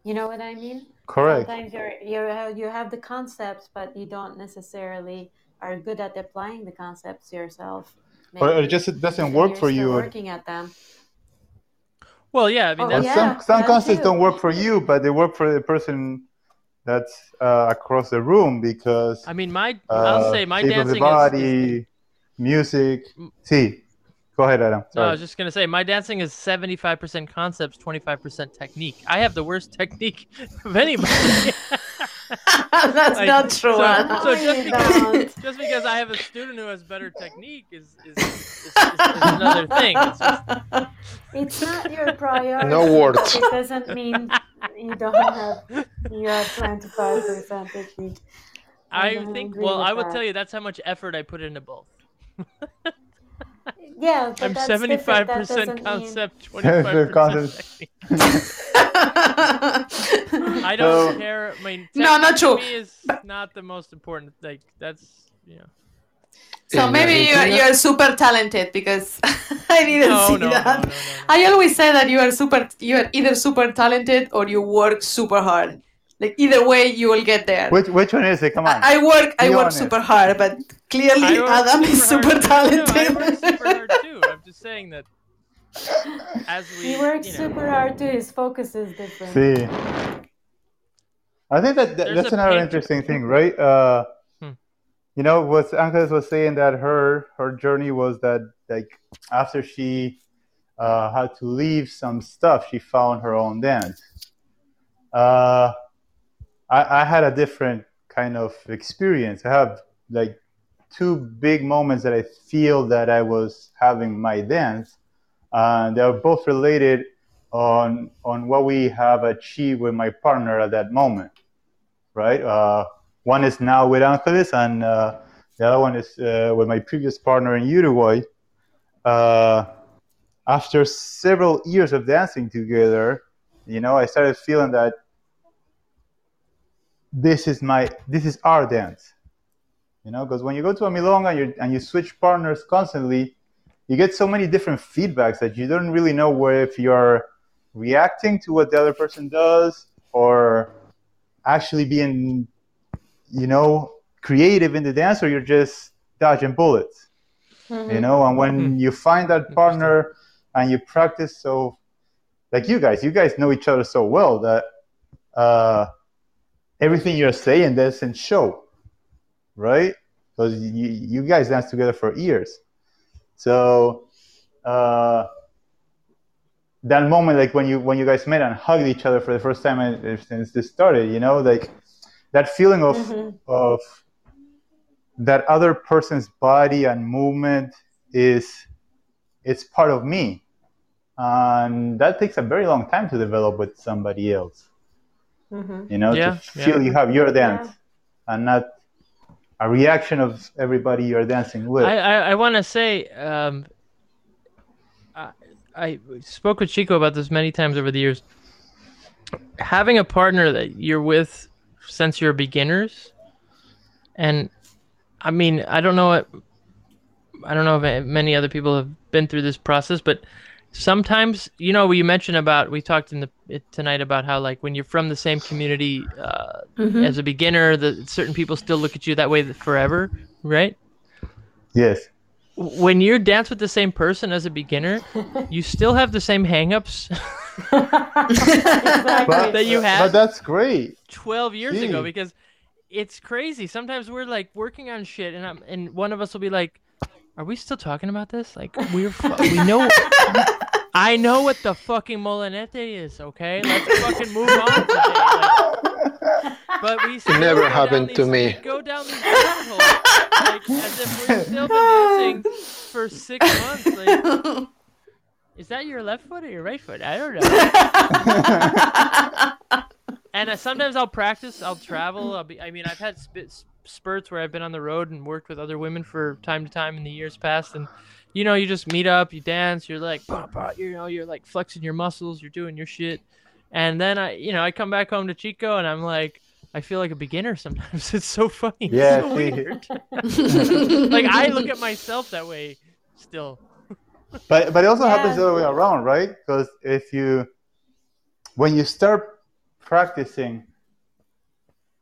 You know what I mean? Correct. Sometimes you're you're you have the concepts, but you don't necessarily are good at applying the concepts yourself. Or, or maybe. just it doesn't work for you. Working at them. Well, yeah, I mean Oh, that's yeah, some some that concepts too. don't work for you, but they work for the person that's uh, across the room because I mean my uh, I'll say my shape of the dancing is, is body, music. See, go ahead, Adam. No, I was just gonna say my dancing is seventy-five percent concepts, twenty-five percent technique. I have the worst technique of anybody. That's Like, not true. so, Anna. so just because just because I have a student who has better technique is is, is, is, is another thing. It's just, It's not your priority. No but words. It doesn't mean you don't have you have twenty five percent technique. I don't think. Well, I will that. tell you that's how much effort I put into both. Yeah, I'm seventy-five percent concept, twenty-five percent I don't So- care. I mean, No, not true. Me is not the most important. Like that's you know. So In maybe you're, you're super talented because I didn't No, see no, no, that. no, no, no. I always say that you are super, you are either super talented or you work super hard. Like either way, you will get there. Which which one is it? Come on. I, I work, I work honest. super hard, but clearly I work Adam is super hard too. No, I work talented. super hard too. I'm just saying that as we, He works you know, super hard too. His focus is different. See, I think that, that that's another paint- interesting thing, right? Uh, Hmm. You know, what Angeles was saying that her her journey was that like after she uh, had to leave some stuff, she found her own dance. Uh, I, I had a different kind of experience. I have like two big moments that I feel that I was having my dance, and they're both related on on what we have achieved with my partner at that moment, right? Uh, one is now with Angeles, and uh, the other one is uh, with my previous partner in Uruguay. Uh, after several years of dancing together, you know, I started feeling that this is my this is our dance. You know, because when you go to a milonga and you and you switch partners constantly, you get so many different feedbacks that you don't really know where if you're reacting to what the other person does or actually being, you know, creative in the dance or you're just dodging bullets. You know, and when you find that partner and you practice so like you guys, you guys know each other so well that uh, everything you're saying doesn't show, right? Because you, you guys dance together for years. So uh, that moment, like when you when you guys met and hugged each other for the first time since this started, you know, like that feeling of Mhm. of that other person's body and movement is it's part of me, and that takes a very long time to develop with somebody else. Mhm. You know, Yeah, to feel yeah. you have your dance and not a reaction of everybody you're dancing with. I I, I want to say um, I I spoke with Chico about this many times over the years. Having a partner that you're with since you're beginners, and I mean I don't know what I don't know if many other people have been through this process, but sometimes you know you mentioned about we talked in the it, tonight about how like when you're from the same community uh, Mhm. as a beginner, the certain people still look at you that way forever, right? yes. when you dance with the same person as a beginner, you still have the same hangups Exactly. that you But had that's great. 12 years ago because it's crazy. Sometimes we're like working on shit and I'm, and one of us will be like, "Are we still talking about this? Like we're fu- we know I know what the fucking molinete is, okay? Let's fucking move on today." Like, but we still never go down happened to me. Go down these rabbit like as if we've still been dancing for six months. Like, is that your left foot or your right foot? I don't know. and uh, sometimes I'll practice. I'll travel. I'll be. I mean, I've had sp- spurts where I've been on the road and worked with other women for time to time in the years past, and you know, you just meet up, you dance, you're like, bah, bah, you know, you're like flexing your muscles, you're doing your shit, and then I, you know, I come back home to Chico and I'm like. I feel like a beginner sometimes. It's so funny. It's Yeah, so weird. like I look at myself that way still. But but it also happens the other way around, right? Because if you when you start practicing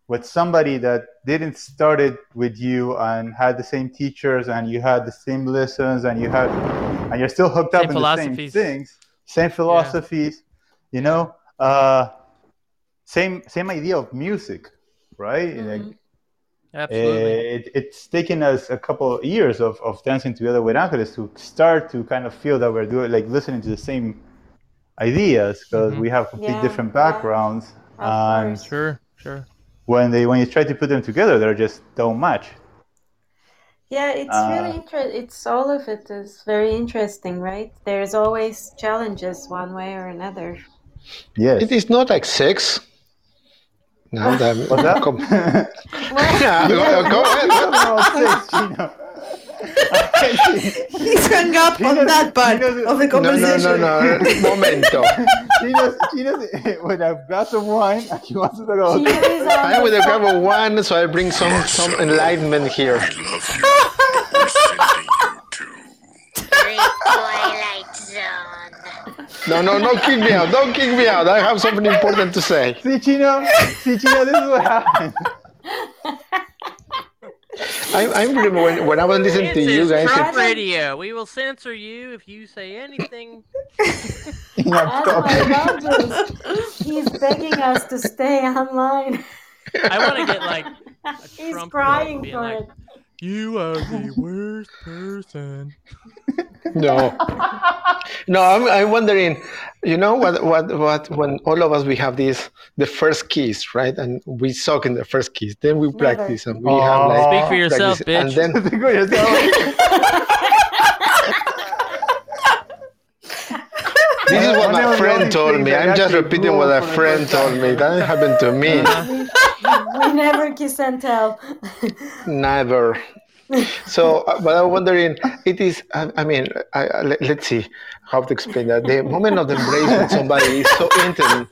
with somebody that didn't start it with you and had the same teachers and you had the same lessons and you had and you're still hooked up in the same things, same philosophies, you know, uh, same same idea of music, right? Like, Absolutely. it, it's taken us a couple of years of, of dancing together with Angeles to start to kind of feel that we're doing like listening to the same ideas because Mhm. we have complete Yeah, different backgrounds Of and. Sure, sure. When they when you try to put them together they just don't match Yeah, it's Uh, really interesting. It's all of it is very interesting, right? There's always challenges one way or another. yes It is not like sex. Now that what's that Come- Well, Yeah, go- go ahead. He's hung up on that part Gino's- of the No, no, no, no. Momento. Gino's, Gino's with a glass of wine and he wants to go Gino I'm with a phone. cup of wine, so I bring some some enlightenment here. We love you. We're sending you to. Great Twilight Zone. No, no, no, kick me out. Don't kick me out. I have something important to say. see Chino see Chino this is what happened I, I remember when, when I was listening to This you is guys. Trump it- Radio. We will censor you if you say anything. In our topic. my God, he's begging us to stay online. I want to get like a He's Trump crying quote being for like, it. "You are the worst person." No, no. I'm, I'm wondering. You know what? What? What? When all of us we have this the first kiss, right? And we suck in the first kiss. Then we practice and we have like Speak for yourself, practice. bitch. And then Think of yourself. this is what my friend told me. I'm just repeating what a friend told me. That didn't happen to me. We never kiss and tell. Never. So, uh, but I'm wondering, it is, I, I mean, I, I, let, us see how to explain that. The moment of embrace with somebody is so intimate.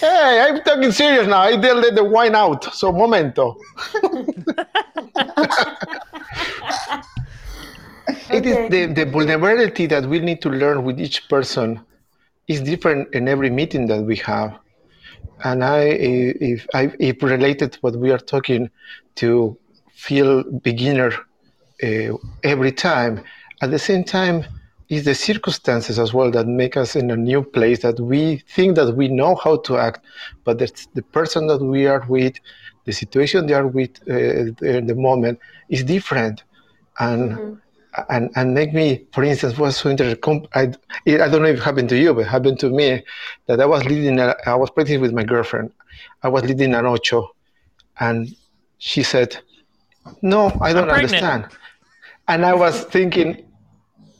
Hey, I'm talking serious now. I did let the wine out. So, momento. It is Okay. the, the vulnerability that we need to learn with each person is different in every meeting that we have. And I, if I, if related what we are talking to feel beginner uh, every time, at the same time, is the circumstances as well that make us in a new place that we think that we know how to act, but that's the person that we are with, the situation they are with uh, in the moment is different, and and and make me, for instance, was so interesting. I, I don't know if it happened to you, but it happened to me that I was leading. A, I was practicing with my girlfriend. I was leading an ocho, and she said, "No, I don't understand." And I was thinking,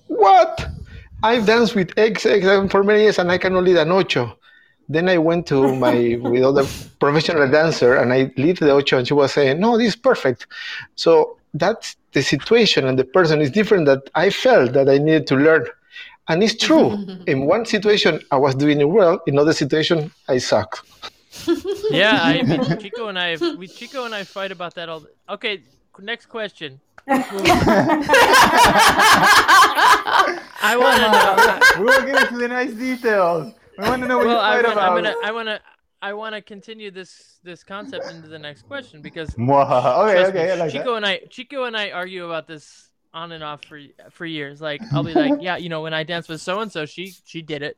"What? I've danced with X, X for many years, and I cannot lead an ocho." Then I went to my with other professional dancer, and I lead the ocho, and she was saying, "No, this is perfect." So that's the situation, and the person is different. That I felt that I needed to learn, and it's true. in one situation, I was doing it well. In other situation, I suck. Yeah, I mean, Chico and I, we Chico and I fight about that all. The, okay, next question. I want to know. we will get into the nice details. We want to know what Well, you I fight want, about. I'm gonna, I want to, I want to continue this this concept into the next question because Okay, okay, me, like Chico that. and I, Chico and I argue about this on and off for for years. Like I'll be like, yeah, you know, when I danced with so and so, she she did it,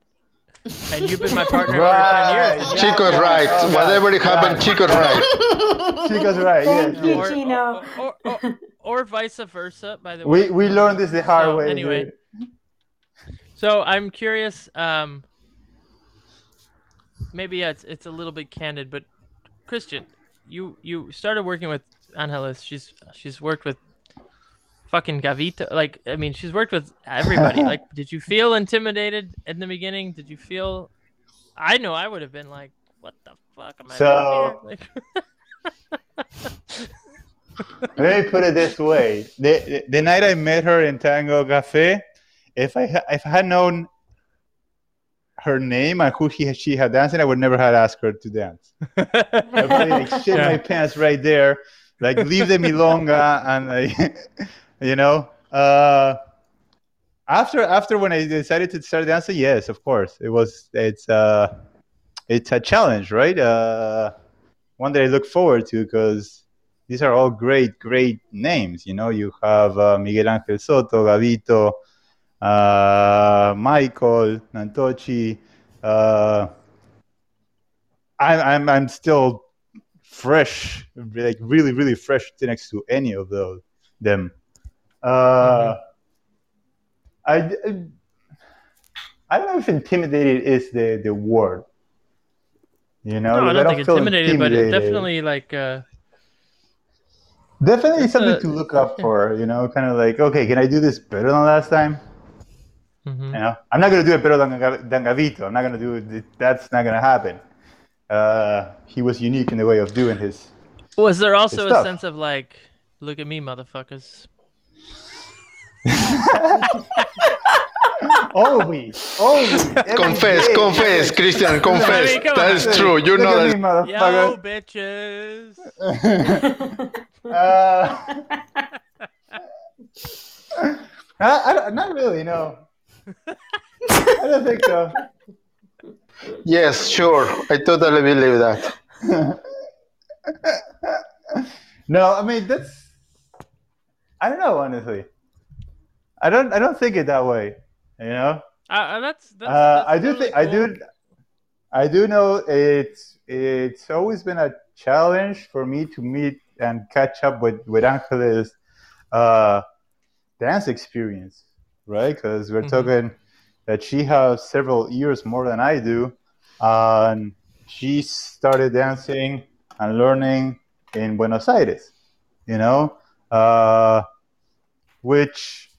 and you've been my partner Right. for ten years. and Chico's yeah, right. oh, Whatever it God. happened, Chico's right. Chico's right. Thank Yes, you, or, Chino. or, or, or, or vice versa. By the way, We we learned this the hard So, way. anyway. dude. So I'm curious. Um, maybe yeah, it's it's a little bit candid, but Christian, you you started working with Angeles. She's she's worked with fucking Gavito. Like I mean, she's worked with everybody. like, did you feel intimidated in the beginning? Did you feel? I know I would have been like, what the fuck am I So- doing here? Like, Let me put it this way: the, the the night I met her in Tango Cafe, if I if I had known her name and who she she had danced, I would never have asked her to dance. I like shit Yeah. my pants right there, like leave the milonga and like, you know. Uh, after after when I decided to start dancing, yes, of course, it was. It's uh, it's a challenge, right? Uh, one that I look forward to because these are all great, great names. You know, you have uh, Miguel Angel Zotto, Gavito, uh, Michael, Nadtochi. Uh, I'm, I'm, I'm still fresh, like really, really fresh next to any of those them. Uh, I, I don't know if intimidated is the, the word. You know, No, I don't think feel intimidated, but it definitely like uh, Definitely something a- to look up for, you know, kind of like, okay, can I do this better than last time? Mhm. You know, I'm not gonna do it better than, than Gavito. I'm not gonna do it. That's not gonna happen. Uh, he was unique in the way of doing his. Was there also a stuff. sense of like, look at me, motherfuckers? Always, always. Confess, day. confess, Christian, confess. come That on. is true. You Look know at that. me, Yo, motherfucker. bitches! uh, I, I, not really, no. I don't think so. Yes, sure. I totally believe that. no, I mean that's. I don't know, honestly. I don't. I don't think it that way. You know. Uh, uh, that's, that's, Uh, that's I do totally think. I do. I do know it's. It's always been a challenge for me to meet and catch up with with Angeles, uh, dance experience, right? Because we're Mhm. talking that she has several years more than I do, and she started dancing and learning in Buenos Aires, you know, uh, which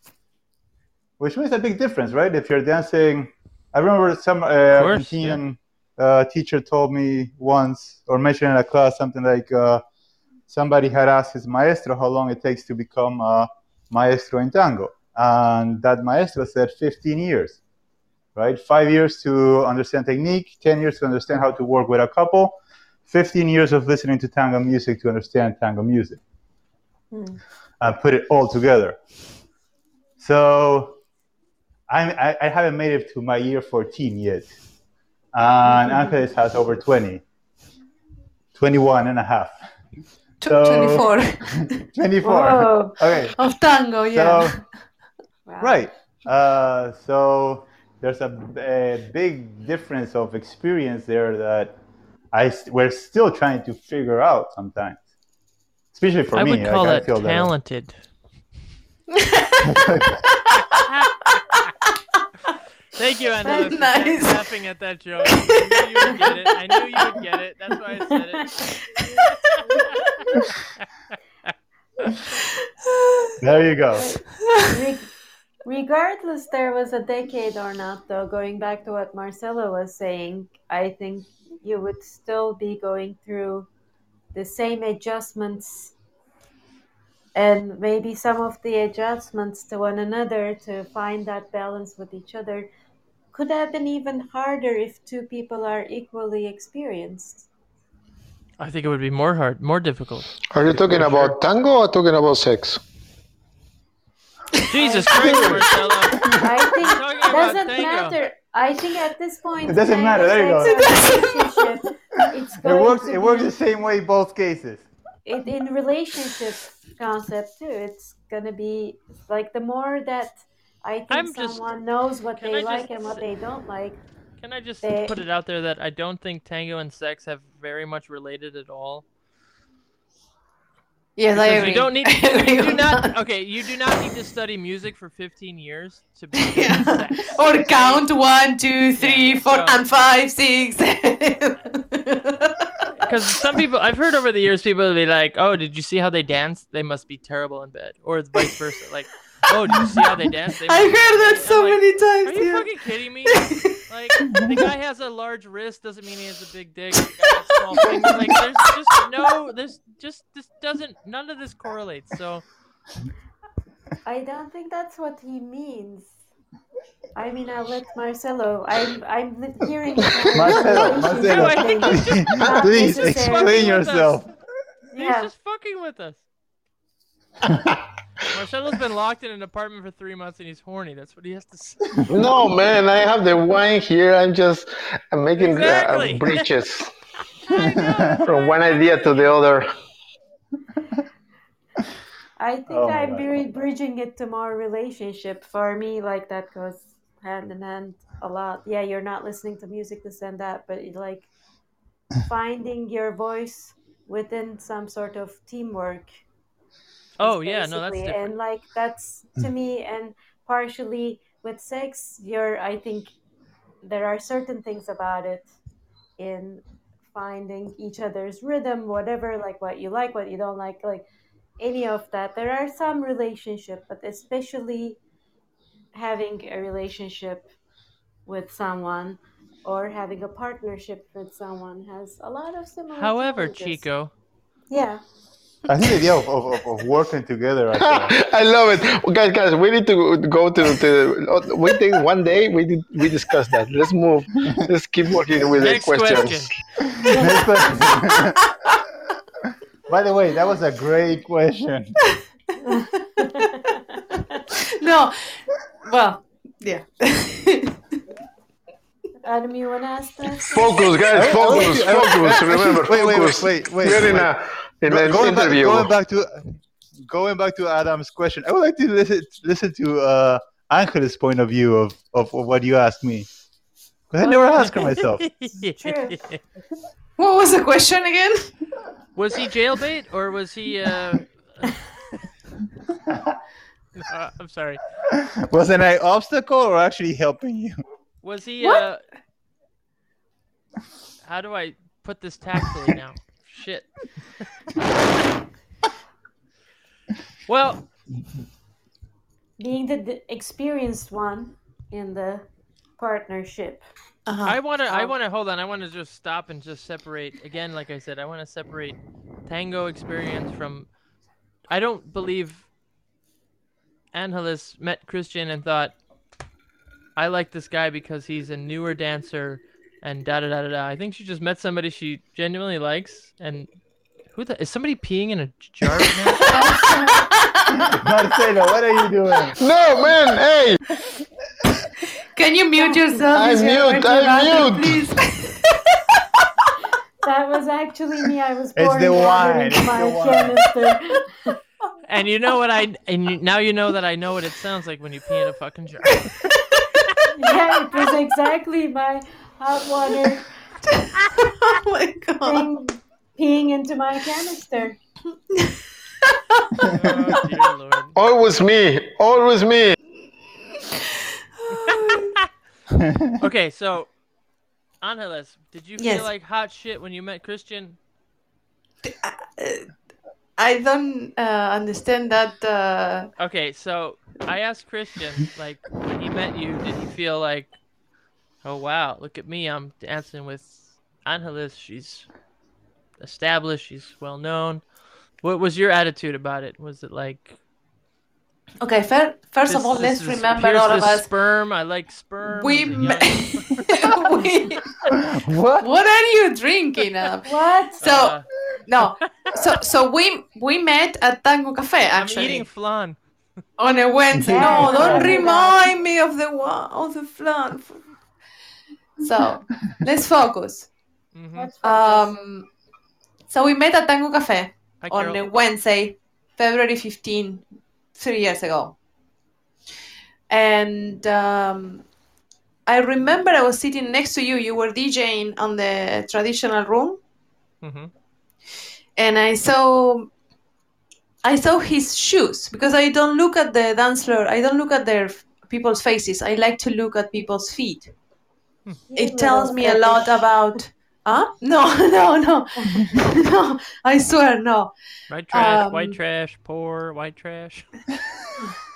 which makes a big difference, right? If you're dancing, I remember some uh, course, Argentinian uh, teacher told me once, or mentioned in a class, something like uh, somebody had asked his maestro how long it takes to become a maestro in tango, and that maestro said 15 years, right? Five years to understand technique, 10 years to understand how to work with a couple, 15 years of listening to tango music to understand tango music, hmm. and put it all together. So I'm, I, I haven't made it to my year 14 yet. And hmm. Angeles has over 20, 21 and a half. So- 24 24. Whoa. Okay. of tango, yeah. So, Wow. right. Uh, so there's a, a big difference of experience there that I st- we're still trying to figure out sometimes. Especially for I me, would call like, I that feel that. talented. Thank you, Anna, for Nice. laughing at that joke. I knew you would get it. I knew you would get it. That's why I said it. There you go. Re- regardless there was a decade or not though going back to what marcelo was saying i think you would still be going through the same adjustments and maybe some of the adjustments to one another to find that balance with each other could have been even harder if two people are equally experienced I think it would be more hard, more difficult. Are you talking about tango or talking about sex? Jesus Christ, Marcelo. i think Talking about doesn't tango. matter i think at this point It doesn't in matter, there you go. sex relationship, it's It going works. to It works be- the same way both cases. it, in relationship concept too it's gonna be like the more that i think I'm just- someone knows what can they I like just and what say- they don't like Can I just They- put it out there that I don't think tango and sex have very much related at all? Yes, I Because agree. you don't need I agree you do not okay, you do not need to study music for 15 years to be Yeah. Or count one, two, three, Yeah, four, so- and five, six. Because some people, I've heard over the years, people will be like, "Oh, did you see how they dance? They must be terrible in bed," or it's vice versa. Like, "Oh, did you see how they dance? They I must heard that great." so like, many times. Are you yeah. fucking kidding me? Like, the guy has a large wrist doesn't mean he has a big dick. The guy has small. Like, there's just no, there's just this doesn't, none of this correlates. So, i don't think that's what he means i mean i'll let marcelo i'm i'm li- hearing Marcelo, relationship Marcelo, I think things, he's just- not please necessarily- explain yourself. he's Yeah. just fucking with us. Marcelo's been locked in an apartment for three months and he's horny. That's what he has to say. No, man, I have the wine here. I'm just I'm making Exactly. uh, breaches from one idea to the other. I think Oh my I'm God. bridging it to more relationship. For me, like that goes hand in hand a lot. Yeah, you're not listening to music, this and that, but it, like finding your voice within some sort of teamwork. Oh yeah, no, that's basically. different. And like that's to mm. me, and partially with sex, you're. I think there are certain things about it in finding each other's rhythm, whatever, like what you like, what you don't like, like any of that. There are some relationship, but especially having a relationship with someone or having a partnership with someone has a lot of similar. However, challenges. Chico, Yeah. I think the idea of, of, of, of working together I love it, well, guys. Guys, we need to go to to. We think one day we did, we discussed that. Let's move. Let's keep working with next the questions. question. By the way, that was a great question. No, well, yeah. Adam, you want to ask that? Focus, guys. I- I Focus. want to- I want to- Focus. Remember, Wait, wait, focus. wait, wait, We're in wait. a in Go- an going, back, going back to going back to Adam's question, I would like to listen listen to uh, Angel's point of view of, of, of what you asked me. I never asked her myself. What was the question again? Was he jailbait or was he? Uh... No, I'm sorry. Was it an obstacle or actually helping you? Was he? Uh... How do I put this tactfully now? Shit. well, Being the, the experienced one in the partnership. Uh-huh. I want to. I Oh. want to hold on. I want to just stop and just separate again. Like I said, I want to separate tango experience from. I don't believe. Angeles met Christian and thought, "I like this guy because he's a newer dancer," and da da da da da. I think she just met somebody she genuinely likes, and who the is somebody peeing in a jar right now? Marcelo, what are you doing? No, man. Hey, Can you mute yourself? I if you're mute, I bathroom, mute. Please. That was actually me. I was It's the wine, into it's the wine. and you know what I and you, now you know that I know what it sounds like when you pee in a fucking jar. yeah, it was exactly my hot water oh my god. thing peeing into my canister. oh dear lord. always me. Always me. Okay, so Angeles, did you Yes. feel like hot shit when you met Christian? I don't uh, understand that. Uh, Okay, so I asked Christian, like, when he met you, did he feel like, oh wow, look at me, I'm dancing with Angeles. She's established, she's well known. What was your attitude about it? Was it like, okay, fir- first this- of all, this let's is- remember here's all of this us. sperm, I like sperm. We, he's a ma- we What? what are you drinking? Adam? What? So Uh, no, so so we we met at Tango Cafe I'm actually eating flan. on a Wednesday. Yeah, no, don't remind me of the of the flan. So let's focus. hmm Let's focus. Um, so we met at Tango Cafe Hi, on a Wednesday, February 15, three years ago. And um, I remember I was sitting next to you. You were DJing on the traditional room, hmm and I saw I saw his shoes because I don't look at the dance floor. I don't look at their people's faces. I like to look at people's feet. You It tells me a lot about. Huh? No, no, no, no. I swear, no. White trash, white Um, trash, poor white trash.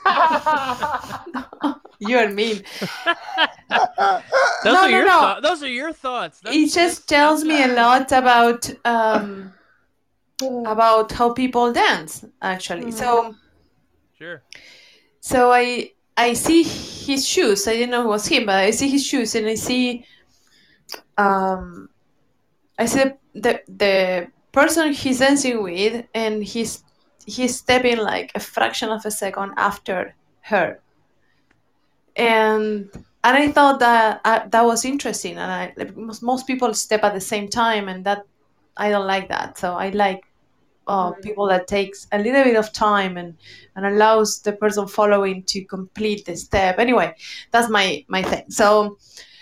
You're mean. Those No, are no, your no. thou- those are your thoughts. it just tells me a lot about um, about how people dance actually so Sure. so i i see his shoes i didn't know it was him but i see his shoes and i see um i see the the person he's dancing with and he's he's stepping like a fraction of a second after her, and and I thought that uh, that was interesting. And I most, most people step at the same time, and that I don't like that. So I like uh, people that takes a little bit of time and and allows the person following to complete the step. Anyway, that's my my thing. So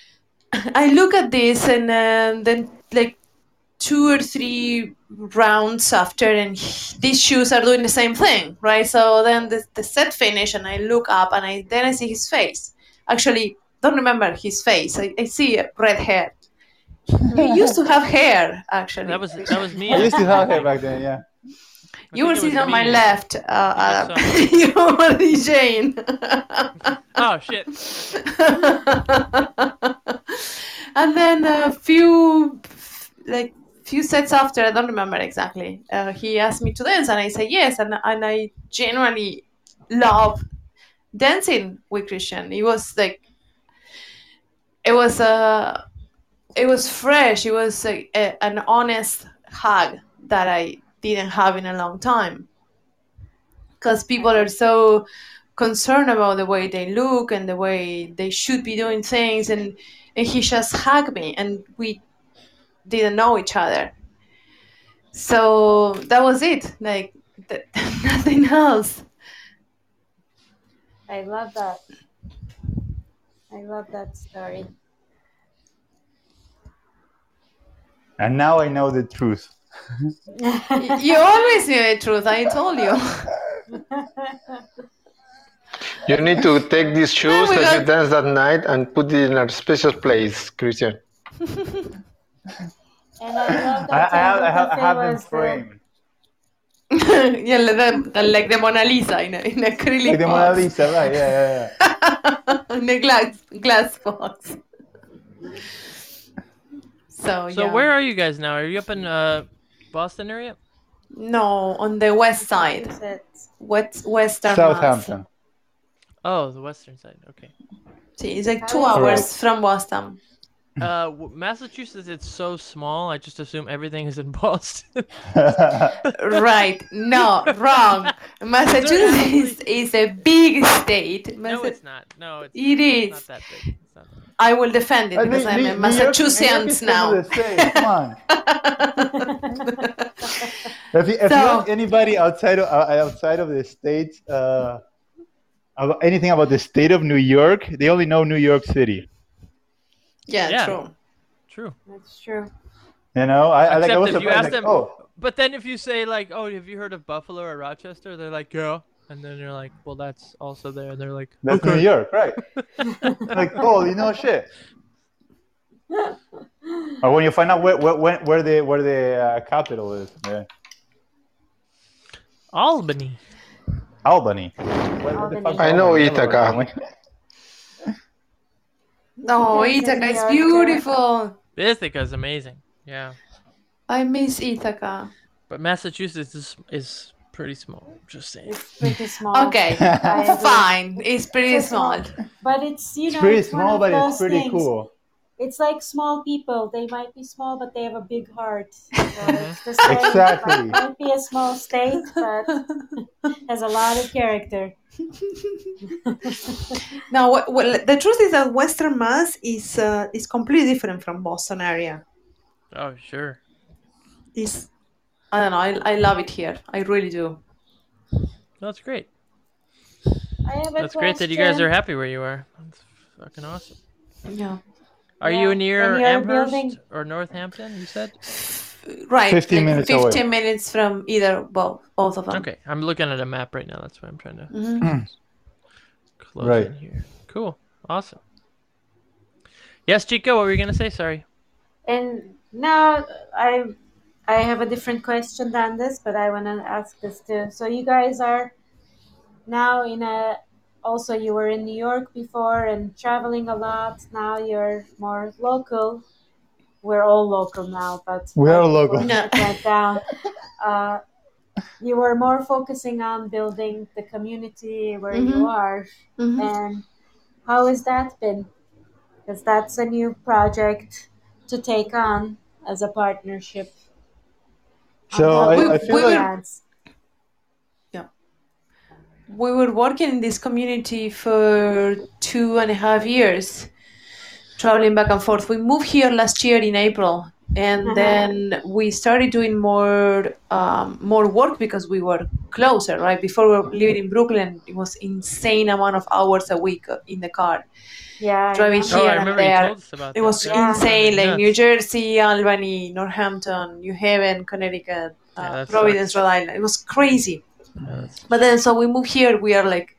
I look at this, and uh, then like two or three rounds after, and he- these shoes are doing the same thing, right? So then the, the set finish, and I look up, and I then I see his face. Actually, don't remember his face. I, I see red hair. He used to have hair, actually. That was that was me. I used to have hair back then. Yeah. You were sitting on my left, uh, Adam. so. you were Jane. Oh shit. and then a few, like few sets after, I don't remember exactly. Uh, he asked me to dance, and I said yes, and and I genuinely love dancing with Christian. It was like, it was uh, it was fresh. It was a, a, an honest hug that I didn't have in a long time. Because people are so concerned about the way they look and the way they should be doing things, and and he just hugged me, and we didn't know each other. So that was it. Like th- nothing else. I love that. I love that story. And now I know the truth. Y- you always knew the truth. I told you. You need to take these shoes we that you got- danced that night and put it in a special place, Christian. And I love I, that I have, I have, I Buffet have them was framed. yeah, like the, like the Mona Lisa in, a, in acrylic Like the Mona. Lisa, right? Yeah, yeah, yeah. in a glass glass box. So, So yeah. where are you guys now? Are you up in uh Boston area? No, on the west side, Massachusetts. west western. Southampton. Oh, the western side. Okay. See, it's like two Right. hours from Boston. Uh, Massachusetts, it's so small. I just assume everything is in Boston. right? No, wrong. Massachusetts is a big state. no, it's not. No, it's, It it's is. not that big. It's not that big. I will defend it Uh, because New- I'm New- a New York- New York Massachusetts now. kind the same. Come on. If, you, if So- ask anybody outside of uh, outside of the states, uh, about anything about the state of New York, they only know New York City. Yeah, Yeah. true. True. That's true. You know, I, I like I Except was if you surprised, ask like, them, oh, but then if you say like, "Oh, have you heard of Buffalo or Rochester?" They're like, "Yeah," and then you're like, "Well, that's also there." And they're like, that's New York, right? like, oh, you know, shit. or when you find out where where, where, where the where the uh, capital is, yeah. Albany. Albany. What- what the Albany. I know Albany? Ithaca. No, Yes, Ithaca is beautiful. Ithaca is amazing. Yeah, I miss Ithaca. but Massachusetts is is pretty small. Just saying. It's pretty small. Okay, I fine. It's pretty It's a small. But it's you It's know pretty it's small, but it's pretty things. cool. It's like small people. They might be small, but they have a big heart. So it's the same. Exactly. Like, might be a small state, but has a lot of character. now, well, well, the truth is that Western Mass is uh, is completely different from Boston area. Oh, sure. Is I don't know. I, I love it here. I really do. That's great. I have a That's great that you guys are happy where you are. That's fucking awesome. Yeah. Are Yeah, you near and Amherst building- or Northampton? You said. Right. 15 like minutes away. 15 minutes from either both both of them. Okay, I'm looking at a map right now. That's why I'm trying to Mhm. close Right. in here. Cool. Awesome. Yes, Chico, what were you gonna say? Sorry. And now I I have a different question than this, but I want to ask this too. So you guys are now in a also you were in New York before and traveling a lot. Now you're more local. We're all local now, but We are local. it went down. Uh, you were more focusing on building the community where Mhm. you are, Mhm. and how has that been? Because that's a new project to take on as a partnership. So I, of I feel we like will- ads. we were working in this community for two and a half years, traveling back and forth. We moved here last year in April, and Uh-huh. then we started doing more um, more work because we were closer. Right before we were living in Brooklyn, it was insane amount of hours a week uh, in the car Yeah. I driving remember. Oh, I here and remember you there. told us about It that. was Yeah. insane, like New Jersey, Albany, Northampton, New Haven, Connecticut, uh, that Providence, sucks. Rhode Island. It was crazy. Yeah, But then, so we moved here. We are like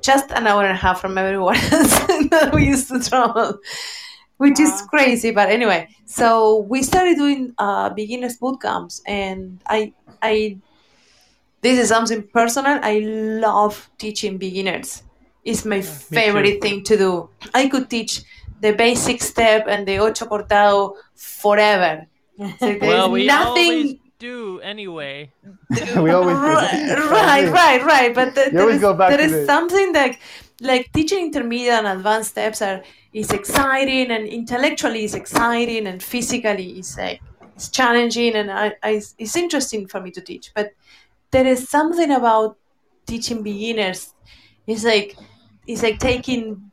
just an hour and a half from everyone else that we used to travel, which is crazy. But anyway, so we started doing uh, beginners boot camps, and I, I, this is something personal. I love teaching beginners. It's my me favorite thing to do. I could teach the basic step and the ocho cortado forever. So well, we nothing always do anyway. we always right, right, right, right. But th- You there always is, go back there to is the- something that, like teaching intermediate and advanced steps are is exciting and intellectually is exciting and physically is like it's challenging and I, I it's interesting for me to teach. But there is something about teaching beginners. It's like it's like taking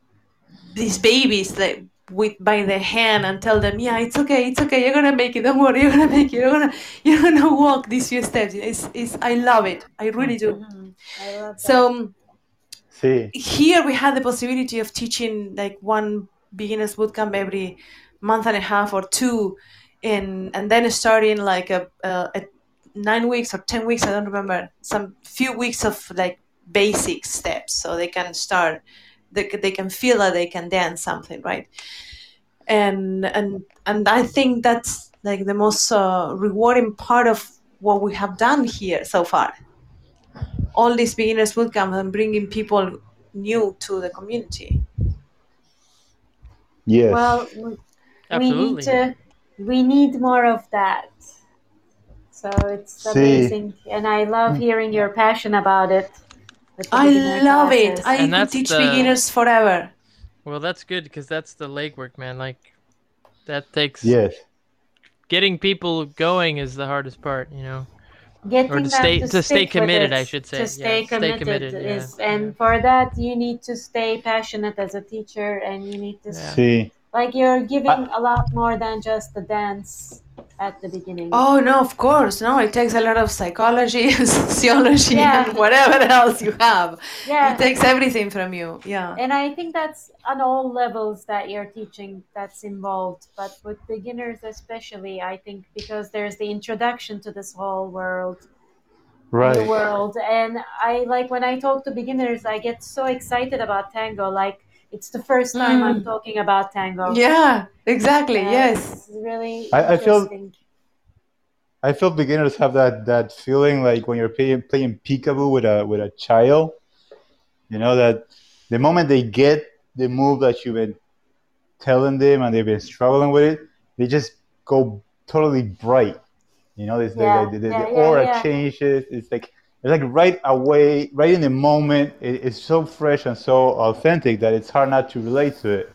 these babies like with by the hand and tell them, yeah, it's okay, it's okay, you're gonna make it. Don't worry, you're gonna make it. You're gonna you're gonna walk these few steps. It's, it's I love it. I really do. Mhm. I love that. So See, here we had the possibility of teaching like one beginners bootcamp every month and a half or two, and and then starting like a, a, a nine weeks or ten weeks. I don't remember some few weeks of like basic steps, so they can start. They, they can feel that they can dance something, right? And and and I think that's like the most uh, rewarding part of what we have done here so far all these beginners bootcamp and bringing people new to the community. yes. Well, we- we need to. We need more of that. So it's See. amazing, and I love hearing your passion about it. With the I beginner love it. I And could that's teach the- beginners forever. Well, that's good because that's the legwork, man. Like that takes yes. getting people going is the hardest part, you know. Getting Or to them stay- to, to stay stick with committed, I should say. To Yeah, stay stay committed, committed, yeah. is, and for that you need to stay passionate as a teacher, and you need to Yeah. See, like you're giving uh, a lot more than just the dance at the beginning. Oh no, of course. No, it takes a lot of psychology, sociology, Yeah. and whatever else you have. yeah, It takes everything from you. Yeah. And I think that's on all levels that you're teaching that's involved, but with beginners especially, I think because there's the introduction to this whole world, new right. world, and I like when I talk to beginners, I get so excited about tango, like it's the first time I'm Mm. talking about tango. Yeah, exactly. And Yes. it's really I- I feel- I feel beginners have that that feeling like when you're playing playing peekaboo with a with a child. You know that the moment they get the move that you've been telling them and they've been struggling with it, they just go totally bright. You know, this, Yeah, the, the, the, yeah, the yeah, aura yeah. changes. It's like it's like right away, right in the moment. It, it's so fresh and so authentic that it's hard not to relate to it.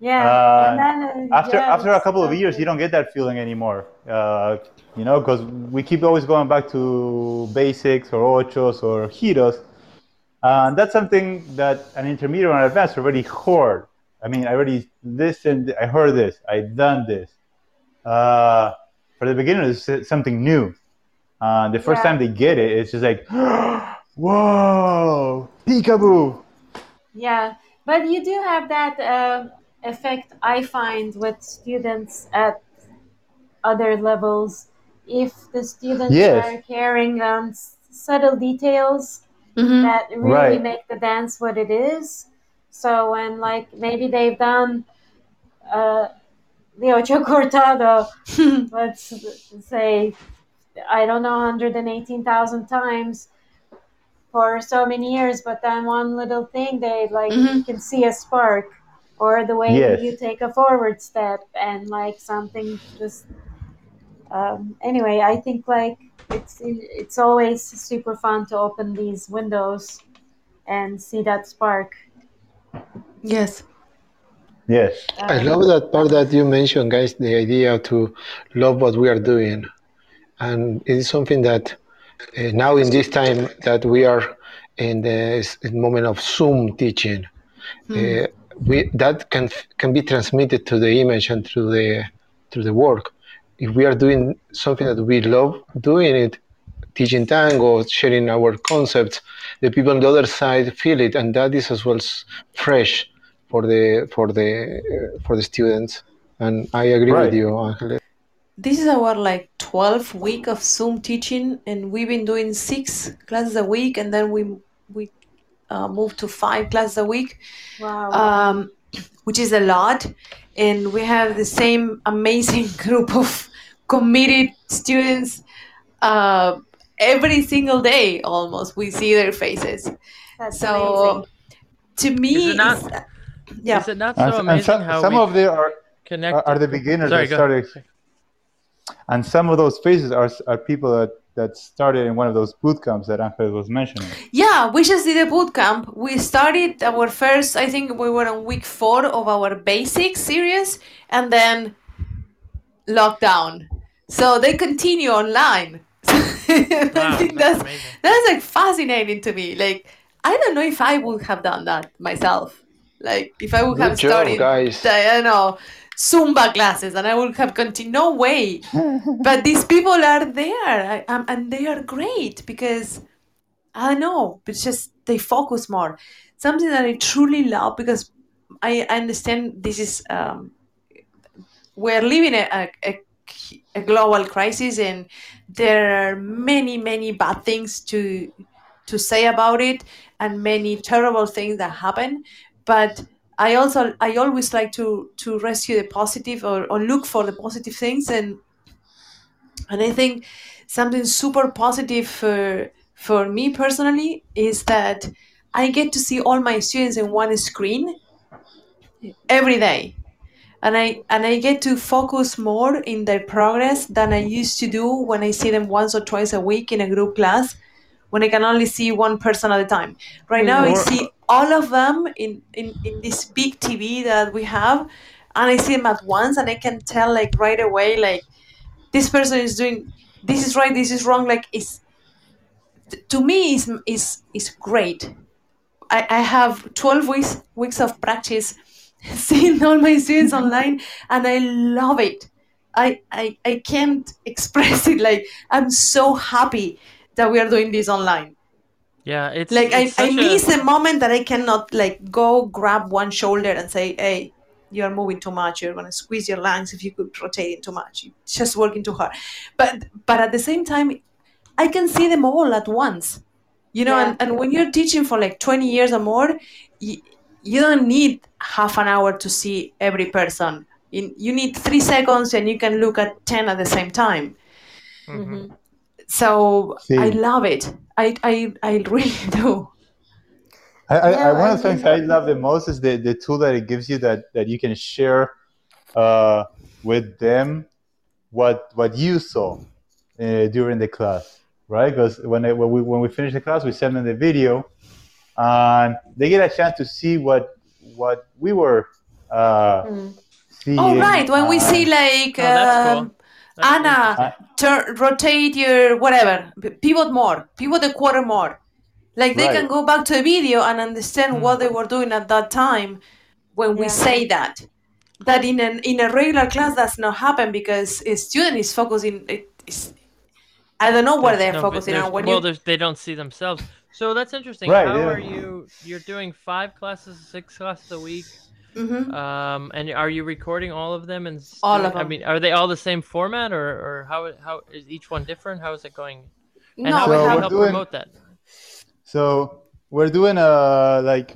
Yeah. Uh, and then, uh, after yeah, after a couple of years, you don't get that feeling anymore. Uh, you know, because we keep always going back to basics or ochos or hitos, uh, and that's something that an intermediate or an advanced already heard. I mean, I already listened. I heard this. I done this. Uh, for the beginners, it's something new. Uh, the first Yeah. time they get it, it's just like, whoa, peekaboo. Yeah, but you do have that uh, effect, I find, with students at other levels. If the students Yes. are carrying on s- subtle details Mhm. that really Right. make the dance what it is. So when, like, maybe they've done uh, the ocho cortado, let's say, I don't know, 118,000 times for so many years, but then one little thing they like you Mhm. can see a spark, or the way Yes. you take a forward step, and like something just. Um, anyway, I think like it's it's always super fun to open these windows and see that spark. Yes. Yes. I Um, love that part that you mentioned, guys, the idea to love what we are doing. And it is something that uh, now in this time that we are in the moment of Zoom teaching, uh, we that can can be transmitted to the image and through the through the work. If we are doing something that we love doing it, teaching tango, sharing our concepts, the people on the other side feel it, and that is as well fresh for the for the uh, for the students. And I agree Right. with you, Angel. This is our like 12th week of Zoom teaching, and we've been doing six classes a week, and then we we uh, moved to five classes a week, Wow. um, which is a lot. And we have the same amazing group of committed students uh, every single day. Almost, we see their faces. That's So amazing. to me, Is it not- it's- yeah. Is it not so and amazing some, how some we of them are, connect? are, are the beginners Sorry, that go. started, and some of those faces are, are people that, that started in one of those boot camps that Angel was mentioning. Yeah, we just did a boot camp. We started our first, I think we were on week four of our basic series, and then lockdown. So they continue online. I Wow, think that's that's that's like fascinating to me. Like I don't know if I would have done that myself. Like if I would Good have job, started, guys. I don't know, Zumba classes, and I would have continued. No way. but these people are there, I, um, and they are great because I don't know, it's just they focus more. Something that I truly love because I understand this is um, we're living a, a, a, a global crisis and there are many many bad things to to say about it and many terrible things that happen but i also i always like to to rescue the positive or, or look for the positive things. And and i think something super positive for for me personally is that i get to see all my students in one screen every day. And I and I get to focus more in their progress than I used to do when I see them once or twice a week in a group class when I can only see one person at a time. Right now I see all of them in, in, in this big TV that we have and I see them at once and I can tell like right away like this person is doing this is right, this is wrong, like it's to me is is is great. I, I have 12 weeks weeks of practice seeing all my students online and I love it. I, I I can't express it like I'm so happy that we are doing this online. Yeah, it's Like I, it's I such a- miss the moment that I cannot like go grab one shoulder and say, Hey, you're moving too much, you're gonna squeeze your lungs if you could rotate it too much. You're just working too hard. But but at the same time I can see them all at once. You know, Yeah. and, and when you're teaching for like 20 years or more, you, you don't need half an hour to see every person. In, you need three seconds and you can look at 10 at the same time. Mhm. So See. I love it. I, I, I really do. I, I, Yeah, I, one I of the things I love the most is the, the tool that it gives you that, that you can share uh, with them what what you saw uh, during the class, right? Because when, they- when we when we finish the class, we send them the video, and they get a chance to see what what we were uh, Mm. seeing. Oh, right. When we and- see like Oh, that's cool. That's Anna, turn, rotate your whatever, p- pivot more, pivot a quarter more. Like they Right. can go back to the video and understand hmm. what they were doing at that time when we Yeah. say that. That in an in a regular class does not happen because a student is focusing. It is, I don't know where There's they're no focusing on. When well, you they don't see themselves. So that's interesting. Right, How yeah. are you? You're doing five classes, six classes a week. Mhm. Um, and are you recording all of them? And s- All doing- of I mean, are they all the same format, or or how how is each one different? How is it going? And No, how we would you have we're help doing- promote that? So we're doing uh like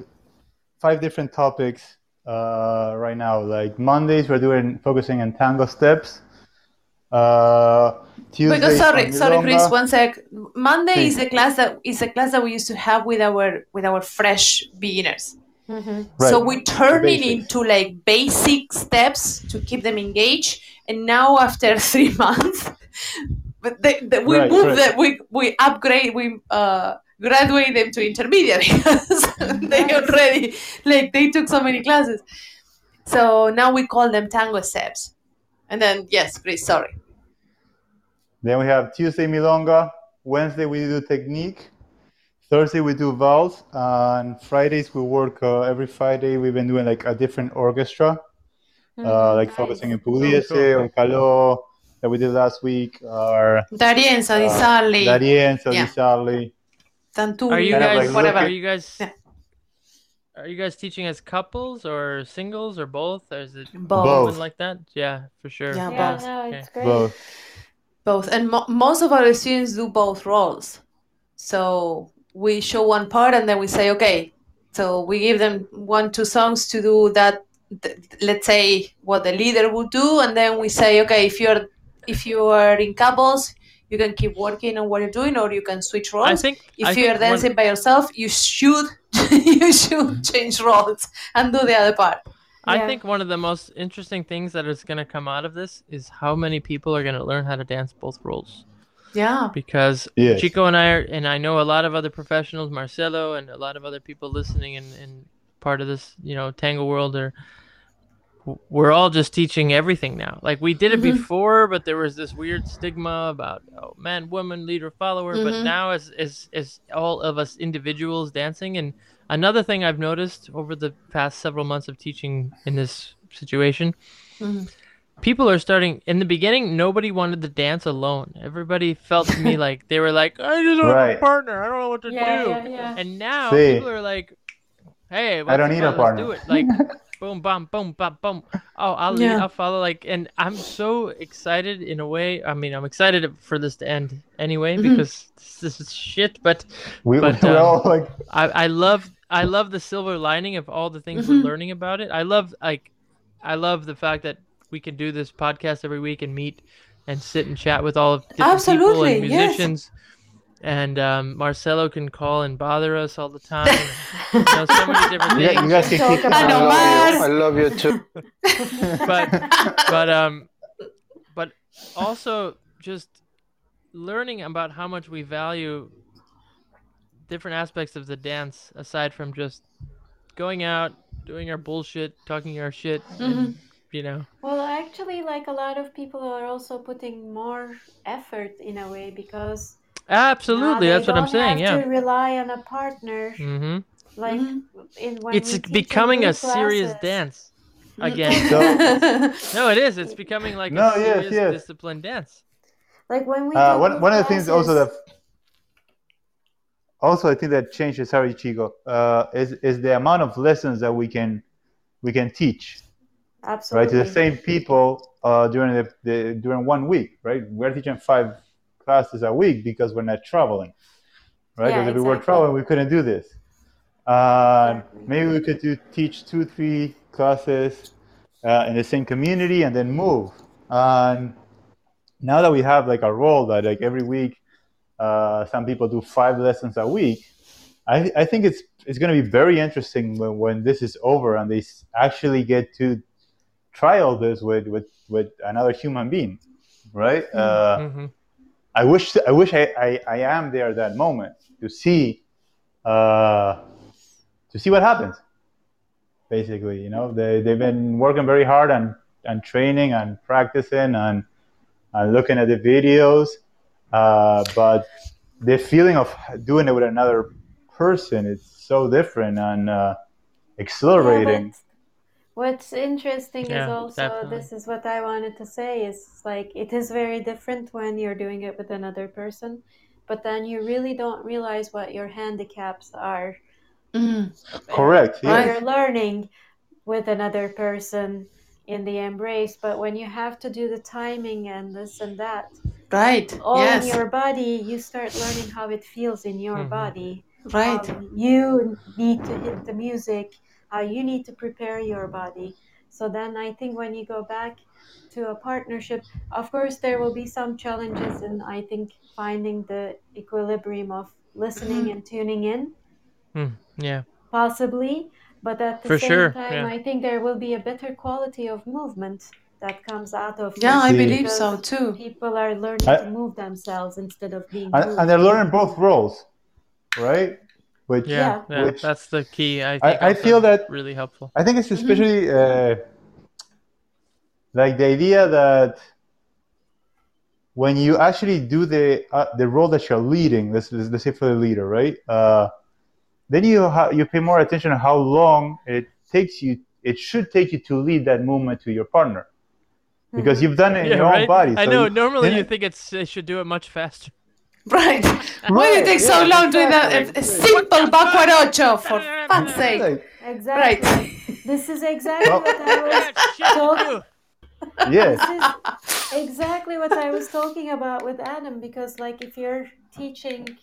five different topics uh, right now. Like Mondays, we're doing focusing on tango steps. Uh, Tuesdays, Because sorry, sorry, Chris. One sec. Monday Sí. is a class that is a class that we used to have with our with our fresh beginners. Mhm. So we turn it into like basic steps to keep them engaged. And now after three months, but they, they, we Right, move right. them, we we upgrade, we uh, graduate them to intermediate because they Nice. already like they took so many classes. So now we call them tango steps. And then yes, please, sorry. Then we have Tuesday milonga, Wednesday we do technique. Thursday we do vals. and Fridays we work. Uh, every Friday we've been doing like a different orchestra, uh, like focusing in Pugliese or Caló that we did last week, or Darienza di uh, Sarli, D'Arienzo, Yeah. Di Sarli. Tanturi, Are you Kind guys? like whatever. Are you guys? Are you guys teaching as couples or singles or both? Or is it Both. open like that? Yeah, for sure. Yeah, Yeah, both. no, it's Okay. great. Both. Both. And mo- most of our students do both roles. So we show one part and then we say, okay, so we give them one, two songs to do that, th- let's say what the leader would do. And then we say, okay, if you're, if you are in couples, you can keep working on what you're doing or you can switch roles. I think if I you're think one- dancing by yourself, you should, you should change roles and do the other part. I Yeah. think one of the most interesting things that is going to come out of this is how many people are going to learn how to dance both roles. Yeah. Because Yes. Chico and I are, and I know a lot of other professionals, Marcelo, and a lot of other people listening and, and part of this, you know, tango world are. We're all just teaching everything now. Like we did it Mhm. before, but there was this weird stigma about oh, man, woman, leader, follower. But Mhm. now, as as as all of us individuals dancing, and another thing I've noticed over the past several months of teaching in this situation, Mhm. People are starting in the beginning nobody wanted to dance alone everybody felt to me like they were like i just don't Right. a partner i don't know what to Yeah, do yeah, yeah. and now See. people are like hey i don't need a partner do it like boom bam boom bam boom oh i'll lead Yeah. i'll follow like and i'm so excited in a way i mean i'm excited for this to end anyway Mhm. because this is shit but We, But, we're um, all like, I, I love I love the silver lining of all the things Mhm. we're learning about it. I love like I love the fact that we can do this podcast every week and meet and sit and chat with all of different people Absolutely, and yes. musicians. And um, Marcelo can call and bother us all the time. you know, so many different you, guys- things. guys keep I love you. I love you too. but but um but also just learning about how much we value different aspects of the dance aside from just going out doing our bullshit talking our shit and, you know? Well, actually, like a lot of people are also putting more effort in a way because now absolutely they that's what i'm don't saying have yeah. to rely on a partner. hmm Like Mhm. in when it's we teach in becoming a group serious dance again. So- no it is. It's becoming like No, a yes, serious yes. disciplined dance. Like when we uh, do one, group one of the things also that also I think that changes sorry Chico uh, is is the amount of lessons that we can we can teach right absolutely. to the same people uh, during the, the during one week right? We're teaching five classes a week because we're not traveling right? Yeah, because if we were traveling we couldn't do this. Uh, Exactly. maybe we could do teach two three classes uh, in the same community and then move. And now that we have like a role that like every week uh, some people do five lessons a week I, I think it's it's going to be very interesting when, when this is over and they actually get to try all this with, with, with another human being, right? Uh, hmm I wish I wish I, I, I am there at that moment to see uh, to see what happens. Basically, you know, they they've been working very hard and and training and practicing and and looking at the videos, uh, but the feeling of doing it with another person is so different and uh, exhilarating. but what's interesting is also definitely. this is what I wanted to say is like it is very different when you're doing it with another person, but then you really don't realize what your handicaps are. Mhm. Correct. when Yes. You're learning with another person in the embrace, but when you have to do the timing and this and that, Right. all yes. in your body, you start learning how it feels in your Mhm. body. Right. how you need to hit the music, how you need to prepare your body. So then I think when you go back to a partnership, of course there will be some challenges in I think finding the equilibrium of listening Mhm. and tuning in, yeah possibly. But at the For same sure, time, yeah. I think there will be a better quality of movement that comes out of Yeah, I believe so too. People are learning I- to move themselves instead of being And, and they're learning both roles, right? Which yeah Yeah. yeah, Which- that's the key i I- think I also feel that- really helpful I think it's especially uh, like the idea that when you actually do the uh, the role that you're leading, let's, let's let's say for the leader, right? Uh, then you ha- you pay more attention to how long it takes you. It should take you to lead that movement to your partner, because you've done it in Yeah, your right? own body. I so know. you- Normally, you it- think it's they should do it much faster. Right. Why do you take so long doing that? A, a simple backward ocho, for fuck's sake. Exactly. Right. This is exactly Well- what I was talking. yes. This is exactly what I was talking about with Adam because, like, if you're teaching,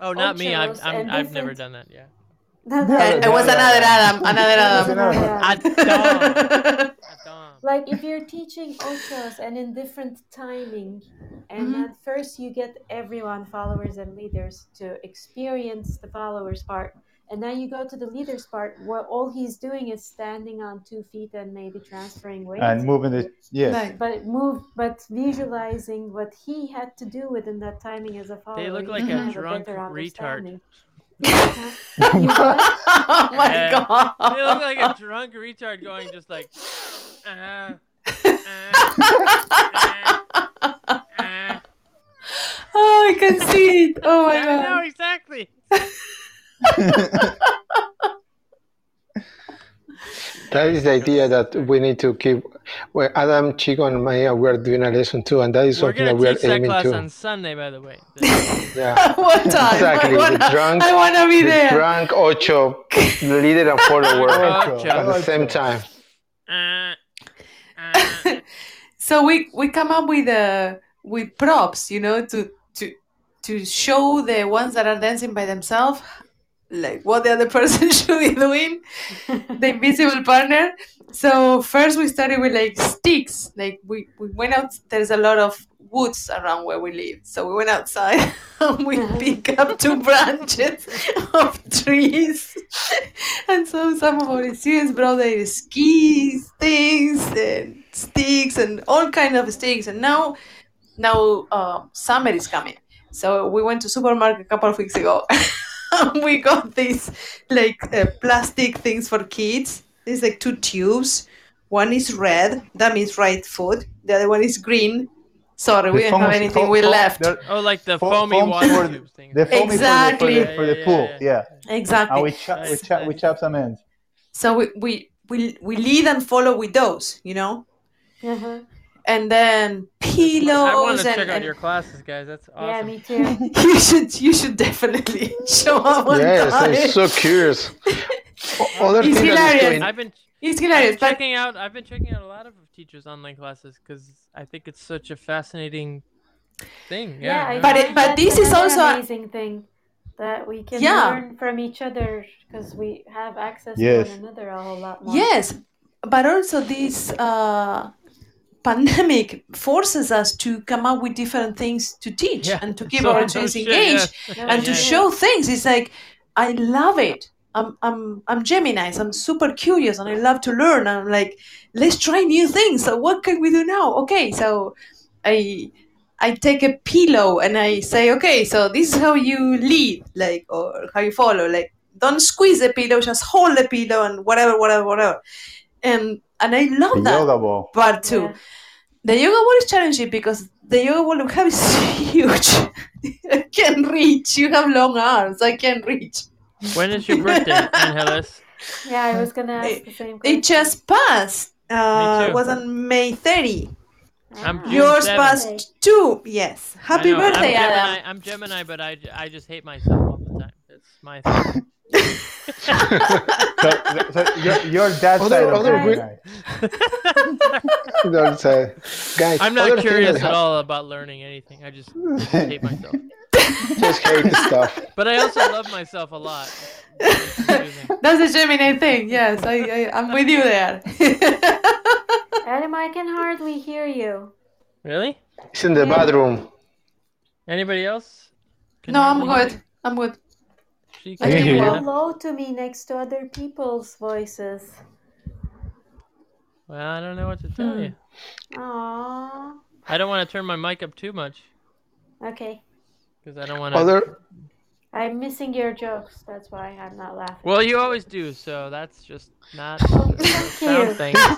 Oh, not me. I've I'm, I've never done that. Yeah. Yeah, it was another Adam. Another Adam. Adam. Adam. like if you're teaching ochos and in different timing, and Mhm. at first you get everyone, followers and leaders, to experience the followers part. And then you go to the leaders part where all he's doing is standing on two feet and maybe transferring weight. and moving it, yes. Right. but move but visualizing what he had to do within that timing as a follower They look like can a have drunk better retard. Understanding. You what? oh my Yeah. god. They look like a drunk retard going just like. Uh, uh, uh. Oh, I can see it. Oh my I know exactly. That is the idea that we need to keep. Well, Adam, Chico, and Maya, we're doing a lesson too, and that is We're something that we are teach that aiming class to. on Sunday, by the way. Yeah, what time? exactly. I wanna, the drunk, I wanna be the there. drunk ocho, the leader and follower Ocho. at the same time. Uh, uh, so we we come up with uh, with props, you know, to to to show the ones that are dancing by themselves, like what the other person should be doing, the invisible partner. So first we started with like sticks, like we we went out. There's a lot of woods around where we live, so we went outside and we pick up two branches of trees, and so some of our students brought their skis, things, and sticks, and all kind of sticks. And now, now uh, summer is coming, so we went to supermarket a couple of weeks ago. And we got these like uh, plastic things for kids. There's like two tubes. One is red, that means right foot. The other one is green. Sorry, we The didn't have anything. foam- We left. oh, like the Fo- foamy foam water for- tubes thing. The foamy for the- Exactly. for the, for the, Yeah, pool. yeah, Yeah. Exactly. And we chop we chop we chop some ends. So we, we we we lead and follow with those, you know, Uh-huh. And then pillows I want to and, check out and your classes, guys. That's awesome. Yeah, me too. you should you should definitely show up one Yes, time. I'm so curious. O- Other It's thing that is hilarious. doing, I've been It's I've been hilarious, but checking out. I've been checking out a lot of teachers' online classes because I think it's such a fascinating thing. Yeah, Yeah. But it- but this is also a- amazing thing that we can Yeah. learn from each other because we have access Yes. to one another a whole lot more. yes, but also this uh, pandemic forces us to come up with different things to teach Yeah. and to keep So- our students shit, engaged yeah. And to Yeah. shit. show things. It's like I love it. I'm I'm I'm Gemini. I'm super curious and I love to learn. I'm like, let's try new things. So what can we do now? Okay, so I I take a pillow and I say, okay, so this is how you lead, like or how you follow. Like don't squeeze the pillow, just hold the pillow and whatever, whatever, whatever. And and I love The that yoga ball. part too. Yeah. The yoga ball is challenging because the yoga ball we have is huge. I can't reach. You have long arms. I can't reach. When is your birthday, Angeles? Yeah, I was gonna ask It- the same question. It just passed. Uh, too. it was on May 30. I'm Ah. June Yours passed too. Yes. Happy birthday, I'm Adam. Gemini, I'm Gemini, but I, I just hate myself all the time. That's my thing. So, so your, your dad's Other- side of other Gemini. That's, uh, guys, I'm not curious at ha- all about learning anything. I just hate myself. Just hate the stuff. But I also love myself a lot. That's a Gemini thing. Yes, I, I, I'm with you there. Adam, I can hardly hear you. Really? It's in the bathroom. Anybody else? Can no, I'm good. I'm good. She I can can you hear hear go you. low to me next to other people's voices. Well, I don't know what to tell Hmm. you. Aww. I don't want to turn my mic up too much Okay. because I don't want to. Other I'm missing your jokes. That's why I'm not laughing. Well, you always do, so that's just not a thank you.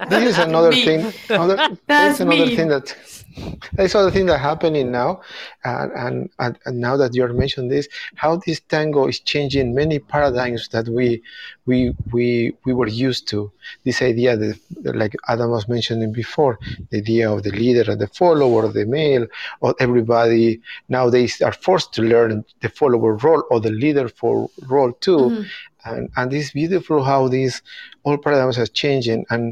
this is another Me. thing. Another, That's that's another me. thing that that's another thing that happening now, and, and and and now that you're mentioning this, how this tango is changing many paradigms that we we we we were used to. This idea that, like Adam was mentioning before, the idea of the leader and the follower, the male, or everybody nowadays are forced to learn the follower role or the leader for role too Mhm. and and it's beautiful how these all paradigms are changing. And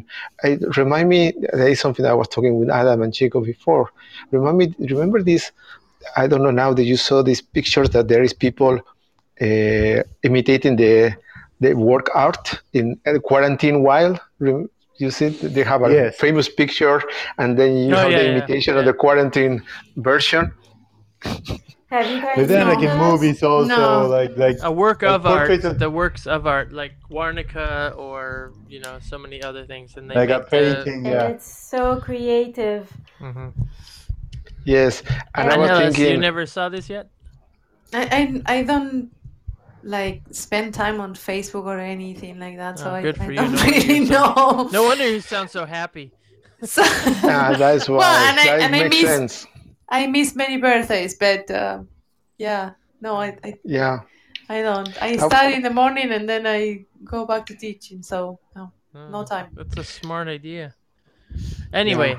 it remind me there is something I was talking with Adam and Chico before. Remind me, remember this? I don't know now that you saw these pictures that there is people uh, imitating the the work art in uh, quarantine while. Rem- You see, they have a Yes. famous picture, and then you Oh, have yeah, the imitation yeah. of the quarantine version. Have you guys But then, like in those? movies, also No. like like A work like of art, portraits of- the works of art, like Guernica or you know so many other things, and they like a make the. painting. And it's so creative. Mhm. Yes, and I And was Angeles, you never saw this yet? I, I I don't like spend time on Facebook or anything like that, so Oh, I, good I for you. don't No really you're so- know. No wonder you sound so happy. So, Ah, that's why. well, and I that and I makes miss sense. I miss many birthdays, but uh, yeah, no, I, I Yeah. I don't. I study in the morning and then I go back to teaching, so no, no Oh, time. That's a smart idea. Anyway,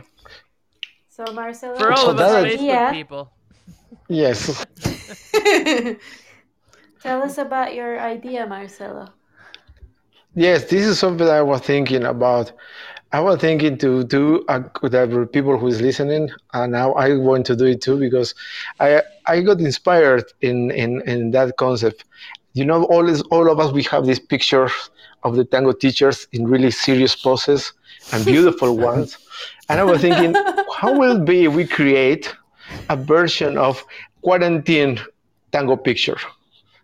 So Marcelo, for all So of us Facebook idea, people, Yes. tell us about your idea, Marcelo. Yes, this is something I was thinking about. I was thinking to do a, that people who is listening, and now I want to do it too because I I got inspired in in, in that concept. You know, all is, all of us we have these pictures of the tango teachers in really serious poses and beautiful ones, and I was thinking, how will it be if we create a version of quarantine tango picture?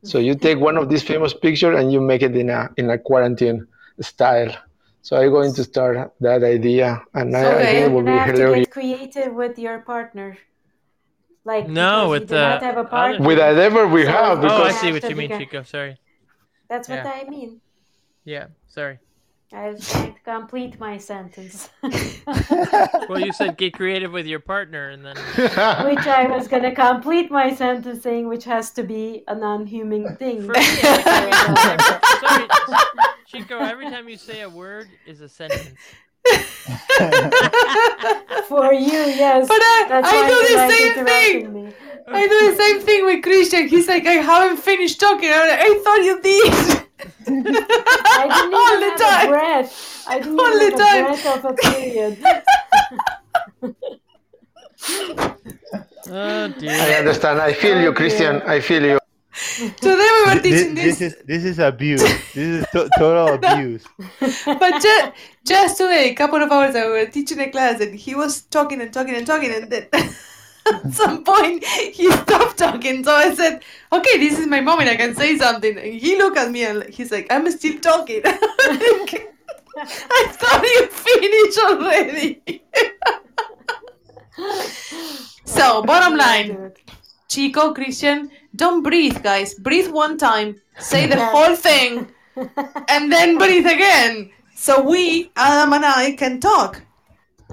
So you take one of these famous pictures and you make it in a in a quarantine style. So I'm going to start that idea, and I, I think it will be gonna have to hilarious. get creative with your partner. Like No, because with you do not the have a partner. With whatever we So have, you oh, I see what you mean, Chico. Sorry. That's what Yeah. I mean. Yeah, sorry. I was trying to complete my sentence, Well, you said get creative with your partner, and then which I was gonna complete my sentence saying, which has to be a non-human thing. for me, every sorry, Chico. Every time you say a word is a sentence. For you, yes. But I, That's I why do the same thing. me. I do the same thing with Christian. He's like, I haven't finished talking. I'm like, I thought you did. I didn't All the have time. a breath. I didn't All even the have time. a breath of a period. Oh I understand. I feel you, oh, Christian. I feel you. Today we were This, teaching this this, is this is abuse. This is to- total abuse. but just, just today, a couple of hours I we were teaching a class, and he was talking and talking and talking, and then at some point he stopped talking. So I said, "Okay, this is my moment. I can say something." And he looked at me and he's like, "I'm still talking." I thought you finished already. so, bottom oh line. Chico, Christian, don't breathe, guys. Breathe one time, say the Yeah. whole thing, and then breathe again. So we, Adam and I, can talk.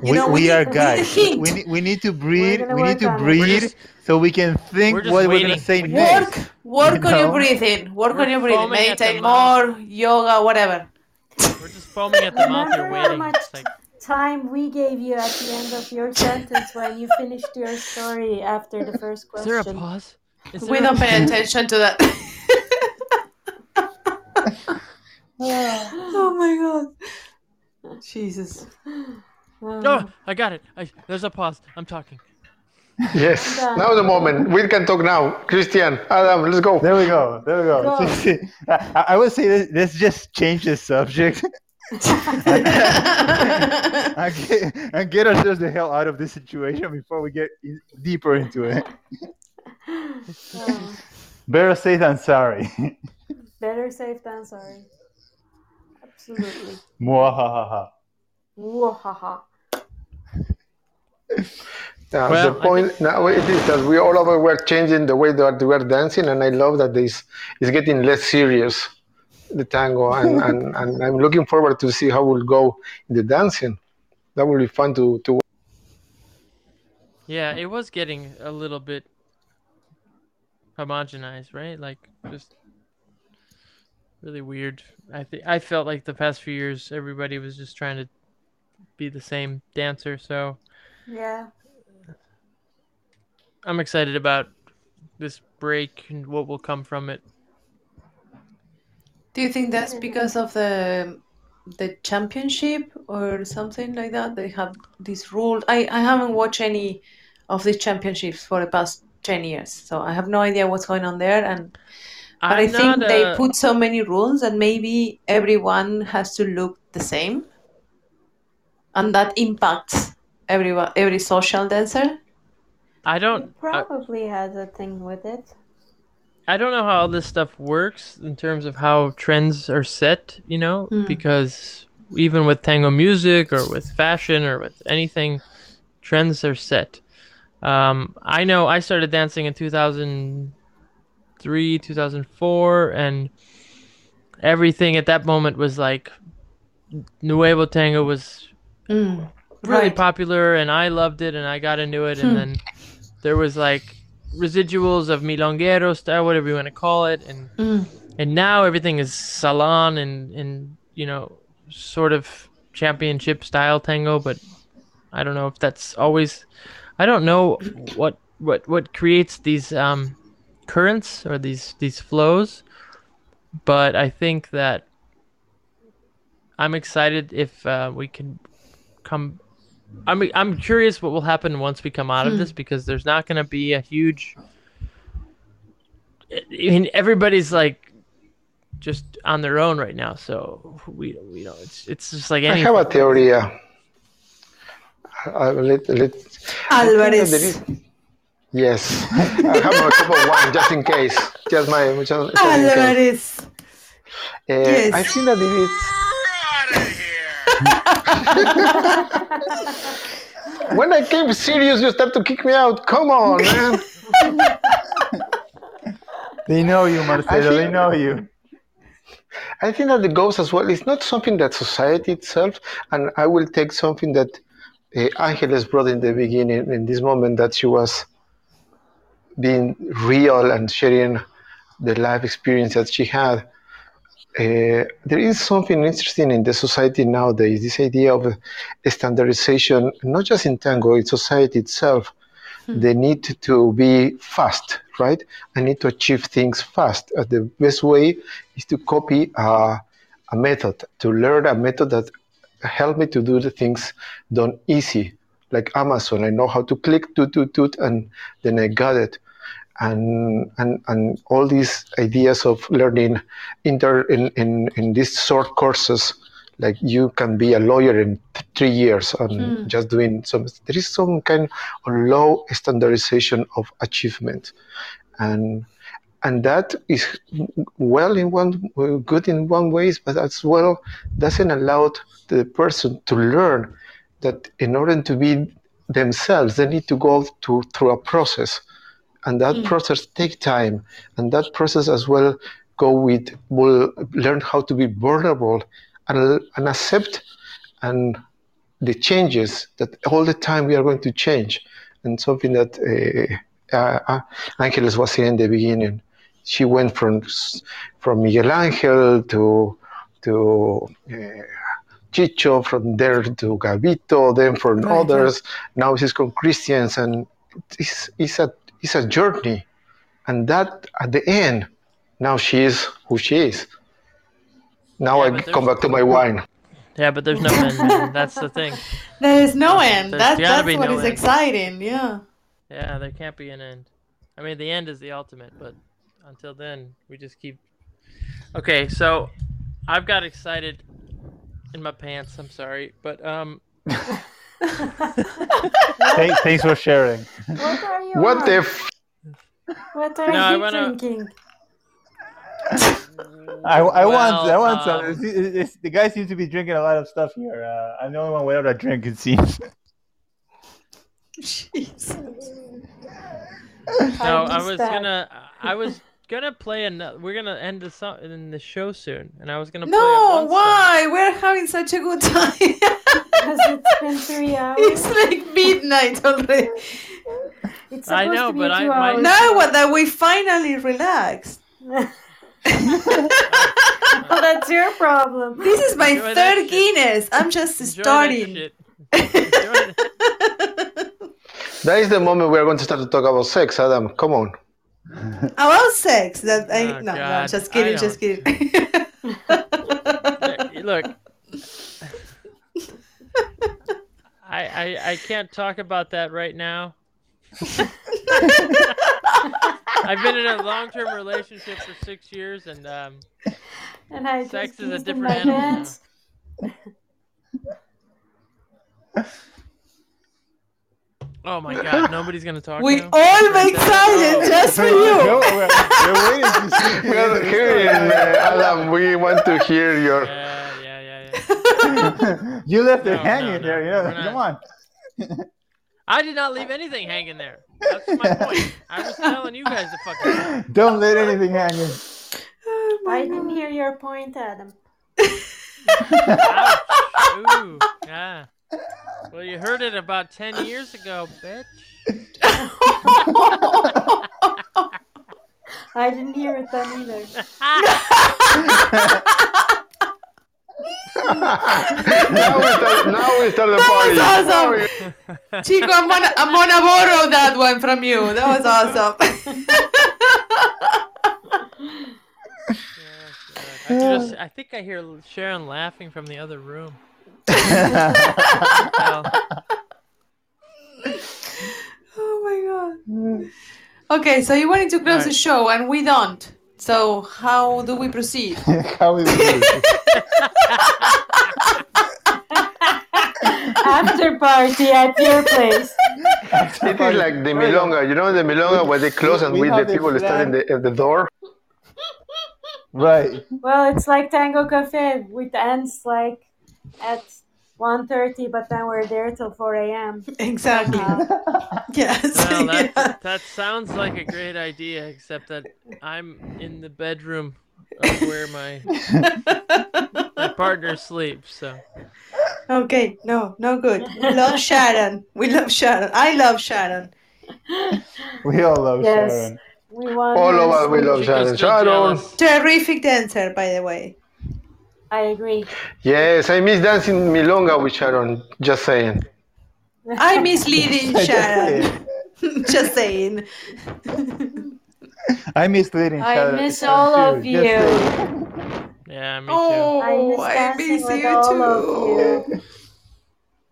You we, know, we we are need- we guys. We need, we need to breathe. We need to on it. We're breathe just- so we can think we're just what we're gonna say Work, next. work You on your know? breathing. Work We're on your breathing. foaming at Meditate mouth. more, yoga, whatever. We're just foaming at the mouth. You're Remember how waiting. much like, time we gave you at the end of your sentence when you finished your story after the first question. is there a question? pause? Is We there don't pay attention to that. oh my god. Jesus. No, I got it. I, there's a pause. I'm talking. Yes. Done. Now the moment. We can talk now. Christian, Adam, let's go. There we go. There we go. Go. I, I would say let's, let's just change the subject and get, and get ourselves the hell out of this situation before we get in, deeper into it. Oh, Better safe than sorry. better safe than sorry. Absolutely. Mwahaha. Wahaha. Now, Well, the I point now it is that we all over were changing the way that we are dancing, and I love that this is getting less serious. the tango, and, and, and I'm looking forward to see how it will go in the dancing. That will be fun to to. Yeah, it was getting a little bit homogenized, right? Like just really weird. I think I felt like the past few years everybody was just trying to be the same dancer, so Yeah. I'm excited about this break and what will come from it. Do you think that's because of the the championship or something like that? They have this rule. I, I haven't watched any of these championships for the past ten years, so I have no idea what's going on there. And but i I'm think not, they put so many rules that maybe everyone has to look the same, and that impacts everyone, every social dancer. I don't It probably has a thing with it. I don't know how all this stuff works in terms of how trends are set, you know, Mm. because even with tango music or with fashion or with anything, trends are set. Um, I know I started dancing in 2003, 2004, and everything at that moment was like Nuevo Tango was Mm. really Right. popular and I loved it and I got into it Hmm. and then there was like residuals of milonguero style whatever you want to call it and Mm. and now everything is salon and and you know sort of championship style tango but I don't know if that's always I don't know what what what creates these um currents or these these flows but I think that I'm excited if uh, we can come. I'm I'm curious what will happen once we come out of Hmm. this because there's not going to be a huge. I mean, everybody's like just on their own right now, so we we know it's it's just like I have a theory. Uh, I, let, let, I think that there is- Yes, I have a cup of wine just in case. Just my just, just in. Alvarez. Uh, Yes. I think that it is. when I came serious, you start to kick me out. Come on, man. They know you, Marcelo. They know you. I think that the goes as well. It's not something that society itself, and I will take something that uh, Angeles brought in the beginning, in this moment that she was being real and sharing the life experience that she had. Uh, there is something interesting in the society nowadays. This idea of standardization, not just in tango, in society itself. The need to be fast, right? I need to achieve things fast. Uh, the best way is to copy a method, to learn a method that help me to do the things done easy, like Amazon. I know how to click, toot, toot, toot, and then I got it. And, and, and all these ideas of learning inter, in, in, in these short courses, like you can be a lawyer in th- three years and Hmm. just doing some, there is some kind of low standardization of achievement. And and that is well in one good in one ways, but as well doesn't allow the person to learn that in order to be themselves, they need to go to, through a process, and that Mm. process take time, and that process as well go with will learn how to be vulnerable and, and accept and the changes that all the time we are going to change, and something that uh, uh, uh, Angeles was saying in the beginning. She went from from Miguel Angel to to uh, Chicho, from there to Gabito, then from Right, others. Now she's con Christians, and it's, it's a it's a journey, and that at the end, now she is who she is. Now Yeah, I come back to my wine. Yeah, but there's no end. man. That's the thing. There is no end. there's That, that's be what no is end. exciting. Yeah. Yeah, there can't be an end. I mean, the end is the ultimate, but until then, we just keep. Okay, so I've got excited in my pants. I'm sorry, but um, Thank- thanks for sharing. What are you What on? the f- What are No, I you wanna- drinking? I, I want I Well, want some. um, It's- it's- it's- the guy seems to be drinking a lot of stuff here. Uh, I'm the only one without a drink. It seems. Jesus. no, I was understand. gonna, I was gonna play another. We're gonna end the song in the show soon, and I was gonna play. No, one why? We're having such a good time. Because it's been three hours. it's like midnight already. It's I supposed know, to be but I- two my- hours. Now what that we finally relaxed. well, oh, that's your problem. This is my Enjoy third. Guinness. I'm just Enjoy starting. that- That is the moment we are going to start to talk about sex, Adam. Come on. About sex. That I Oh, no, no, God. just I kidding, just kidding. Look, I, I I can't talk about that right now. I've been in a long-term relationship for six years, and um, And I Sex is a different animal now. pants. Oh my god, nobody's gonna talk. we now? all make Fantastic. silence oh. just for No, you. we're, we're waiting to see. We are hearing, Adam. We want to hear your. Yeah, yeah, yeah, yeah. you left it No, hanging no, no, there. Yeah, we're not. come on. I did not leave anything hanging there. That's my point. I was telling you guys to fucking. Don't let anything hanging. Oh I didn't hear your point, Adam. Ouch. Ooh, yeah. Well, you heard it about ten years ago, bitch. I didn't hear it then either. now, we start, now we start the party. That was awesome. Chico, I'm gonna I'm gonna borrow that one from you. That was awesome. Oh, I, can just, I think I hear Sharon laughing from the other room. Well, oh my god. Okay, so you wanted to close the show and we don't. So how do we proceed? How is it? After party at your place. It is like the milonga. You know the milonga where they close and We we, the people stand in the, at the door. right. Well, it's like Tango Cafe, with ends like at 1.30, but then we're there till 4 a.m. Exactly. Uh, Yes. well that, yeah. that sounds like a great idea, except that I'm in the bedroom of where my my partner sleeps. So Okay, no, no good. We love Sharon. We love Sharon. I love Sharon. We all love Yes. Sharon. we want All of us, we love Sharon. Sharon. Terrific dancer, by the way. I agree. Yes, I miss dancing milonga with Sharon. Just saying. I miss leading Sharon. Just saying. I miss leading I Sharon. miss all too, of you. yeah, me oh, too. Oh, I I miss miss with you all of too. you.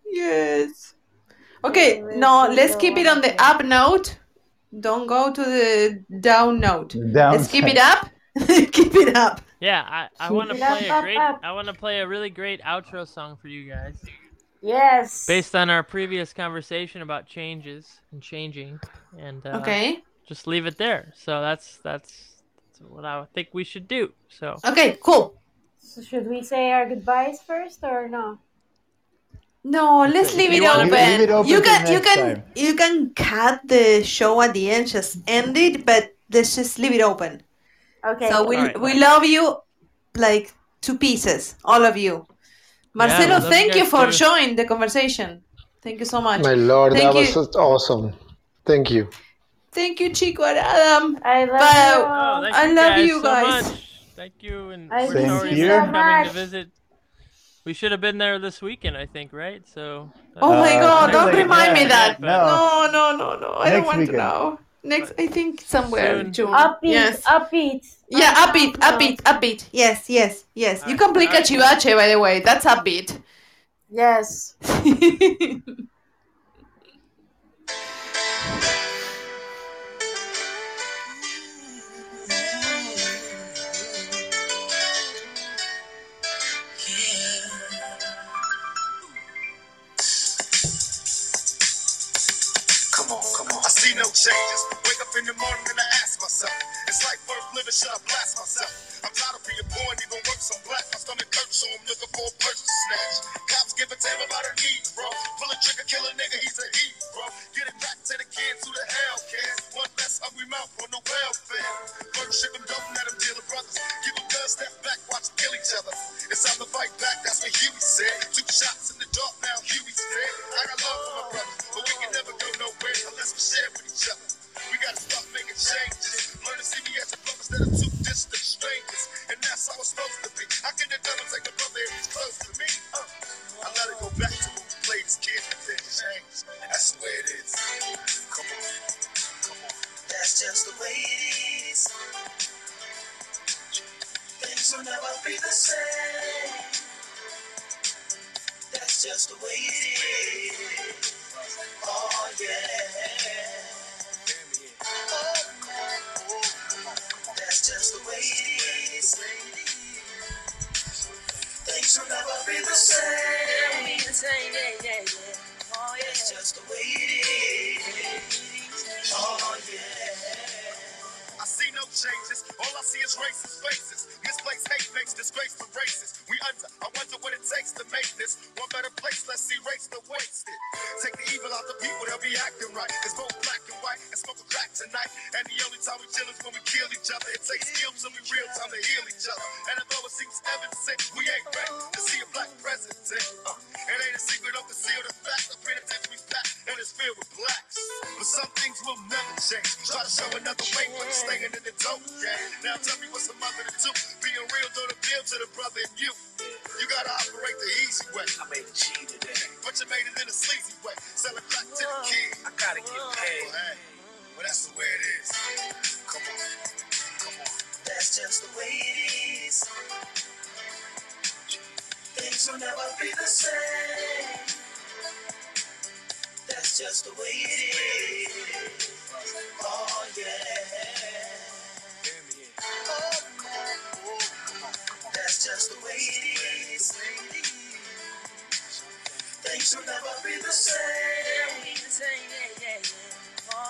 Yes. Okay, I no, let's keep it on the up note. Don't go to the down note. Down Let's keep it up. keep it up. Yeah, I, I want to play a great. I want to play a really great outro song for you guys, Yes. based on our previous conversation about changes and changing, and uh, Okay. just leave it there. So that's that's, that's what I think we should do. So Okay, cool. So should we say our goodbyes first or no? No, let's leave it wanna- open. Leave it open You can you can time. you can cut the show at the end, just end it, but let's just leave it open. Okay. So we Alright. we love you like two pieces, all of you. Marcelo, we love you thank you for too. joining the conversation. Thank you so much. My lord, Thank that was you. just awesome. Thank you. Thank you, Chico and Adam. I love Bye. you Oh, thank I you love guys so guys. much. Thank you, and I we're miss sorry you for so coming to visit. We should have been there this weekend, I think, right? So. Oh my Uh, God! Don't weekend. remind me that. but- No, no, no, no. I don't want weekend. to know. Next, I think somewhere Soon. June. Upbeat, Yes. upbeat. Yeah, upbeat, no. upbeat, upbeat. Yes, yes, yes. You can play alright. cachivache, by the way. That's upbeat. Yes. in the morning and I ask myself, it's life worth living? Should I blast myself? I'm tired of being born, even worse, I'm black. My stomach hurts, so I'm looking for a purse to snatch. Cops give a damn about her needs, bro. Pull a trigger, kill a nigga, he's a heat, bro. Get it back to the kids who the hell cares. One less hungry mouth on the welfare. First ship them, don't let them deal with brothers. Give them guns, step back, watch kill each other. It's time to fight back, that's what Huey said. Two shots in the dark, now Huey's dead. I got love for my brothers, but we can never go nowhere unless we share with each other. We gotta stop making changes. Learn to see me as a brother instead of two distant strangers. And that's how it's supposed to be. How can the devil take a brother if he's close to me? Uh, I it go back to we played as kids and things changed. That's the way it is. Come on. Come on. That's just the way it is. Things will never be the same. That's just the way it is. Oh yeah. That's just the way it is. Things will never be the same. Oh, That's just the way it is. Oh yeah. I see no changes. All I see is racist faces. Misplaced hate makes disgrace to races. We under. I wonder what it takes to make this one better place. Let's erase the wasted. Take the evil out the people. They'll be acting right. It's both black and white and smoke a crack tonight. And the only time we chill is when we kill each other. It takes skill to be real time to heal each other. And although it seems evident, we ain't ready to see a black president. Uh, it ain't a secret of conceal the fact. The penitentiary's packed and it's filled with blacks. But some things will never change. Try to show another way, but it's staying in the dope game. Now tell me what's a mother to do. Being real don't appeal to the brother in you. You gotta operate the easy way. I made a G today. But you made it in a sleazy way. Sell it back to the kid. I gotta get paid. Well, hey, well, that's the way it is. Come on. Come on. That's just the way it is. Things will never be the same. That's just the way it is. Oh yeah. That's just the way it is. Things will never be the same.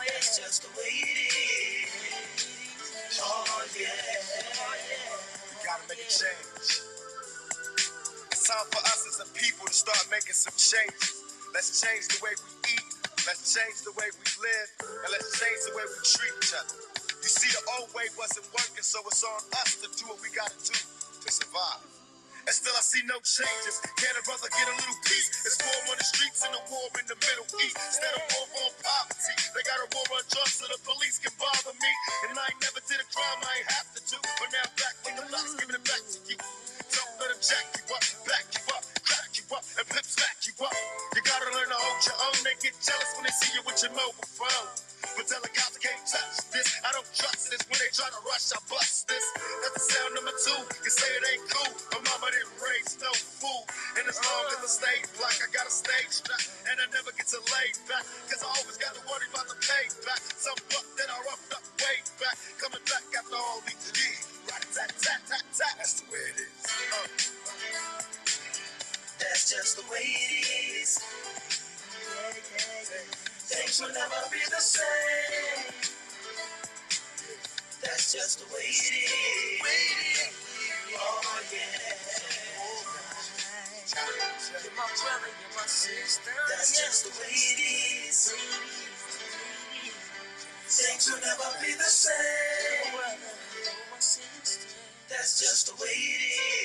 That's just the way it is. Oh yeah. We gotta make a change. It's time for us as a people to start making some changes. Let's change the way we eat. Let's change the way we live. And let's change the way we treat each other. You see, the old way wasn't working, so it's on us to do what we gotta do to survive. And still I see no changes. Can a brother get a little peace? It's war on the streets and a war in the Middle East. Instead of war on poverty, they got a war on drugs so the police can bother me. And I ain't never did a crime I ain't have to do. But now back with the blocks, giving it back to you. Don't let them jack you up, back you up, crack you up, and pimp smack you up. You gotta learn to hold your own. They get jealous when they see you with your mobile phone. But I can't touch this. I don't trust this. When they try to rush, I bust this. That's the sound number two. You say it ain't cool. My mama didn't raise no fool. And as long as I stay black, I got a stage strap. And I never get to lay back. Cause I always got to worry about the payback. Some buck that I roughed up way back. Coming back after all these years. Right, tat, tat, tat, tat. That's the way it is. Uh. That's just the way it is. Things will never be the same. That's just the way it is. Waiting. Oh, yeah. You're my brother, you're my sister. That's just the way it is. Things will never be the same. That's just the way it is.